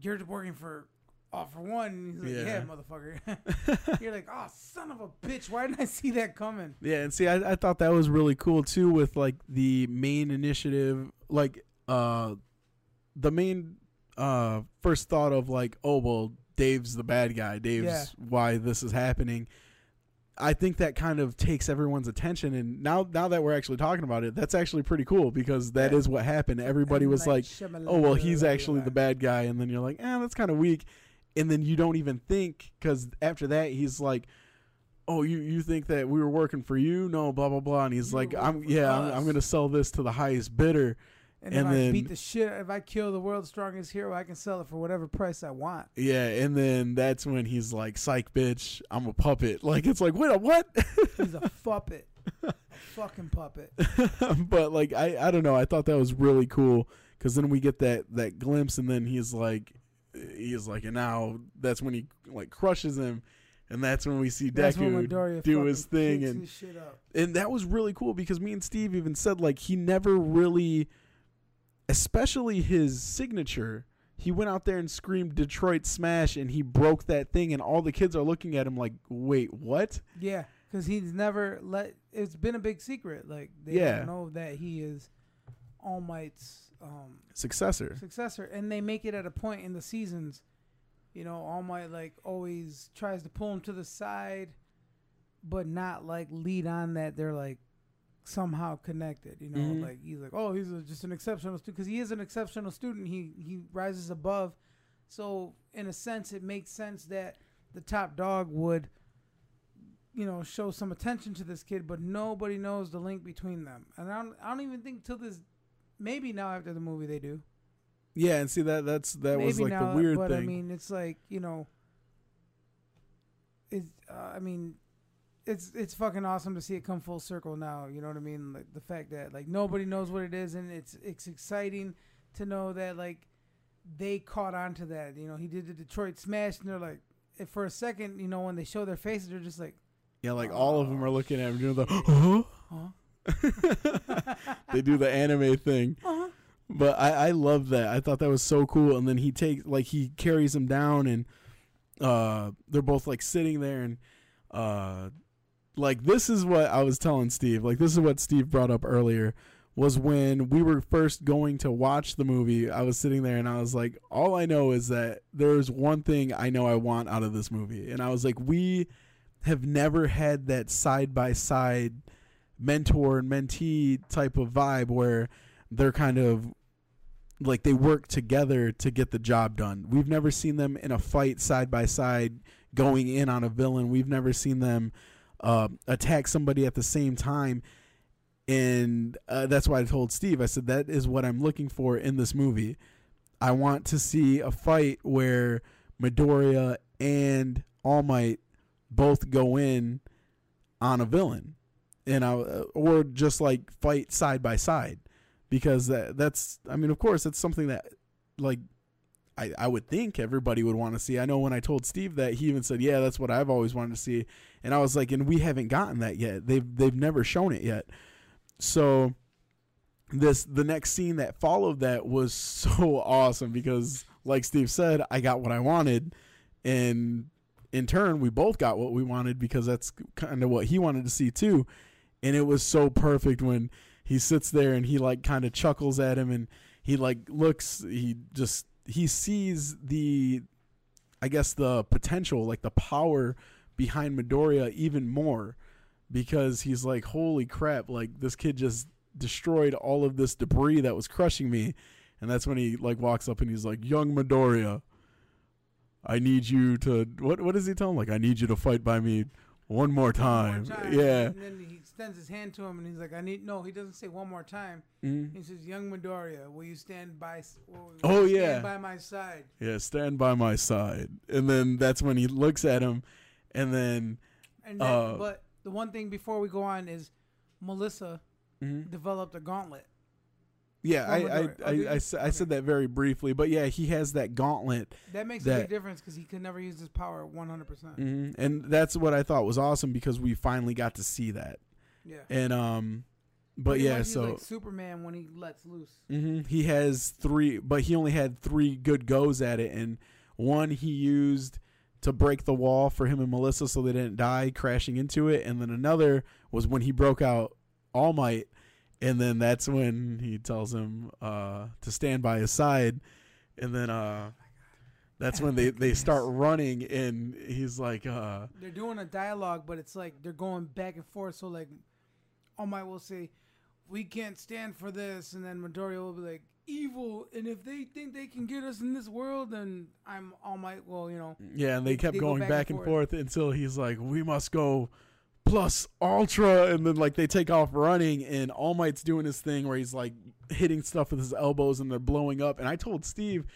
[SPEAKER 1] you're working for. All for one, and he's like, yeah,
[SPEAKER 2] Yeah.
[SPEAKER 1] motherfucker. You're like, oh, son of a bitch! Why didn't I see that coming?
[SPEAKER 2] Yeah, and see I, I thought that was really cool too with like the main initiative like uh the main uh first thought of like, oh well, Dave's the bad guy. Dave's
[SPEAKER 1] Yeah.
[SPEAKER 2] why this is happening. I think that kind of takes everyone's attention and now now that we're actually talking about it, that's actually pretty cool because that is
[SPEAKER 1] Yeah.
[SPEAKER 2] what happened. Everybody
[SPEAKER 1] And
[SPEAKER 2] was like,
[SPEAKER 1] Shyamalan-
[SPEAKER 2] oh well he's actually the bad guy and then you're like eh that's kind of weak and then you don't even think because after that he's like oh you you think that we were working for you no blah blah blah and he's
[SPEAKER 1] You
[SPEAKER 2] like i'm yeah I'm. I'm gonna sell this to the highest bidder
[SPEAKER 1] And,
[SPEAKER 2] and
[SPEAKER 1] if I beat the shit, if I kill the world's strongest hero, I can sell it for whatever price I want.
[SPEAKER 2] yeah and then that's when he's like psych bitch i'm a puppet like it's like wait a what
[SPEAKER 1] He's a puppet, a fucking puppet.
[SPEAKER 2] but like i i don't know i thought that was really cool because then we get that that glimpse and then he's like he's like and now that's when he like crushes him and that's when we see
[SPEAKER 1] That's
[SPEAKER 2] Deku do his thing and
[SPEAKER 1] his shit up.
[SPEAKER 2] and that was really cool because me and Steve even said like he never really especially his signature he went out there and screamed Detroit Smash and he broke that thing and all the kids are looking at him like wait what
[SPEAKER 1] Yeah, because he's never let. It's been a big secret. Like they
[SPEAKER 2] Yeah.
[SPEAKER 1] don't know that he is All Might's um,
[SPEAKER 2] successor
[SPEAKER 1] successor, and they make it at a point in the seasons. You know, All Might like always tries to pull him to the side, but not like lead on that they're like somehow connected. You know,
[SPEAKER 2] Mhm.
[SPEAKER 1] like he's like, oh, he's a, just an exceptional student because he is an exceptional student. He he rises above, so in a sense, it makes sense that the top dog would. You know, show some attention to this kid, but nobody knows the link between them, and I don't. I don't even think till this. Maybe now after the movie they do.
[SPEAKER 2] yeah and see that that's that was like
[SPEAKER 1] now,
[SPEAKER 2] the weird
[SPEAKER 1] but
[SPEAKER 2] thing But
[SPEAKER 1] I mean, it's like you know, it's. Uh, I mean, it's it's fucking awesome to see it come full circle now. You know what I mean? Like the fact that like nobody knows what it is, and it's it's exciting to know that like they caught on to that. You know, he did the Detroit Smash, and they're like, if for a second, you know, when they show their faces, they're just like,
[SPEAKER 2] yeah like all of them are
[SPEAKER 1] Oh,
[SPEAKER 2] looking at him doing the huh?
[SPEAKER 1] huh,
[SPEAKER 2] they do the anime thing
[SPEAKER 1] huh.
[SPEAKER 2] But I, I love that. I thought that was so cool. And then he takes like he carries him down, and uh, they're both like sitting there, and uh, like this is what I was telling Steve. Like this is what Steve brought up earlier was when we were first going to watch the movie. I was sitting there, and I was like, all I know is that there's one thing I know I want out of this movie, and I was like, we have never had that side by side mentor and mentee type of vibe where they're kind of like they work together to get the job done. We've never seen them in a fight side by side going in on a villain. We've never seen them uh, attack somebody at the same time. And uh, that's why I told Steve, I said, that is what I'm looking for in this movie. I want to see a fight where Midoriya and All Might both go in on a villain. And I, or just like fight side by side because that, that's I mean of course it's something that like I I would think everybody would want to see. I know when I told Steve that he even said, "Yeah, that's what I've always wanted to see." And I was like, "And we haven't gotten that yet. They've they've never shown it yet." So this the next scene that followed that was so awesome because like Steve said, I got what I wanted and in turn we both got what we wanted because that's kind of what he wanted to see too. And it was so perfect when he sits there and he like kind of chuckles at him and he like looks he just he sees the i guess the potential like the power behind Midoriya even more because he's like, holy crap, like this kid just destroyed all of this debris that was crushing me. And that's when he like walks up and he's like, young Midoriya, I need you to what what does he tell him? Like, I need you to fight by me one more time.
[SPEAKER 1] One more time.
[SPEAKER 2] Yeah.
[SPEAKER 1] Extends his hand to him, and he's like, "I need." No, he doesn't say one more time.
[SPEAKER 2] Mhm.
[SPEAKER 1] He says, "Young Midoriya, will you stand by? Will, will
[SPEAKER 2] Oh, yeah.
[SPEAKER 1] stand by my side."
[SPEAKER 2] Yeah, stand by my side. And then that's when he looks at him and then
[SPEAKER 1] And then,
[SPEAKER 2] Uh,
[SPEAKER 1] but the one thing before we go on is Melissa developed a gauntlet.
[SPEAKER 2] Yeah, I I, I, I, I said that very briefly, but yeah, he has that gauntlet,
[SPEAKER 1] That makes a big difference because he could never use his power 100. percent
[SPEAKER 2] hmm and that's what I thought was awesome because we finally got to see that.
[SPEAKER 1] Yeah.
[SPEAKER 2] And um, but yeah, so
[SPEAKER 1] like Superman when he lets loose.
[SPEAKER 2] hmm he has three, but he only had three good goes at it, and one he used to break the wall for him and Melissa so they didn't die crashing into it, and then another was when he broke out All Might, and then that's when he tells him uh, to stand by his side, and then uh, that's when they they start running, and he's like, uh,
[SPEAKER 1] They're doing a dialogue, but it's like they're going back and forth. So like, All Might will say, "We can't stand for this," and then Midoriya will be like, "Evil." And if they think they can get us in this world, then I'm All Might. Well, you know,
[SPEAKER 2] Yeah, and they kept
[SPEAKER 1] They go
[SPEAKER 2] going
[SPEAKER 1] back
[SPEAKER 2] back,
[SPEAKER 1] and
[SPEAKER 2] and, forth. until he's like, "We must go plus ultra," and then like they take off running, and All Might's doing his thing where he's like hitting stuff with his elbows, and they're blowing up. And I told Steve,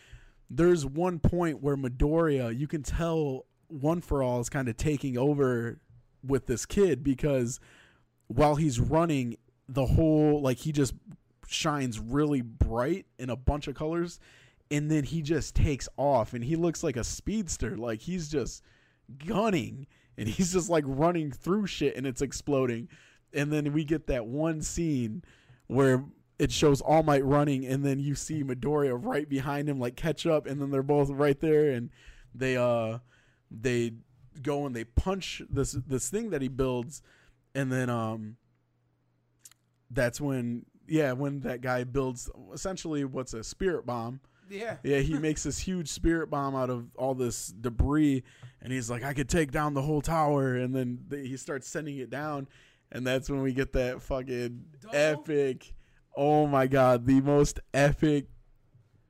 [SPEAKER 2] there's one point where Midoriya, you can tell One for All is kind of taking over with this kid because while he's running, the whole like he just shines really bright in a bunch of colors and then he just takes off and he looks like a speedster. Like he's just gunning and he's just like running through shit and it's exploding. And then we get that one scene where it shows All Might running and then you see Midoriya right behind him like catch up and then they're both right there and they uh they go and they punch this this thing that he builds and then um that's when yeah when that guy builds essentially what's a spirit bomb
[SPEAKER 1] yeah,
[SPEAKER 2] yeah, he makes this huge spirit bomb out of all this debris, and he's like, "I could take down the whole tower." And then th- he starts sending it down, and that's when we get that fucking
[SPEAKER 1] Double?
[SPEAKER 2] epic. Oh my god, the most epic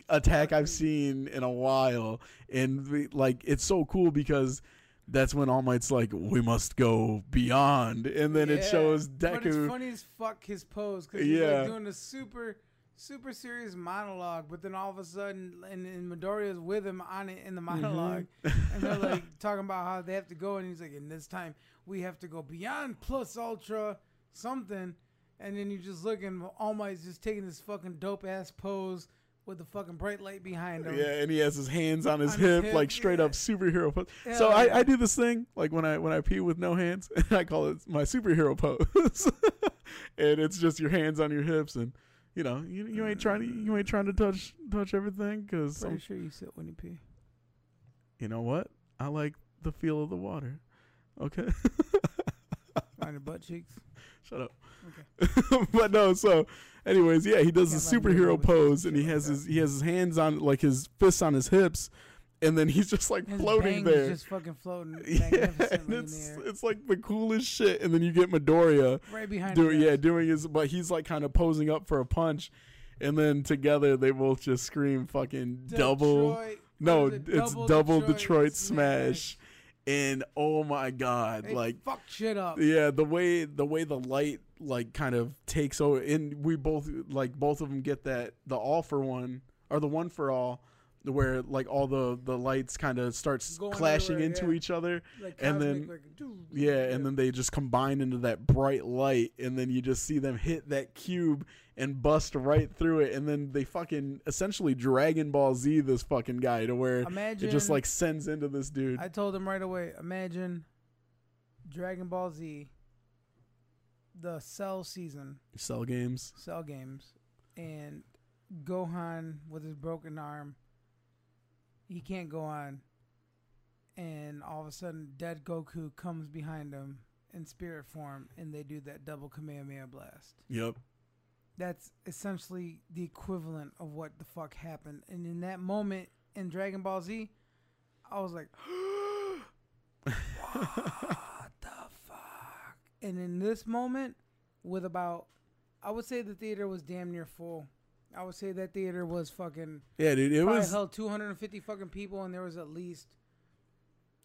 [SPEAKER 2] attack I've seen in a while, and we, like it's so cool because that's when All Might's like, "We must go beyond," and then it
[SPEAKER 1] Yeah.
[SPEAKER 2] shows
[SPEAKER 1] But it's
[SPEAKER 2] Deku.
[SPEAKER 1] funny as fuck his pose because he's
[SPEAKER 2] Yeah.
[SPEAKER 1] like doing a super, super serious monologue, but then all of a sudden, and, and Midoriya's with him on it in the
[SPEAKER 2] Mm-hmm.
[SPEAKER 1] monologue, and they're like talking about how they have to go, and he's like, "And this time we have to go beyond plus ultra something," and then you just look and All Might's just taking this fucking dope ass pose with the fucking bright light behind him.
[SPEAKER 2] Yeah, and he has his hands on his
[SPEAKER 1] On his
[SPEAKER 2] hip,
[SPEAKER 1] hip,
[SPEAKER 2] like straight
[SPEAKER 1] yeah.
[SPEAKER 2] up superhero pose.
[SPEAKER 1] Hell
[SPEAKER 2] so I,
[SPEAKER 1] yeah.
[SPEAKER 2] I do this thing like when I when I pee with no hands, I call it my superhero pose, and it's just your hands on your hips, and you know you, you ain't trying to you ain't trying to touch touch everything because
[SPEAKER 1] Pretty sure you sit when you pee.
[SPEAKER 2] you know what I like the feel of the water. Okay,
[SPEAKER 1] On your butt cheeks.
[SPEAKER 2] shut up.
[SPEAKER 1] Okay.
[SPEAKER 2] but no, so anyways, yeah, he does
[SPEAKER 1] Can't
[SPEAKER 2] the
[SPEAKER 1] let me go
[SPEAKER 2] superhero pose, and he has his he has his hands on like his fists on his hips, and then he's just like
[SPEAKER 1] His
[SPEAKER 2] floating
[SPEAKER 1] bangs
[SPEAKER 2] there.
[SPEAKER 1] just fucking floating
[SPEAKER 2] Yeah,
[SPEAKER 1] magnificently
[SPEAKER 2] and
[SPEAKER 1] in
[SPEAKER 2] it's
[SPEAKER 1] the air.
[SPEAKER 2] it's like the coolest shit, and then you get Midoriya
[SPEAKER 1] Right behind
[SPEAKER 2] doing
[SPEAKER 1] his
[SPEAKER 2] yeah doing his, but he's like kind of posing up for a punch, and then together they both just scream fucking double.
[SPEAKER 1] Detroit-
[SPEAKER 2] No,
[SPEAKER 1] what is it?
[SPEAKER 2] it's double, Detroit, smash. and oh my god,
[SPEAKER 1] They
[SPEAKER 2] like
[SPEAKER 1] fuck shit up.
[SPEAKER 2] yeah, the way the way the light like kind of takes over, and we both like both of them get that the all for one or the one for all, where like all the the lights kind of starts
[SPEAKER 1] Going
[SPEAKER 2] clashing
[SPEAKER 1] everywhere,
[SPEAKER 2] into
[SPEAKER 1] yeah.
[SPEAKER 2] each other.
[SPEAKER 1] Like
[SPEAKER 2] and then-
[SPEAKER 1] like, doo-
[SPEAKER 2] Yeah, and then they just combine into that bright light, and then you just see them hit that cube and bust right through it, and then they fucking essentially Dragon Ball Z this fucking guy to where
[SPEAKER 1] imagine
[SPEAKER 2] it just like sends into this dude.
[SPEAKER 1] I told him right away. Imagine Dragon Ball Z, the Cell season,
[SPEAKER 2] Cell games.
[SPEAKER 1] Cell games, and Gohan with his broken arm. He can't go on, and all of a sudden, dead Goku comes behind him in spirit form, and they do that double Kamehameha blast.
[SPEAKER 2] Yep.
[SPEAKER 1] that's essentially the equivalent of what the fuck happened. And in that moment in Dragon Ball Z, I was like, what the fuck? And in this moment, with about, I would say the theater was damn near full. I would say that theater was fucking.
[SPEAKER 2] Yeah, dude, it was.
[SPEAKER 1] held 250 fucking people, and there was at least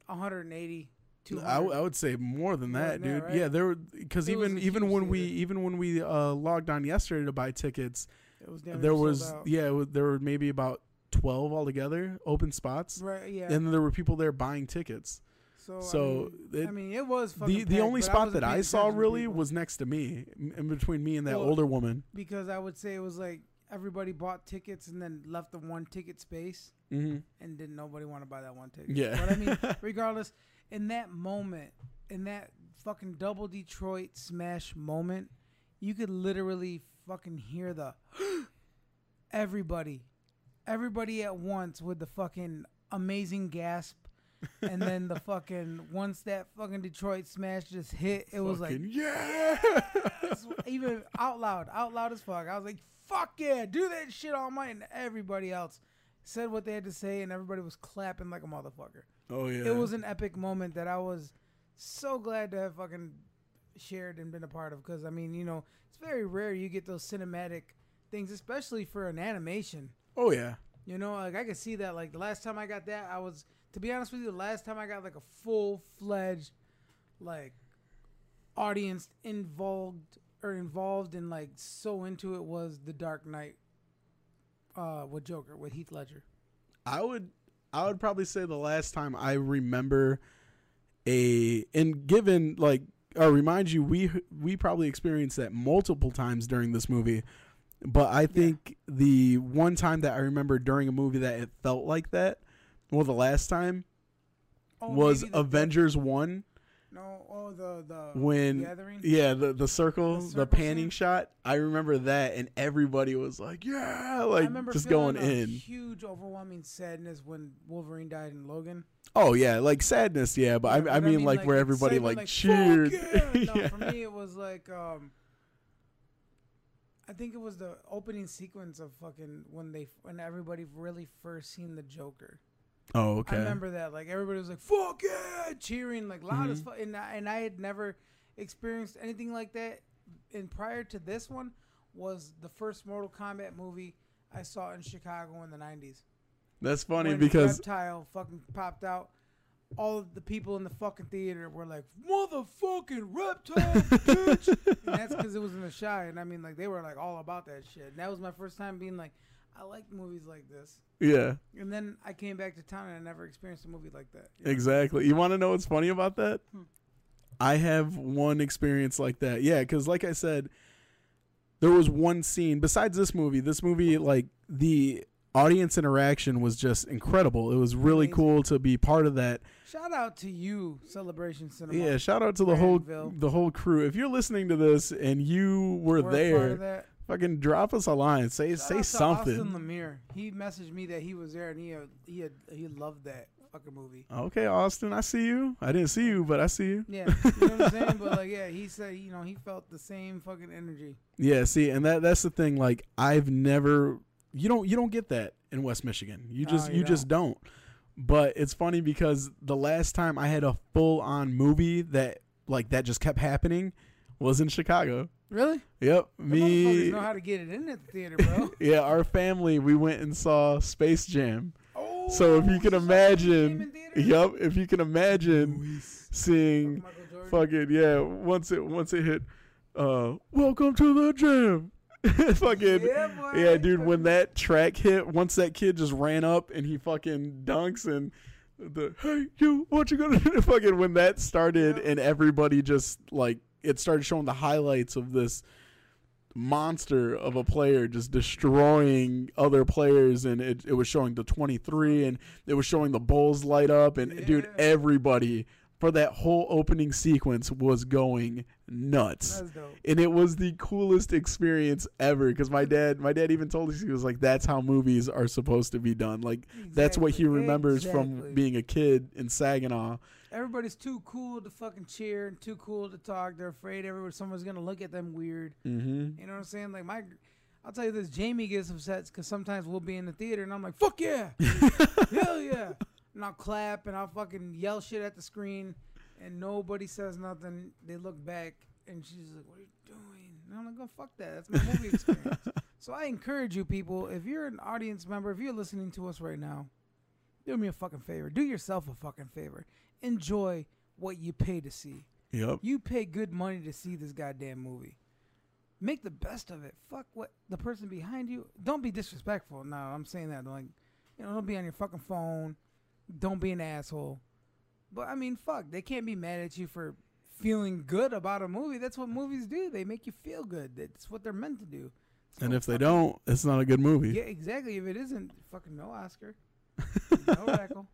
[SPEAKER 1] 180. 200.
[SPEAKER 2] I, w- I would say more than
[SPEAKER 1] More
[SPEAKER 2] that,
[SPEAKER 1] than that,
[SPEAKER 2] dude.
[SPEAKER 1] right?
[SPEAKER 2] Yeah, there were because even even when we even when we uh, logged on yesterday to buy tickets,
[SPEAKER 1] was
[SPEAKER 2] there was yeah, it was- there were maybe about twelve altogether open spots,
[SPEAKER 1] right, yeah.
[SPEAKER 2] and there were people there buying tickets.
[SPEAKER 1] So
[SPEAKER 2] so
[SPEAKER 1] I mean,
[SPEAKER 2] it-
[SPEAKER 1] I mean, it was fucking
[SPEAKER 2] the the only spot
[SPEAKER 1] wasn't
[SPEAKER 2] that I saw really
[SPEAKER 1] people.
[SPEAKER 2] was next to me, in between me and that
[SPEAKER 1] Well,
[SPEAKER 2] older woman.
[SPEAKER 1] because I would say it was like everybody bought tickets and then left the one ticket space,
[SPEAKER 2] hmm
[SPEAKER 1] and didn't nobody want to buy that one ticket.
[SPEAKER 2] Yeah.
[SPEAKER 1] but I mean, regardless, in that moment, in that fucking double Detroit smash moment, you could literally fucking hear the everybody, everybody at once with the fucking amazing gasp. And then the fucking once that fucking Detroit smash just hit, it was like
[SPEAKER 2] Fucking, yeah.
[SPEAKER 1] even out loud, out loud as fuck. I was like, "Fuck yeah, do that shit all night!" And everybody else said what they had to say, and everybody was clapping like a motherfucker.
[SPEAKER 2] oh yeah.
[SPEAKER 1] It was an epic moment that I was so glad to have fucking shared and been a part of. Because I mean, you know, it's very rare you get those cinematic things, especially for an animation.
[SPEAKER 2] Oh yeah.
[SPEAKER 1] You know, like I could see that. Like the last time I got that, I was, to be honest with you, the last time I got like a full fledged, like, audience involved or involved and like so into it was The Dark Knight, uh, with Joker with Heath Ledger.
[SPEAKER 2] I would I would probably say the last time I remember a and given like uh, remind you we we probably experienced that multiple times during this movie but I think the one time that I remember during a movie that it felt like that well the last time
[SPEAKER 1] Oh,
[SPEAKER 2] was
[SPEAKER 1] the-
[SPEAKER 2] Avengers 1
[SPEAKER 1] No, oh the the
[SPEAKER 2] when
[SPEAKER 1] gathering.
[SPEAKER 2] yeah the the circle
[SPEAKER 1] The
[SPEAKER 2] the, panning
[SPEAKER 1] scene?
[SPEAKER 2] shot I remember that and everybody was like yeah
[SPEAKER 1] I
[SPEAKER 2] like just going in
[SPEAKER 1] Huge, overwhelming sadness when Wolverine died in Logan.
[SPEAKER 2] Oh yeah, like sadness, yeah, but
[SPEAKER 1] Yeah,
[SPEAKER 2] I,
[SPEAKER 1] but
[SPEAKER 2] I mean like, where everybody
[SPEAKER 1] excitement,
[SPEAKER 2] like, cheered.
[SPEAKER 1] yeah!" No,
[SPEAKER 2] Yeah.
[SPEAKER 1] for me it was like um I think it was the opening sequence of fucking when they when everybody really first seen the Joker.
[SPEAKER 2] Oh okay.
[SPEAKER 1] I remember that like everybody was like "fuck yeah!" cheering like loud as
[SPEAKER 2] Mhm.
[SPEAKER 1] fuck, and I, and I had never experienced anything like that. And prior to this one was the first Mortal Kombat movie I saw in Chicago in the '90s.
[SPEAKER 2] That's funny
[SPEAKER 1] when
[SPEAKER 2] because
[SPEAKER 1] reptile fucking popped out. All of the people in the fucking theater were like, "Motherfucking reptile, bitch!" and that's because it was in the Chi. And I mean, like they were like all about that shit. And that was my first time being like, "I like movies like this."
[SPEAKER 2] yeah,
[SPEAKER 1] And then I came back to town and I never experienced a movie like that. you know?
[SPEAKER 2] exactly. You want to know what's funny about that?
[SPEAKER 1] Hmm.
[SPEAKER 2] I have one experience like that. Yeah, because like I said, there was one scene besides this movie. This movie, like the audience interaction was just incredible. It was really
[SPEAKER 1] Amazing.
[SPEAKER 2] cool to be part of that.
[SPEAKER 1] Shout out to you, Celebration Cinema.
[SPEAKER 2] Yeah, shout out to the whole the whole crew. If you're listening to this and you were
[SPEAKER 1] We're
[SPEAKER 2] there. Fucking drop us a line. Say
[SPEAKER 1] Shout
[SPEAKER 2] say
[SPEAKER 1] out to
[SPEAKER 2] something.
[SPEAKER 1] Austin Lemire. He messaged me that he was there and he had, he had, he loved that fucking movie.
[SPEAKER 2] Okay, Austin, I see you. I didn't see you, but I see you.
[SPEAKER 1] Yeah, you know what I'm saying. But like, yeah, he said you know he felt the same fucking energy.
[SPEAKER 2] Yeah, see, and that that's the thing. Like, I've never, you don't, you don't get that in West Michigan. You
[SPEAKER 1] No,
[SPEAKER 2] just,
[SPEAKER 1] you
[SPEAKER 2] you just don't. But it's funny because the last time I had a full on movie that like that just kept happening was in Chicago.
[SPEAKER 1] Really?
[SPEAKER 2] Yep,
[SPEAKER 1] Them
[SPEAKER 2] me.
[SPEAKER 1] know how to get it in at the theater, bro.
[SPEAKER 2] Yeah, our family we went and saw Space Jam.
[SPEAKER 1] oh,
[SPEAKER 2] So if you can
[SPEAKER 1] saw Space Jam
[SPEAKER 2] imagine,
[SPEAKER 1] in
[SPEAKER 2] yep, if you can imagine seeing
[SPEAKER 1] Michael Jordan.
[SPEAKER 2] fucking yeah once it once it hit uh welcome to the gym fucking
[SPEAKER 1] Yeah, boy.
[SPEAKER 2] yeah dude when that track hit once that kid just ran up and he fucking dunks and the hey you what you gonna do fucking when that started
[SPEAKER 1] Yeah.
[SPEAKER 2] and everybody just like it started showing the highlights of this monster of a player just destroying other players and it, it was showing the 23 and it was showing the bulls light up and dude everybody for that whole opening sequence was going nuts. And it was the coolest experience ever because my dad my dad even told us he was like that's how movies are supposed to be done. Like that's what he remembers
[SPEAKER 1] exactly.
[SPEAKER 2] from being a kid in saginaw
[SPEAKER 1] Everybody's too cool to fucking cheer and too cool to talk. They're afraid everyone someone's gonna look at them weird.
[SPEAKER 2] mm-hmm.
[SPEAKER 1] You know what I'm saying? Like my, I'll tell you this: Jamie gets upset because sometimes we'll be in the theater and I'm like, "Fuck yeah, hell yeah," and I'll clap and I'll fucking yell shit at the screen, and nobody says nothing. They look back, and she's like, "What are you doing?" And I'm like, "Go fuck that. That's my movie experience." so I encourage you, people, if you're an audience member, if you're listening to us right now, do me a fucking favor. Do yourself a fucking favor. Enjoy what you pay to see.
[SPEAKER 2] Yep.
[SPEAKER 1] You pay good money to see this goddamn movie. Make the best of it. Fuck what the person behind you. Don't be disrespectful. No, I'm saying that like, you know, don't be on your fucking phone. Don't be an asshole. But I mean, fuck, they can't be mad at you for feeling good about a movie. That's what movies do. They make you feel good. That's what they're meant to do.
[SPEAKER 2] And if they don't, it's not a good movie.
[SPEAKER 1] yeah, exactly. If it isn't, fucking no Oscar, no Rackle.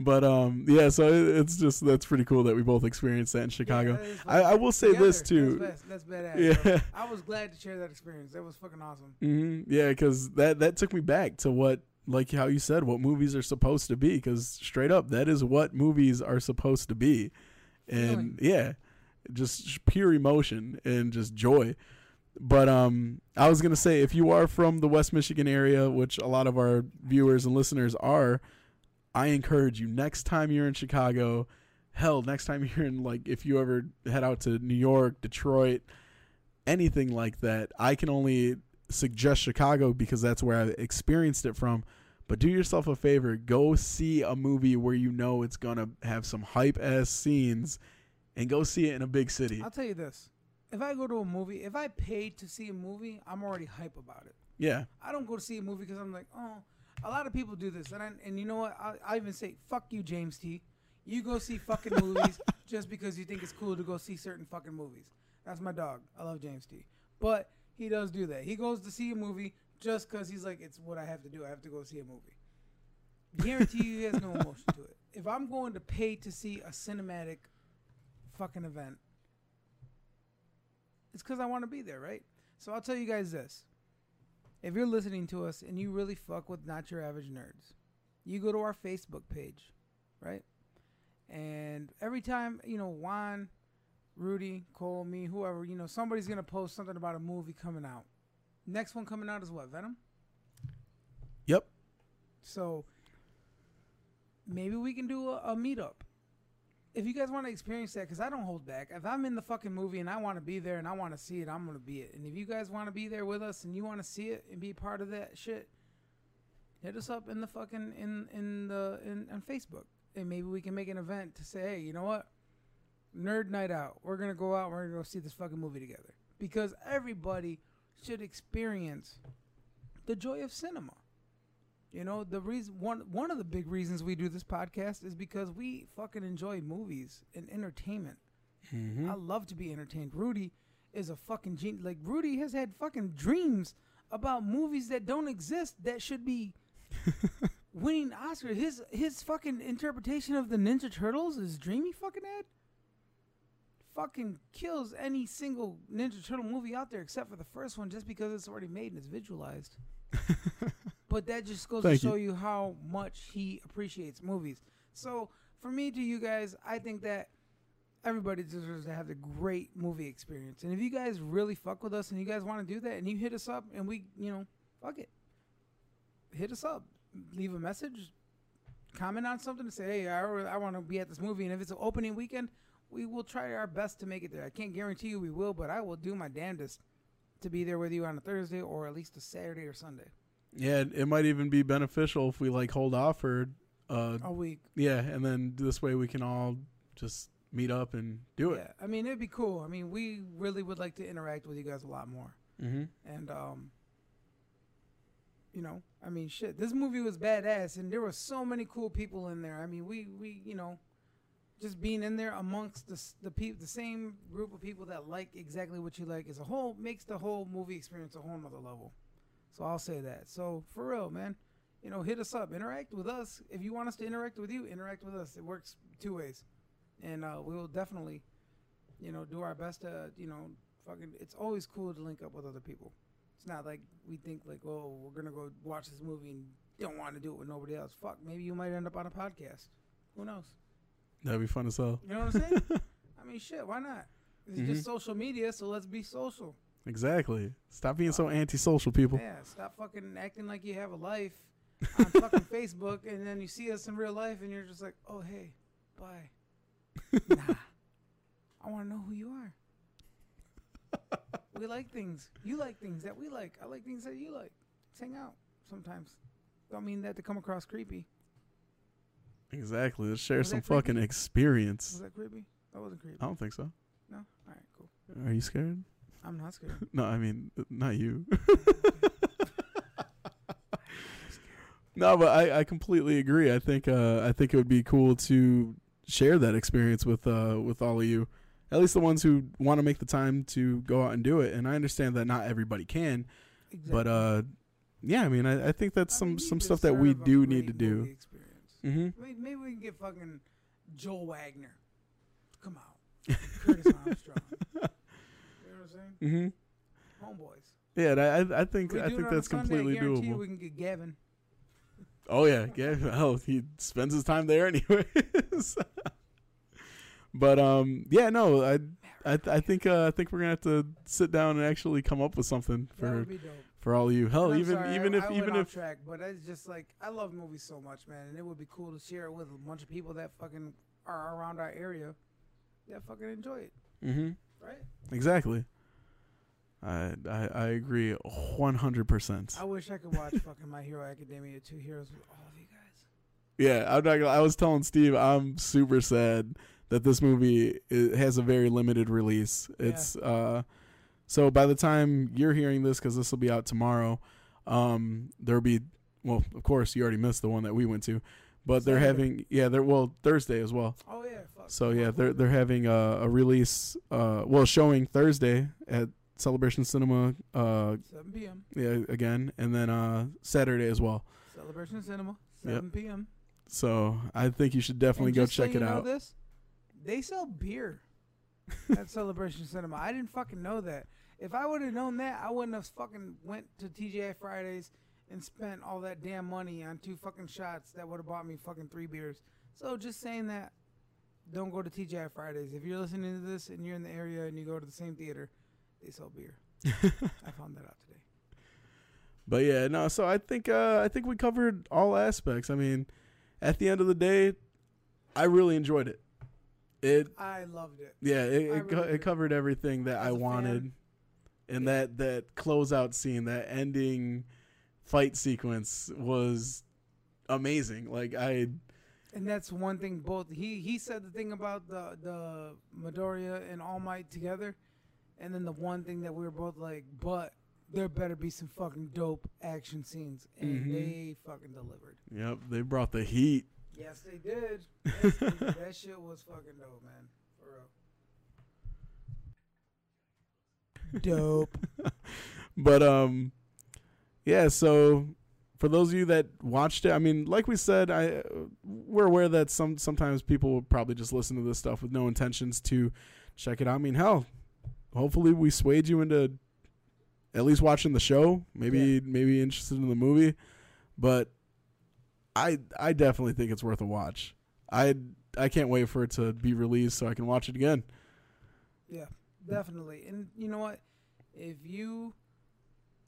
[SPEAKER 2] But um, yeah. So it, it's just that's pretty cool that we both experienced that in Chicago.
[SPEAKER 1] Yeah, is
[SPEAKER 2] I, I will say this too.
[SPEAKER 1] That's, that's badass.
[SPEAKER 2] Yeah.
[SPEAKER 1] I was glad to share that experience. That was fucking awesome.
[SPEAKER 2] Mm-hmm. Yeah, because that that took me back to what, like how you said, what movies are supposed to be. Because straight up, that is what movies are supposed to be, and
[SPEAKER 1] Feeling.
[SPEAKER 2] yeah, just pure emotion and just joy. But um, I was gonna say, if you are from the West Michigan area, which a lot of our viewers and listeners are, I encourage you next time you're in Chicago, hell, next time you're in like if you ever head out to New York, Detroit, anything like that, I can only suggest Chicago because that's where I experienced it from. But do yourself a favor, go see a movie where you know it's gonna have some hype ass scenes, and go see it in a big city.
[SPEAKER 1] I'll tell you this: if I go to a movie, if I paid to see a movie, I'm already hype about it.
[SPEAKER 2] Yeah,
[SPEAKER 1] I don't go to see a movie because I'm like, oh, a lot of people do this, and I, and you know what? I, I even say, fuck you, James T. You go see fucking movies just because you think it's cool to go see certain fucking movies. That's my dog. I love James T. But he does do that. He goes to see a movie just because he's like, it's what I have to do. I have to go see a movie. Guarantee you, he has no emotion to it. If I'm going to pay to see a cinematic fucking event, it's because I want to be there, right? So I'll tell you guys this if you're listening to us and you really fuck with not your average nerds, you go to our Facebook page, right? And every time, you know, Juan, Rudy, Cole, me, whoever, you know, somebody's gonna post something about a movie coming out. Next one coming out is what, Venom?
[SPEAKER 2] Yep.
[SPEAKER 1] So maybe we can do a, a meetup. If you guys want to experience that, because I don't hold back. If I'm in the fucking movie and I want to be there and I want to see it, I'm gonna be it. And if you guys want to be there with us and you want to see it and be part of that shit, hit us up in the fucking in in the in on Facebook, and maybe we can make an event to say, hey, you know what, nerd night out. We're gonna go out. We're gonna go see this fucking movie together because everybody should experience the joy of cinema. You know, the reason one one of the big reasons we do this podcast is because we fucking enjoy movies and entertainment.
[SPEAKER 2] Mm-hmm.
[SPEAKER 1] I love to be entertained. Rudy is a fucking genius. Like Rudy has had fucking dreams about movies that don't exist that should be winning Oscar. His his fucking interpretation of the Ninja Turtles is dreamy fucking ad. Fucking kills any single Ninja Turtle movie out there except for the first one, just because it's already made and it's visualized. But that just goes
[SPEAKER 2] Thank
[SPEAKER 1] to
[SPEAKER 2] you.
[SPEAKER 1] show you how much he appreciates movies. So for me to you guys, I think that everybody deserves to have a great movie experience. And if you guys really fuck with us and you guys want to do that and you hit us up and we, you know, fuck it. Hit us up. Leave a message. Comment on something and say, hey, I, I want to be at this movie. And if it's an opening weekend, we will try our best to make it there. I can't guarantee you we will, but I will do my damnedest to be there with you on a Thursday or at least a Saturday or Sunday.
[SPEAKER 2] Yeah, it, might even be beneficial if we like hold off for uh
[SPEAKER 1] A week.
[SPEAKER 2] yeah, and then this way we can all just meet up and do it.
[SPEAKER 1] Yeah, I mean it'd be cool. I mean we really would like to interact with you guys a lot more.
[SPEAKER 2] Mm-hmm.
[SPEAKER 1] And um, you know, I mean shit, this movie was badass, and there were so many cool people in there. I mean we we you know, just being in there amongst the the peop- the same group of people that like exactly what you like is a whole makes the whole movie experience a whole nother level. So I'll say that. So for real, man. You know, hit us up, interact with us. If you want us to interact with you, interact with us. It works two ways, and uh, we will definitely, you know, do our best to, you know, fucking. It's always cool to link up with other people. It's not like we think like, oh, we're gonna go watch this movie and don't want to do it with nobody else. Fuck, maybe you might end up on a podcast. Who knows?
[SPEAKER 2] That'd be fun as hell.
[SPEAKER 1] You know what I'm saying? I mean, shit, why not? It's
[SPEAKER 2] Mhm.
[SPEAKER 1] just social media, so let's be social.
[SPEAKER 2] Exactly. Stop being so antisocial, people.
[SPEAKER 1] Yeah, stop fucking acting like you have a life on fucking Facebook, and then you see us in real life, and you're just like, oh hey, bye. nah. I want to know who you are. we like things. You like things that we like. I like things that you like. Let's hang out sometimes. Don't mean that to come across creepy.
[SPEAKER 2] Exactly. Let's share
[SPEAKER 1] Was
[SPEAKER 2] some
[SPEAKER 1] that creepy?
[SPEAKER 2] fucking experience.
[SPEAKER 1] Was that creepy? That wasn't creepy.
[SPEAKER 2] I don't think so.
[SPEAKER 1] No? All right, cool.
[SPEAKER 2] Are you scared?
[SPEAKER 1] I'm not scared.
[SPEAKER 2] No, I mean not you. no, but I, I completely agree. I think uh, I think it would be cool to share that experience with uh, with all of you, at least the ones who want to make the time to go out and do it. And I understand that not everybody can,
[SPEAKER 1] Exactly.
[SPEAKER 2] but uh, yeah, I mean, I, I think that's
[SPEAKER 1] I
[SPEAKER 2] some
[SPEAKER 1] mean,
[SPEAKER 2] some stuff that we do need to do.
[SPEAKER 1] Experience.
[SPEAKER 2] Mm-hmm.
[SPEAKER 1] Maybe, maybe we can get fucking Joel Wagner. Come out. Curtis Armstrong. You know what I'm saying?
[SPEAKER 2] Mm-hmm.
[SPEAKER 1] Homeboys.
[SPEAKER 2] Yeah, I I- think I think that's
[SPEAKER 1] Sunday,
[SPEAKER 2] completely
[SPEAKER 1] you
[SPEAKER 2] doable.
[SPEAKER 1] We can get Gavin.
[SPEAKER 2] Oh yeah, Gavin. Hell, he spends his time there anyways. but um, yeah, no, I I I think uh, I think we're gonna have to sit down and actually come up with something for
[SPEAKER 1] would be dope.
[SPEAKER 2] for all of you. Hell, even
[SPEAKER 1] sorry,
[SPEAKER 2] even
[SPEAKER 1] I,
[SPEAKER 2] if
[SPEAKER 1] I
[SPEAKER 2] even if
[SPEAKER 1] track, but it's just like I love movies so much, man, and it would be cool to share it with a bunch of people that fucking are around our area that fucking enjoy it,
[SPEAKER 2] Mm-hmm.
[SPEAKER 1] right?
[SPEAKER 2] exactly. I I I agree one hundred percent.
[SPEAKER 1] I wish I could watch fucking My Hero Academia Two Heroes with all of you guys.
[SPEAKER 2] Yeah, I'm not gonna, I was telling Steve I'm super sad that this movie has a very limited release.
[SPEAKER 1] Yeah.
[SPEAKER 2] It's uh so by the time you're hearing this cuz this will be out tomorrow, um there'll be well, of course you already missed the one that we went to, but they're having yeah, they're well Thursday as well.
[SPEAKER 1] Oh yeah, fuck.
[SPEAKER 2] So yeah, they're they're having a, a release uh well showing Thursday at Celebration Cinema uh
[SPEAKER 1] 7 p.m.
[SPEAKER 2] yeah again and then uh Saturday as well.
[SPEAKER 1] Celebration Cinema,
[SPEAKER 2] Yep.
[SPEAKER 1] 7 p.m.
[SPEAKER 2] So I think you should definitely go
[SPEAKER 1] so
[SPEAKER 2] check
[SPEAKER 1] you
[SPEAKER 2] it
[SPEAKER 1] know
[SPEAKER 2] out.
[SPEAKER 1] This, they sell beer at Celebration Cinema. I didn't fucking know that. If I would have known that, I wouldn't have fucking went to TGI Fridays and spent all that damn money on two fucking shots that would have bought me fucking three beers. So just saying that, don't go to TGI Fridays. If you're listening to this and you're in the area and you go to the same theater, they sell beer. I found that out today.
[SPEAKER 2] But yeah, no. So I think uh, I think we covered all aspects. I mean, at the end of the day, I really enjoyed it. It
[SPEAKER 1] I loved it.
[SPEAKER 2] yeah, it it, co- it covered everything that
[SPEAKER 1] As
[SPEAKER 2] I
[SPEAKER 1] a fan,
[SPEAKER 2] wanted, and
[SPEAKER 1] yeah.
[SPEAKER 2] that that closeout scene, that ending fight sequence was amazing. Like I
[SPEAKER 1] And that's one thing. Both he he said the thing about the the Midoriya and All Might together, and then the one thing that we were both like, but there better be some fucking dope action scenes, and
[SPEAKER 2] Mhm.
[SPEAKER 1] they fucking delivered.
[SPEAKER 2] yep, they brought the heat.
[SPEAKER 1] Yes, they did. Yes, they did. that shit was fucking dope, man. For real. Dope.
[SPEAKER 2] But um, yeah. So for those of you that watched it, I mean, like we said, I we're aware that some sometimes people will probably just listen to this stuff with no intentions to check it out. I mean, hell, hopefully we swayed you into at least watching the show. Maybe
[SPEAKER 1] Yeah.
[SPEAKER 2] maybe interested in the movie, but I I definitely think it's worth a watch. I I can't wait for it to be released so I can watch it again.
[SPEAKER 1] Yeah, definitely. And you know what? If you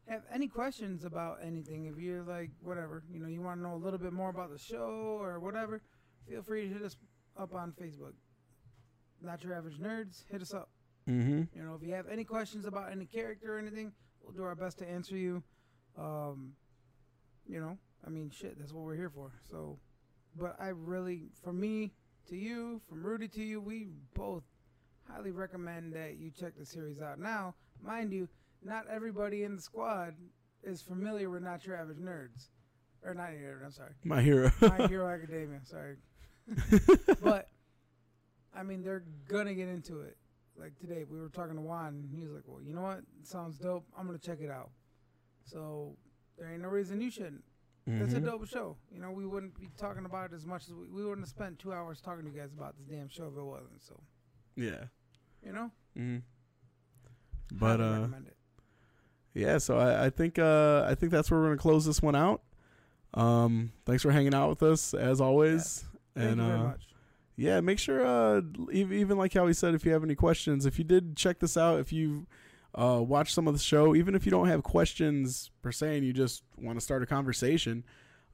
[SPEAKER 1] have any questions about anything, if you're like whatever, you know, you want to know a little bit more about the show or whatever, feel free to hit us up on Facebook. Not your average nerds, hit us up.
[SPEAKER 2] Mm-hmm.
[SPEAKER 1] You know, if you have any questions about any character or anything, we'll do our best to answer you. Um, you know, I mean, shit, that's what we're here for. So, but I really, from me to you, from Rudy to you, we both highly recommend that you check the series out. Now, mind you, not everybody in the squad is familiar with Not Your Average Nerds. Or not your, I'm sorry.
[SPEAKER 2] My hero.
[SPEAKER 1] My Hero Academia, sorry. but, I mean, they're going to get into it. Like today, we were talking to Juan, and he was like, well, you know what? It sounds dope. I'm going to check it out. So, there ain't no reason you shouldn't. It's a
[SPEAKER 2] Mhm.
[SPEAKER 1] dope show. You know, we wouldn't be talking about it as much as we, we wouldn't have spent two hours talking to you guys about this damn show if it wasn't. So,
[SPEAKER 2] Yeah.
[SPEAKER 1] you know,
[SPEAKER 2] Mm-hmm. But uh, yeah. So I, I think uh, I think that's where we're gonna close this one out. Um, thanks for hanging out with us as always.
[SPEAKER 1] Thank
[SPEAKER 2] and
[SPEAKER 1] you very
[SPEAKER 2] uh,
[SPEAKER 1] much.
[SPEAKER 2] Yeah, make sure uh, even, like how he said, if you have any questions, if you did check this out, if you uh, watch some of the show, even if you don't have questions per se, and you just want to start a conversation,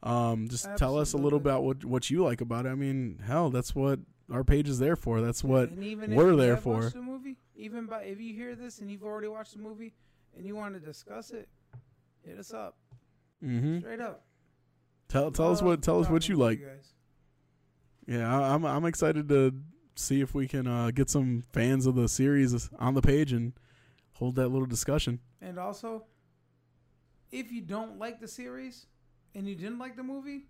[SPEAKER 2] um, just tell us a little about what what you like about it. I mean, hell, that's what our page is there for. That's what
[SPEAKER 1] and even
[SPEAKER 2] we're
[SPEAKER 1] if you
[SPEAKER 2] there for.
[SPEAKER 1] watched the movie, even by if you hear this and you've already watched the movie and you want to discuss it, hit us up
[SPEAKER 2] Mm-hmm.
[SPEAKER 1] straight up.
[SPEAKER 2] tell tell us what tell us what you like.
[SPEAKER 1] guys.
[SPEAKER 2] Yeah, I'm I'm excited to see if we can uh, get some fans of the series on the page and hold that little discussion.
[SPEAKER 1] And also, if you don't like the series and you didn't like the movie,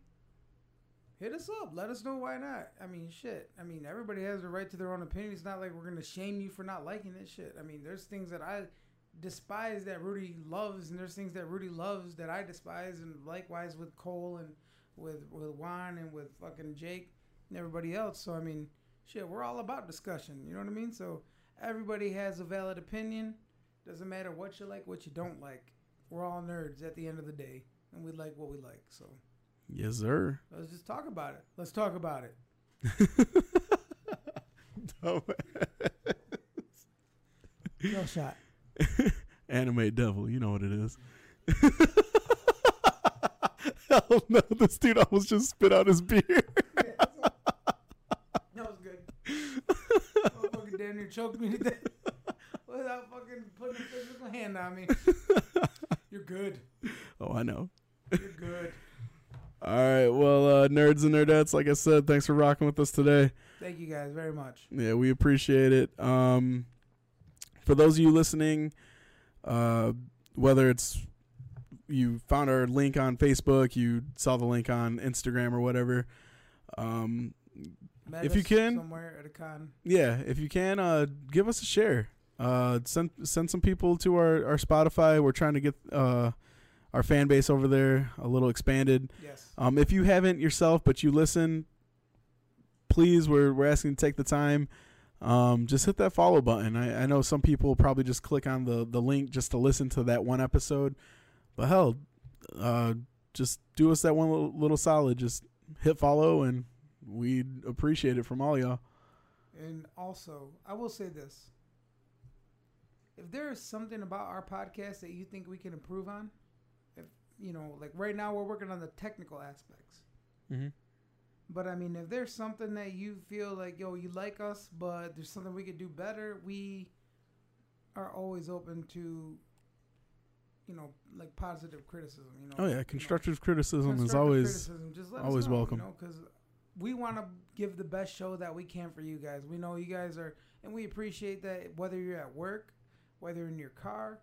[SPEAKER 1] hit us up. Let us know why not. I mean, shit. I mean, everybody has the right to their own opinion. It's not like we're gonna shame you for not liking this shit. I mean, there's things that I despise that Rudy loves, and there's things that Rudy loves that I despise, and likewise with Cole and with with Juan and with fucking Jake and everybody else. So I mean, shit, we're all about discussion. You know what I mean? So everybody has a valid opinion. Doesn't matter what you like, what you don't like. We're all nerds at the end of the day, and we like what we like. So
[SPEAKER 2] Yes, sir.
[SPEAKER 1] let's just talk about it. Let's talk about it. No shot.
[SPEAKER 2] Anime devil, you know what it is. Hell no, this dude almost just spit out his beer.
[SPEAKER 1] That was good. Near choked me to death without fucking putting a physical hand on me. You're good.
[SPEAKER 2] Oh, I know.
[SPEAKER 1] You're good.
[SPEAKER 2] All right, well, uh, nerds and nerdettes, like I said, thanks for rocking with us today.
[SPEAKER 1] Thank you guys very much.
[SPEAKER 2] Yeah, we appreciate it. Um, for those of you listening, uh, whether it's you found our link on Facebook, you saw the link on Instagram or whatever, um, If you can-
[SPEAKER 1] somewhere at a con.
[SPEAKER 2] yeah, if you can, uh, give us a share. Uh, send send some people to our, our Spotify. We're trying to get uh, our fan base over there a little expanded.
[SPEAKER 1] Yes.
[SPEAKER 2] Um, if you haven't yourself, but you listen, please, we're we're asking to take the time. Um, just hit that follow button. I, I know some people probably just click on the the link just to listen to that one episode, but hell, uh, just do us that one little, little solid. Just hit follow, and we'd appreciate it from all y'all.
[SPEAKER 1] And also, I will say this. If there is something about our podcast that you think we can improve on, if you know, like right now we're working on the technical aspects.
[SPEAKER 2] Mm-hmm.
[SPEAKER 1] But I mean, if there's something that you feel like, yo, you like us, but there's something we could do better, we are always open to, you know, like positive criticism. You know.
[SPEAKER 2] Oh
[SPEAKER 1] you
[SPEAKER 2] yeah,
[SPEAKER 1] know,
[SPEAKER 2] constructive criticism is always
[SPEAKER 1] criticism. Just let
[SPEAKER 2] always
[SPEAKER 1] us know,
[SPEAKER 2] welcome.
[SPEAKER 1] You know, because we want to give the best show that we can for you guys. We know you guys are, and we appreciate that. Whether you're at work, whether in your car,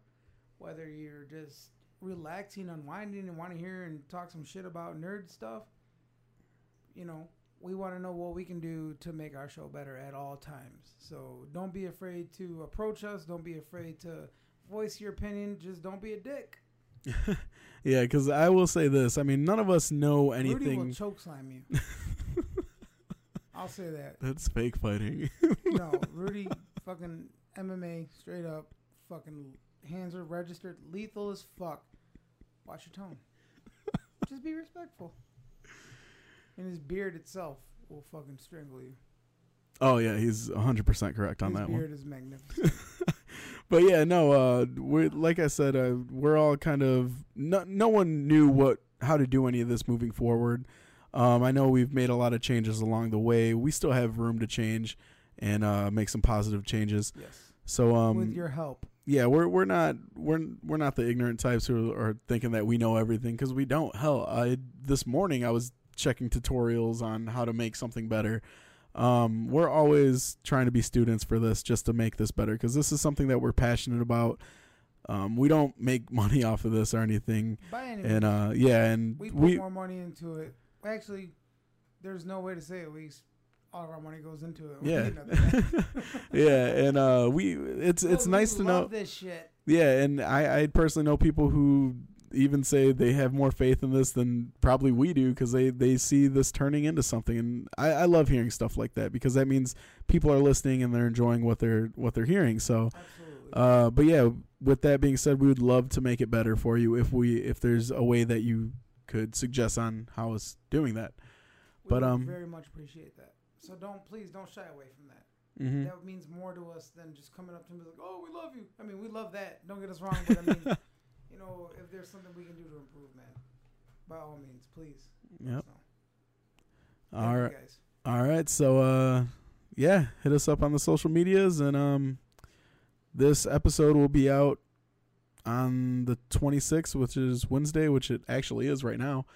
[SPEAKER 1] whether you're just relaxing, unwinding, and want to hear and talk some shit about nerd stuff, you know, we want to know what we can do to make our show better at all times. So don't be afraid to approach us. Don't be afraid to voice your opinion. Just don't be a dick.
[SPEAKER 2] yeah. Because I will say this. I mean, none of us know anything.
[SPEAKER 1] Rudy will
[SPEAKER 2] anything.
[SPEAKER 1] choke slam you. I'll say that.
[SPEAKER 2] That's fake fighting.
[SPEAKER 1] No, Rudy fucking MMA straight up fucking hands are registered lethal as fuck. Watch your tone. Just be respectful. And his beard itself will fucking strangle you.
[SPEAKER 2] oh yeah, he's hundred percent correct on
[SPEAKER 1] his
[SPEAKER 2] that one.
[SPEAKER 1] beard is magnificent.
[SPEAKER 2] but yeah, no, uh, we like I said, uh, we're all kind of no, no one knew what how to do any of this moving forward. Um, I know we've made a lot of changes along the way. We still have room to change and uh, make some positive changes.
[SPEAKER 1] yes.
[SPEAKER 2] So um,
[SPEAKER 1] With your help.
[SPEAKER 2] yeah, we're we're not we're we're not the ignorant types who are thinking that we know everything because we don't. Hell, I this morning I was checking tutorials on how to make something better. Um, we're always trying to be students for this just to make this better because this is something that we're passionate about. Um, we don't make money off of this or anything,
[SPEAKER 1] By any
[SPEAKER 2] and uh, yeah, and
[SPEAKER 1] we put
[SPEAKER 2] we
[SPEAKER 1] more money into it. Actually, there's no way to say it. We all of our money goes into it. We
[SPEAKER 2] yeah, yeah, and uh, we it's it's
[SPEAKER 1] we
[SPEAKER 2] nice to know.
[SPEAKER 1] love this shit.
[SPEAKER 2] Yeah, and I, I personally know people who even say they have more faith in this than probably we do because they, they see this turning into something, and I, I love hearing stuff like that because that means people are listening and they're enjoying what they're what they're hearing. So, uh, but yeah, with that being said, we would love to make it better for you if we if there's a way that you could suggest on how us doing that.
[SPEAKER 1] We
[SPEAKER 2] but, um,
[SPEAKER 1] very much appreciate that. So don't please don't shy away from that.
[SPEAKER 2] Mm-hmm.
[SPEAKER 1] That means more to us than just coming up to me like, "Oh, we love you." I mean, we love that. Don't get us wrong, but I mean, you know, if there's something we can do to improve, man, by all means, please.
[SPEAKER 2] Yep.
[SPEAKER 1] So,
[SPEAKER 2] All right.
[SPEAKER 1] guys.
[SPEAKER 2] All right. So uh, yeah, hit us up on the social medias, and um, this episode will be out on the 26th, which is Wednesday, which it actually is right now.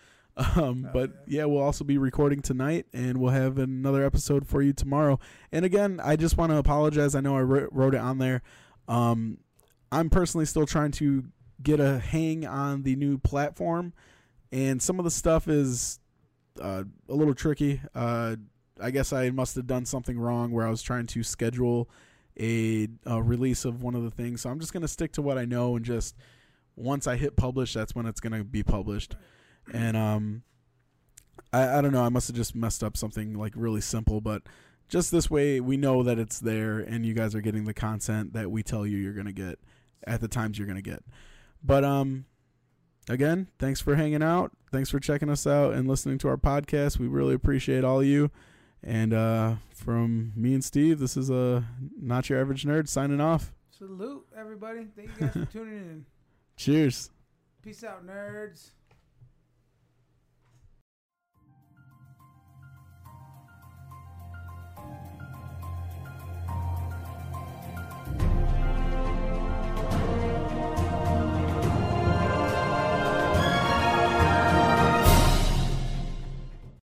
[SPEAKER 2] Um,
[SPEAKER 1] Oh,
[SPEAKER 2] but yeah. we'll also be recording tonight, and we'll have another episode for you tomorrow. And again, I just want to apologize. I know I wrote wrote it on there. Um, I'm personally still trying to get a hang on the new platform, and some of the stuff is uh, a little tricky. Uh, I guess I must have done something wrong where I was trying to schedule a, a release of one of the things. So I'm just gonna stick to what I know and just once I hit publish, that's when it's gonna be published. And um, I I don't know. I must have just messed up something like really simple, but just this way we know that it's there and you guys are getting the content that we tell you you're gonna get at the times you're gonna get. But um, again, thanks for hanging out. Thanks for checking us out and listening to our podcast. We really appreciate all of you. And uh, from me and Steve, this is a not your average nerd signing off.
[SPEAKER 1] Salute, everybody. Thank you guys for tuning in.
[SPEAKER 2] Cheers.
[SPEAKER 1] Peace out, nerds.